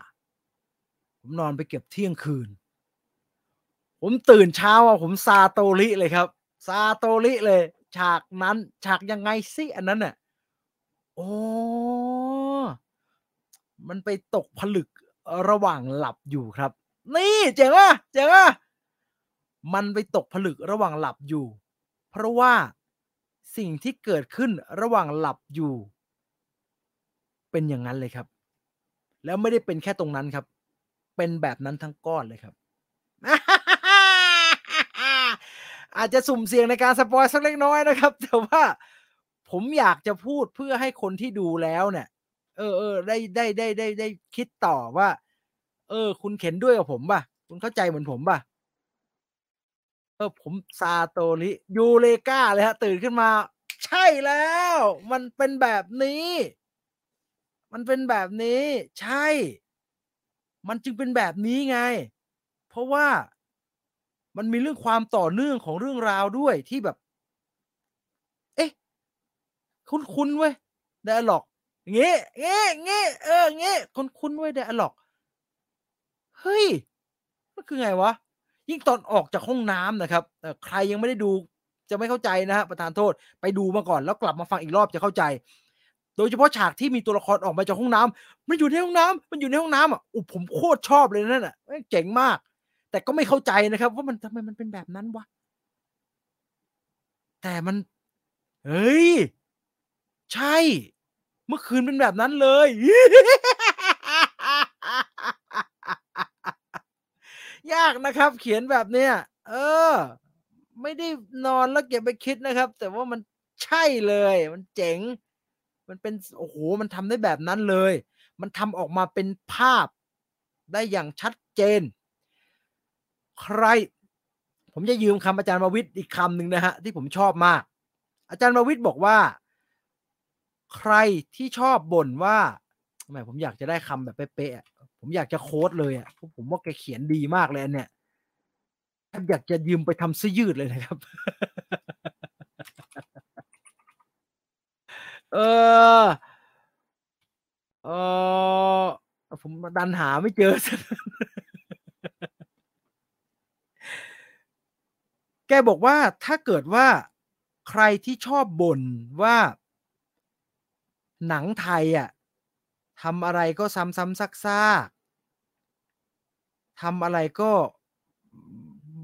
ผมนอนไปเกือบเที่ยงคืน ผมตื่นเช้าอะผมซาโตริเลยครับ ซาโตริเลย ฉากนั้น ฉากยังไงสิอันนั้นน่ะโอ๋อมันไปตกผลึกระหว่างหลับอยู่ครับ นี่เจ๋งป่ะเจ๋งป่ะมันไปตกผลึกระหว่างหลับอยู่ เพราะว่าสิ่งที่เกิดขึ้นระหว่างหลับอยู่ เป็นอย่างนั้นเลยครับ แล้วไม่ได้เป็นแค่ตรงนั้นครับ เป็นแบบนั้นทั้งก้อนเลยครับ อาจจะสุ่มเสี่ยงในการสปอยสักเล็กน้อยนะครับ แต่ว่าผมอยากจะพูดเพื่อให้คนที่ดูแล้วเนี่ย เออเออได้ได้ได้ได้ได้คิดต่อว่า เออ คุณเข็นด้วยกับผมป่ะ คุณเข้าใจเหมือนผมป่ะเออผมซาโตริยูเลกาเลยฮะตื่นขึ้นมา ใช่แล้ว มันเป็นแบบนี้ มันเป็นแบบนี้ ใช่ มันจึงเป็นแบบนี้ไง เพราะว่ามันมีเรื่องความต่อเนื่องของเรื่องราวด้วยที่แบบ เอ๊ะ คุ้นๆเว้ย dialog อย่างงี้งี้ยเงี้ยเออเงี้ยคุ้นๆเว้ย dialog เฮ้ยมันคือไงวะ ยิ่งตอนออกจากห้องน้ำนะครับเอ่ใครยังไม่ได้ดูจะไม่เข้าใจนะฮะประธานโทษ ไปดูมาก่อนแล้วกลับมาฟังอีกรอบจะเข้าใจ โดยเฉพาะฉากที่มีตัวละครออกมาจากห้องน้ำมันอยู่ในห้องน้ำมันอยู่ในห้องน้ำอะอุยผมโคตรชอบเลยนั่นน่ะเจ๋งมาก แต่ก็ไม่เข้าใจนะครับว่ามันทำไมมันเป็นแบบนั้นวะแต่มัน เฮ้ย ใช่ เมื่อคืนเป็นแบบนั้นเลย ยากนะครับ เขียนแบบเนี้ยเออ ไม่ได้นอนแล้วเก็บไปคิดนะครับ แต่ว่ามันใช่เลย มันเจ๋ง มันเป็นโอ้โฮมันทำได้แบบนั้นเลย มันทำออกมาเป็นภาพได้อย่างชัดเจน ใคร ผมจะยืมคำอาจารย์ววิทย์อีกคำหนึ่งนะฮะที่ผมชอบมาก อาจารย์ววิทย์บอกว่า ใครที่ชอบบ่นว่าแหมผมอยากจะได้คำแบบเป๊ะๆผมอยากจะโคตเลยอะเพราะผมว่าแกเขียนดีมากเลยเนี้ยอยากจะยืมไปทำเสื้อยืดเลยนะครับ เออ เออผมดันหาไม่เจอ แกบอกว่าถ้าเกิดว่าใครที่ชอบบ่นว่า หนังไทยอะทำอะไรก็ซ้ำๆซากๆทำอะไรก็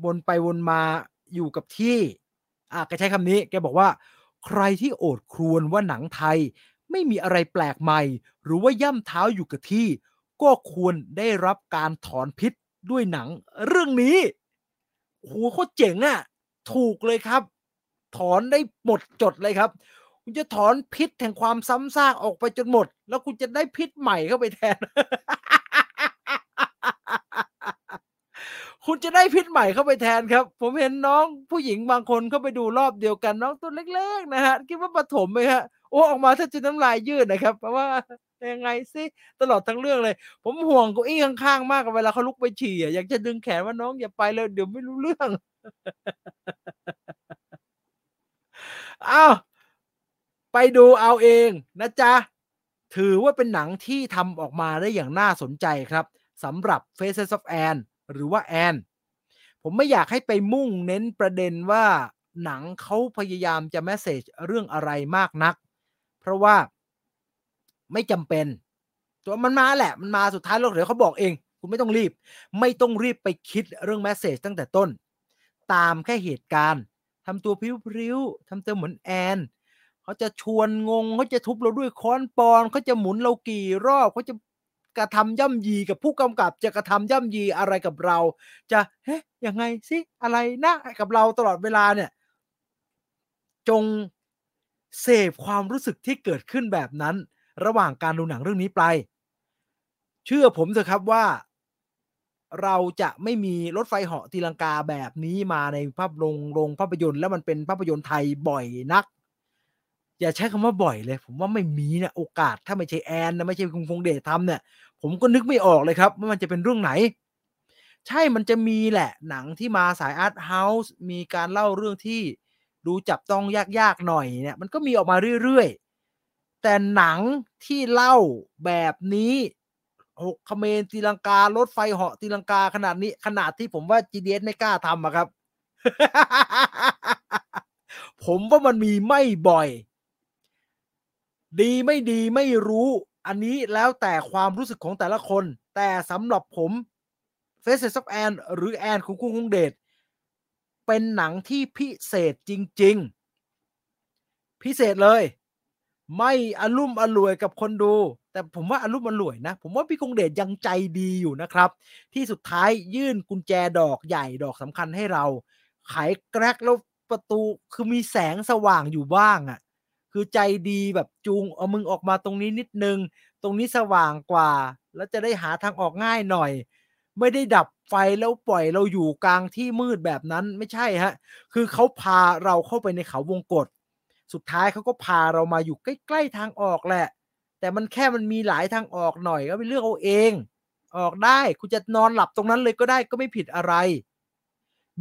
วนไปวนมาอยู่กับที่ อ่าแกใช้คำนี้ แกบอกว่า ใครที่โอดครวญว่าหนังไทย ไม่มีอะไรแปลกใหม่ หรือว่าย่ำเท้าอยู่กับที่ ก็ควรได้รับการถอนพิษด้วยหนังเรื่องนี้โอ้โหโคตรเจ๋งอะ่ะ ถูกเลยครับ ถอนได้หมดจดเลยครับ คุณจะถอนพิษแห่งความซ้ำซากออกไปจนหมด แล้วคุณจะได้พิษใหม่เข้าไปแทน คุณจะได้พิษใหม่เข้าไปแทนครับ ผมเห็นน้องผู้หญิงบางคนเข้าไปดูรอบเดียวกันน้องตัวเล็กๆนะฮะคิดว่าปฐมไหมฮะโอ้ออกมาถ้าจะน้ำลายยืดนะครับ เพราะว่ายังไงสิตลอดทั้งเรื่องเลย ผมห่วงเก้าอี้ข้างๆมากเวลาเขาลุกไปฉี่อยากจะดึงแขนว่าน้องอย่าไปเลยเดี๋ยวไม่รู้เรื่องอ้าวไปดูเอาเองนะจ๊ะ ถือว่าเป็นหนังที่ทำออกมาได้อย่างน่าสนใจครับสำหรับ Faces of Anne หรือว่าแอน ผมไม่อยากให้ไปมุ่งเน้นประเด็นว่าหนังเขาพยายามจะแมสเซจเรื่องอะไรมากนัก เพราะว่าไม่จำเป็น ตัวมันมาแหละ มันมาสุดท้ายแล้วเดี๋ยวเขาบอกเอง คุณไม่ต้องรีบ ไม่ต้องรีบไปคิดเรื่องแมสเซจตั้งแต่ต้น ตามแค่เหตุการณ์ทำตัวพริ้วๆทำตัวเหมือนแอนเขาจะชวนงงเขาจะทุบเราด้วยค้อนปอนเขาจะหมุนเรากี่รอบเขาจะ กระทำย่ำยีกับผู้กำกับ จะกระทำย่ำยีอะไรกับเรา จะเฮ้ยยังไงสิอะไรนะกับเราตลอดเวลาเนี่ย จงเสพความรู้สึกที่เกิดขึ้นแบบนั้น ระหว่างการดูหนังเรื่องนี้ไป เชื่อผมเถอะครับว่า เราจะไม่มีรถไฟเหาะตีลังกาแบบนี้มาในภาพโรงโรงภาพยนตร์แล้วมันเป็นภาพยนตร์ไทยบ่อยนัก อย่าใช้คำว่าบ่อยเลย ผมว่าไม่มีนะโอกาสถ้าไม่ใช่แอนนะไม่ใช่คุณพงเดชทำเนี่ย ผมก็นึกไม่ออกเลยครับว่ามันจะเป็นเรื่องไหน ใช่มันจะมีแหละหนังที่มาสายอาร์ตเฮาส์มีการเล่าเรื่องที่ดูจับต้องยากๆหน่อยเนี่ย มันก็มีออกมาเรื่อยๆ แต่หนังที่เล่าแบบนี้หกคเมนตีลังการถไฟเหาะตีลังกาขนาดนี้ ขนาดที่ผมว่า GDS ไม่กล้าทำอะครับ ผมว่ามันมีไม่บ่อย ดีไม่ดีไม่รู้ อันนี้แล้วแต่ความรู้สึกของแต่ละคน แต่สำหรับผม Faces of Anne หรือแอนของคุณคงเดชเป็นหนังที่พิเศษจริง ๆ พิเศษเลย ไม่อลุ่มอล่วยกับคนดู แต่ผมว่าอลุ่มอล่วยนะ ผมว่าพี่คงเดชยังใจดีอยู่นะครับ ที่สุดท้ายยื่นกุญแจดอกใหญ่ดอกสำคัญให้เรา ไขแกรกแล้วประตูคือมีแสงสว่างอยู่บ้างอะ่ะ คือใจดีแบบจูงเอามึงออกมาตรงนี้นิดนึง ตรงนี้สว่างกว่า แล้วจะได้หาทางออกง่ายหน่อย ไม่ได้ดับไฟแล้วปล่อยเราอยู่กลางที่มืดแบบนั้นไม่ใช่ฮะ คือเขาพาเราเข้าไปในเขาวงกฏสุดท้ายเขาก็พาเรามาอยู่ใกล้ๆทางออกแหละ แต่มันแค่มันมีหลายทางออกหน่อยก็ไปเลือกเอาเอง ออกได้คุณจะนอนหลับตรงนั้นเลยก็ได้ก็ไม่ผิดอะไร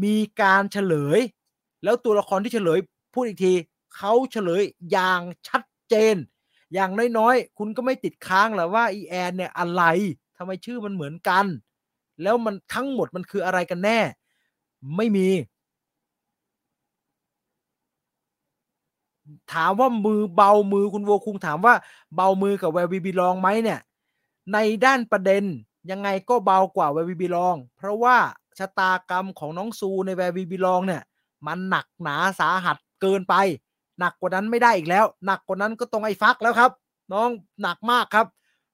มีการเฉลย แล้วตัวละครที่เฉลยพูดอีกที เขาเฉลยอย่างชัดเจน อย่างน้อยๆ คุณก็ไม่ติดค้างหรอว่าอีแอนเนี่ยอะไรทำไมชื่อมันเหมือนกัน แล้วมันทั้งหมดมันคืออะไรกันแน่ ไม่มี ถามว่ามือเบามือคุณโวคุงถามว่าเบามือกับแวร์วีบีลองไหมเนี่ย ในด้านประเด็นยังไงก็เบากว่า Where We Belong เพราะว่าชะตากรรมของน้องซูใน Where We Belong เนี่ย มันหนักหนาสาหัสเกินไป หนักกว่านั้นไม่ได้อีกแล้ว หนักกว่านั้นก็ต้องไอ้ฟักแล้วครับ น้องหนักมากครับ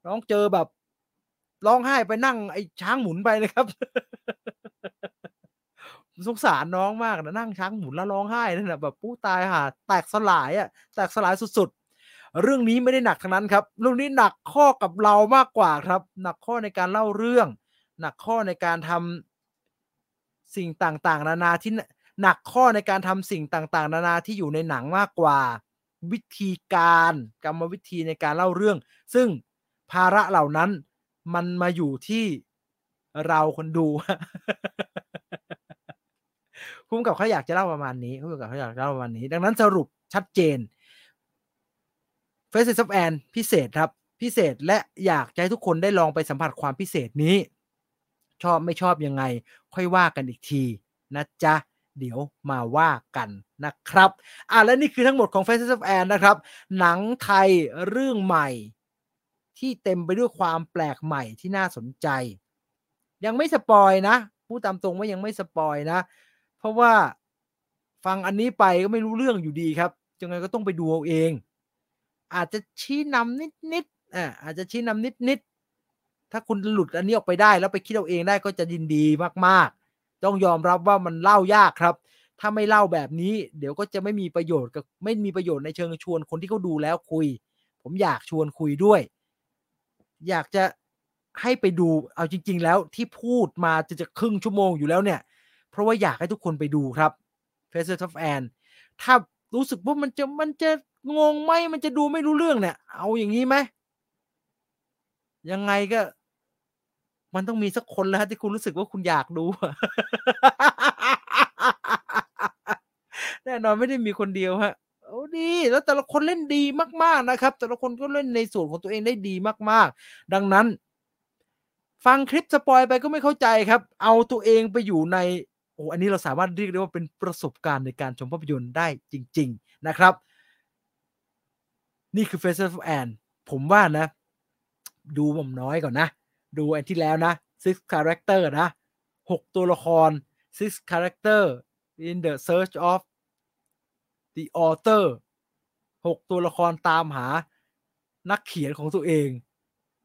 น้องเจอแบบร้องไห้ไปนั่งไอ้ช้างหมุนไปนะครับสงสารน้องมากนะนั่งช้างหมุนแล้วร้องไห้นั่นแหะแบบโอ้ตายห่าแตกสลายอะแตกสลายสุดๆ เรื่องนี้ไม่ได้หนักขนาดนั้นครับเรื่องนี้หนักข้อกับเรามากกว่าครับ หนักข้อในการเล่าเรื่อง หนักข้อในการทำสิ่งต่างๆ นานาที่ หนักข้อในการทำสิ่งต่างๆ นานาที่อยู่ในหนังมากกว่าวิธีการกรรมวิธีในการเล่าเรื่อง ซึ่งภาระเหล่านั้นมันมาอยู่ที่เราคนดูพุ่มกับเขาอยากจะเล่าประมาณนี้พุ่มกับเขาอยากเล่าประมาณนี้ ดังนั้นสรุปชัดเจน Faces of a n พิเศษครับ พิเศษและอยากให้ทุกคนได้ลองไปสัมผัสความพิเศษนี้ ชอบไม่ชอบยังไง ค่อยว่ากันอีกทีนะจ๊ะ เดี๋ยวมาว่ากันนะครับ อะและนี่คือทั้งหมดของ Faces of Anne นะครับ หนังไทยเรื่องใหม่ ที่เต็มไปด้วยความแปลกใหม่ที่น่าสนใจ ยังไม่ spoil นะพูดตามตรงว่ายังไม่ spoil นะ เพราะว่าฟังอันนี้ไปก็ไม่รู้เรื่องอยู่ดีครับยังไงก็ต้องไปดูเอาเอง อาจจะชี้นำนิดๆอ่าอาจจะชี้นำนิดๆถ้าคุณหลุดอันนี้ออกไปได้แล้วไปคิดเอาเองได้ก็จะยินดีมากๆ ต้องยอมรับว่ามันเล่ายากครับ ถ้าไม่เล่าแบบนี้ เดี๋ยวก็จะไม่มีประโยชน์กับไม่มีประโยชน์ในเชิงชวนคนที่เขาดูแล้วคุย ผมอยากชวนคุยด้วย อยากจะให้ไปดูเอาจริง ๆ แล้วที่พูดมาจะจะครึ่งชั่วโมงอยู่แล้วเนี่ย เพราะว่าอยากให้ทุกคนไปดูครับ f a c e of Anne ถ้ารู้สึกว่ามันจะมันจะงงไหมมันจะดูไม่รู้เรื่องเนี่ย เอาอย่างนี้ไหมยังไงก็ มันต้องมีสักคนแล้วที่คุณรู้สึกว่าคุณอยากดูแน่นอนไม่ได้มีคนเดียวฮะโอ้ดี แล้วแต่ละคนเล่นดีมาก ๆนะครับ แต่ละคนก็เล่นในส่วนของตัวเองได้ดีมาก ๆ ดังนั้น ฟังคลิปสปอยไปก็ไม่เข้าใจครับ เอาตัวเองไปอยู่ในโอ้อันนี้เราสามารถเรียกได้ว่าเป็นประสบการณ์ในการชมภาพยนตร์ได้จริง ๆ นะครับ นี่คือ Face of a n n ผมว่านะ ดูผมน้อยก่อนนะ ดูอันที่แล้วนะ six character นะหกตัวละคร six character in the search of the author หกตัวละครตามหานักเขียนของตัวเอง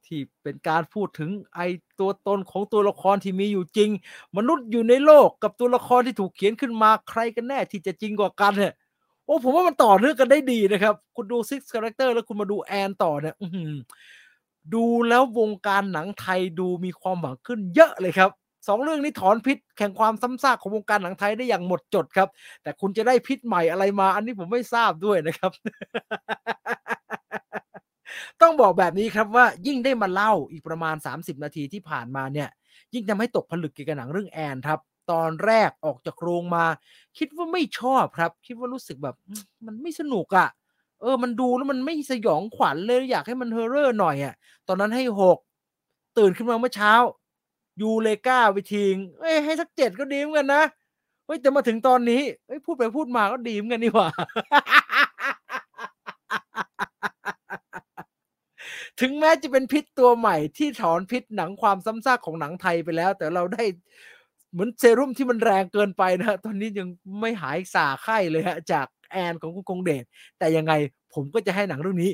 ที่เป็นการพูดถึงไอตัวตนของตัวละครที่มีอยู่จริง มนุษย์อยู่ในโลกกับตัวละครที่ถูกเขียนขึ้นมาใครกันแน่ที่จะจริงกว่ากันเนี่ยโอ้ผมว่ามันต่อเนื่องกันได้ดีนะครับ คุณดู Six Character แล้วคุณมาดูแอนต่อเนี่ย ดูแล้ววงการหนังไทยดูมีความหวังขึ้นเยอะเลยครับสองเรื่องนี้ถอนพิษแข่งความซ้ำซากของวงการหนังไทยได้อย่างหมดจดครับ แต่คุณจะได้พิษใหม่อะไรมา อันนี้ผมไม่ทราบด้วยนะครับ ต้องบอกแบบนี้ครับว่ายิ่งได้มาเล่าอีกประมาณ 30 นาทีที่ผ่านมาเนี่ย ยิ่งทำให้ตกผลึกเกี่ยวกับหนังเรื่องแอนครับ ตอนแรกออกจากโรงมา คิดว่าไม่ชอบครับ คิดว่ารู้สึกแบบ มันไม่สนุกอะ่ะ เออมันดูแล้วมันไม่สยองขวัญเลยอยากให้มันเฮอร์เรอร์หน่อยอะ่ะ ตอนนั้นให้หกตื่นขึ้นมาเมื่อเช้า ยูเลกาไปทิ้งเอ้ยให้สักเจ็ดก็ดีเหมือนกันนะเฮ้ยแต่มาถึงตอนนี้เฮ้ยพูดไปพูดมาก็ดีเหมือนกันนี่หว่า ถึงแม้จะเป็นพิษตัวใหม่ที่ถอนพิษหนังความซ้ำซากของหนังไทยไปแล้ว แต่เราได้เหมือนเซรุ่มที่มันแรงเกินไปนะตอนนี้ยังไม่หายสาไข้เลยฮะจาก แอนของคุณคงเดชแต่ยังไงผมก็จะให้หนังเรื่องนี้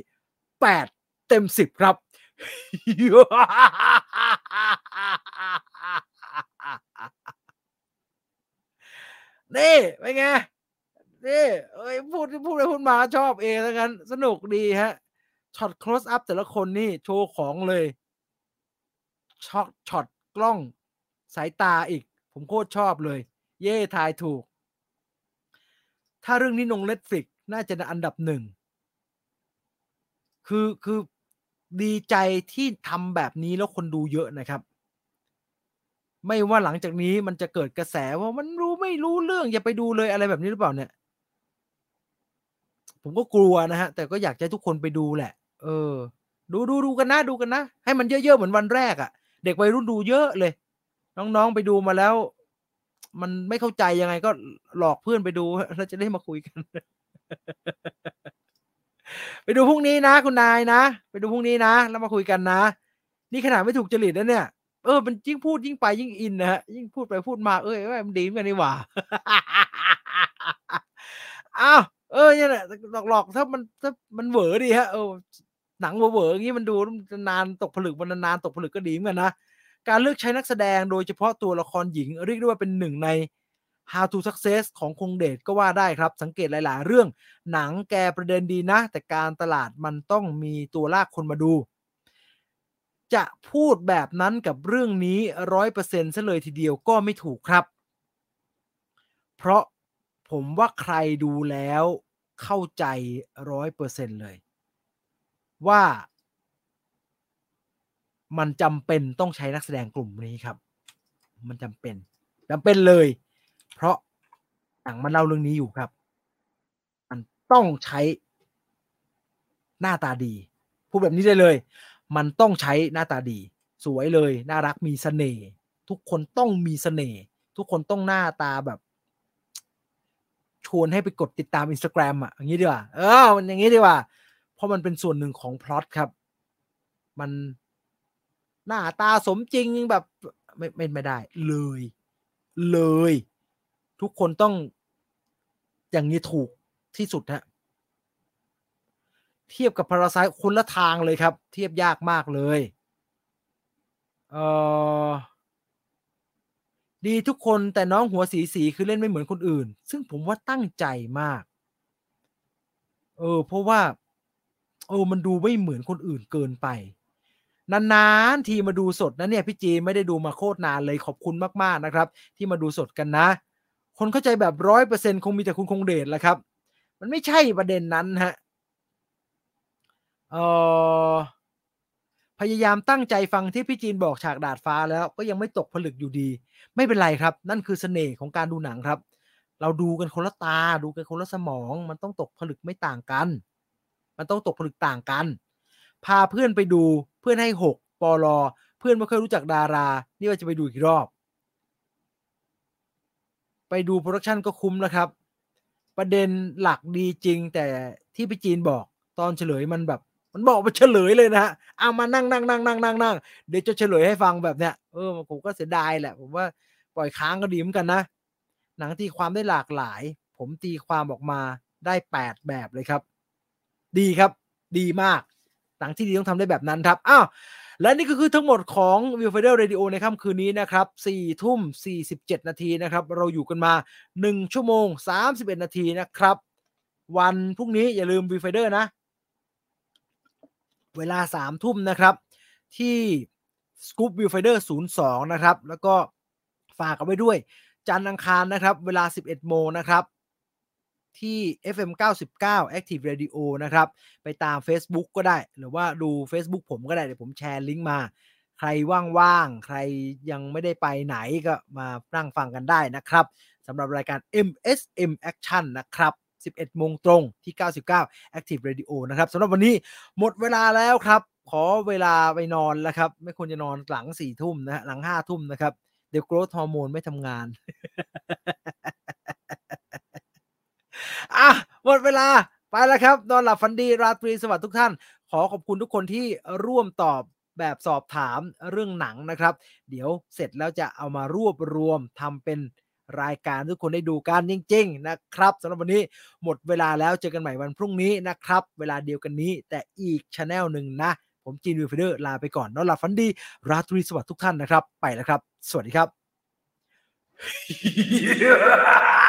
แปดเต็มสิบครับ นี่เป็นไง นี่เอ้ยพูดพูดไปพูดมาชอบเองแล้วกัน สนุกดีฮะshot close up แต่ละคนนี่โชว์ของเลย shot shot กล้องสายตาอีก ผมโคตรชอบเลย เย่ทายถูก ถ้าเรื่องนี้ลง Netflix น่าจะอันดับหนึ่ง คือคือดีใจที่ทำแบบนี้แล้วคนดูเยอะนะครับ ไม่ว่าหลังจากนี้มันจะเกิดกระแสว่ามันรู้ไม่รู้เรื่องอย่าไปดูเลยอะไรแบบนี้หรือเปล่าเนี่ย ผมก็กลัวนะฮะ แต่ก็อยากให้ทุกคนไปดูแหละ เออ ดูดูดูกันนะดูกันนะ ให้มันเยอะๆเหมือนวันแรกอะ่ะ เด็กวัยรุ่นดูเยอะเลย น้องๆไปดูมาแล้ว มันไม่เข้าใจยังไงก็หลอกเพื่อนไปดูแล้วจะได้มาคุยกัน ไปดูพรุ่งนี้นะ คุณนายนะ ไปดูพรุ่งนี้นะ แล้วมาคุยกันนะ นี่ขนาดไม่ถูกจริตนะเนี่ย เออมันยิ่งพูดยิ่งไปยิ่งอินนะฮะยิ่งพูดไปพูดมาเอ้ยมันดีเหมือนกันนี่หว่าอ้าวเออเนี่ยแหละหลอกๆถ้ามันถ้ามันเหวอดีฮะเออหนังเหวอๆอย่างนี้มันดูนานตกผลึกมันนานตกผลึกก็ดีเหมือนกันนะ การเลือกใช้นักแสดงโดยเฉพาะตัวละครหญิง เรียกได้ว่าเป็นหนึ่งใน How to Success ของคงเดชก็ว่าได้ครับ สังเกตหลาย ๆ เรื่อง หนังแกประเด็นดีนะ แต่การตลาดมันต้องมีตัวลากคนมาดู จะพูดแบบนั้นกับเรื่องนี้ร้อยเปอร์เซ็นต์ซะเลยทีเดียวก็ไม่ถูกครับ เพราะผมว่าใครดูแล้วเข้าใจร้อยเปอร์เซ็นต์เลย ว่า มันจำเป็นต้องใช้นักแสดงกลุ่มนี้ครับ มันจำเป็นจำเป็นเลย เพราะหนังมันเล่าเรื่องนี้อยู่ครับ มันต้องใช้หน้าตาดี พูดแบบนี้ได้เลย มันต้องใช้หน้าตาดี สวยเลย น่ารักมีสเสน่ห์ทุกคนต้องมีสเสน่ห์ทุกคนต้องหน้าตาแบบ ชวนให้ไปกดติดตามอินสตาแกรมอะอย่างนี้ดีกว่า เออมันอย่างนี้ดีกว่า เพราะมันเป็นส่วนหนึ่งของพล็อตครับ มัน หน้าตาสมจริงแบบ ไม่ไม่ไม่ได้ เลย เลย ทุกคนต้อง อย่างนี้ถูกที่สุดฮะเทียบกับพาราไซคนละทางเลยครับ เทียบยากมากเลยเออดีทุกคนแต่น้องหัวสีสีคือเล่นไม่เหมือนคนอื่น ซึ่งผมว่าตั้งใจมาก เออ เพราะว่า เออ มันดูไม่เหมือนคนอื่นเกินไป นานๆทีมาดูสดนะเนี่ยพี่จีไม่ได้ดูมาโคตรนานเลยขอบคุณมากๆนะครับ ที่มาดูสดกันนะ คนเข้าใจแบบร้อยเปอร์เซ็นคงมีแต่คุณคงเดชแหละครับ มันไม่ใช่ประเด็นนั้นฮะเออพยายามตั้งใจฟังที่พี่จีนบอกฉากดาดฟ้าแล้วก็ยังไม่ตกผลึกอยู่ดี ไม่เป็นไรครับ นั่นคือเสน่ห์ของการดูหนังครับ เราดูกันคนละตาดูกันคนละสมอง มันต้องตกผลึกไม่ต่างกัน มันต้องตกผลึกต่างกัน พาเพื่อนไปดู เพื่อนให้หกปอลอเพื่อนไม่เคยรู้จักดารา นี่ว่าจะไปดูอีกรอบ ไปดูโปรดักชันก็คุ้มแล้วครับ ประเด็นหลักดีจริงแต่ที่พี่จีนบอกตอนเฉลยมันแบบ มันบอกมาเฉลยเลยนะฮะเอามานั่งนั่งนั่งนั่งนั่งนั่งเดี๋ยวจะเฉลยให้ฟังแบบเนี้ยเออผมก็เสียดายแหละ ผมว่าปล่อยค้างก็ดีเหมือนกันนะ หนังตีความได้หลากหลาย ผมตีความออกมาได้แปดแบบเลยครับ ดีครับ ดีมาก นังที่ดีต้องทำได้แบบนั้นครับอ้าวและนี่ก็คือทั้งหมดของ v i e w f i d e r Radio ในค่ำคืนนี้นะครับ4ทุ่ม 47 นาทีนะครับ เราอยู่กันมา 1 ชั่วโมง 31 นาทีนะครับ วันพรุ่งนี้อย่าลืม v i e w f i d e r นะ เวลาสามทุ่มนะครับ ที่ Scoop Viewfinder 02 นะครับ แล้วก็ฝากเอาไว้ด้วย จันทร์อังคารนะครับ เวลา 11 โมงนะครับ ที่ FM 99 Active Radio นะครับ ไปตาม Facebook ก็ได้ หรือว่าดู Facebook ผมก็ได้ เดี๋ยวผมแชร์ลิงก์มา ใครว่างๆ ใครยังไม่ได้ไปไหนก็มานั่งฟังกันได้นะครับสำหรับรายการ MSM Action นะครับ 11 โมงตรงที่ 99 Active Radio นะครับสำหรับวันนี้หมดเวลาแล้วครับ ขอเวลาไปนอนแล้วครับ ไม่ควรจะนอนหลังสี่ทุ่มนะหลังห้าทุ่มนะครับ เดี๋ยวโกรทฮอร์โมนไม่ทำงาน อะหมดเวลาไปแล้วครับ นอนหลับฝันดีราตรีสวัสดิ์ทุกท่าน ขอขอบคุณทุกคนที่ร่วมตอบแบบสอบถามเรื่องหนังนะครับ เดี๋ยวเสร็จแล้วจะเอามารวบรวมทำเป็นรายการทุกคนได้ดูกันจริง ๆ นะครับสำหรับวันนี้หมดเวลาแล้วเจอกันใหม่วันพรุ่งนี้นะครับ เวลาเดียวกันนี้แต่อีกช anel หนึ่งนะ ผมจีนวิวฟิเดอร์ลาไปก่อนนอนหลับฝันดี ราตรีสวัสดิ์ทุกท่านนะครับ ไปแล้วครับ สวัสดีครับ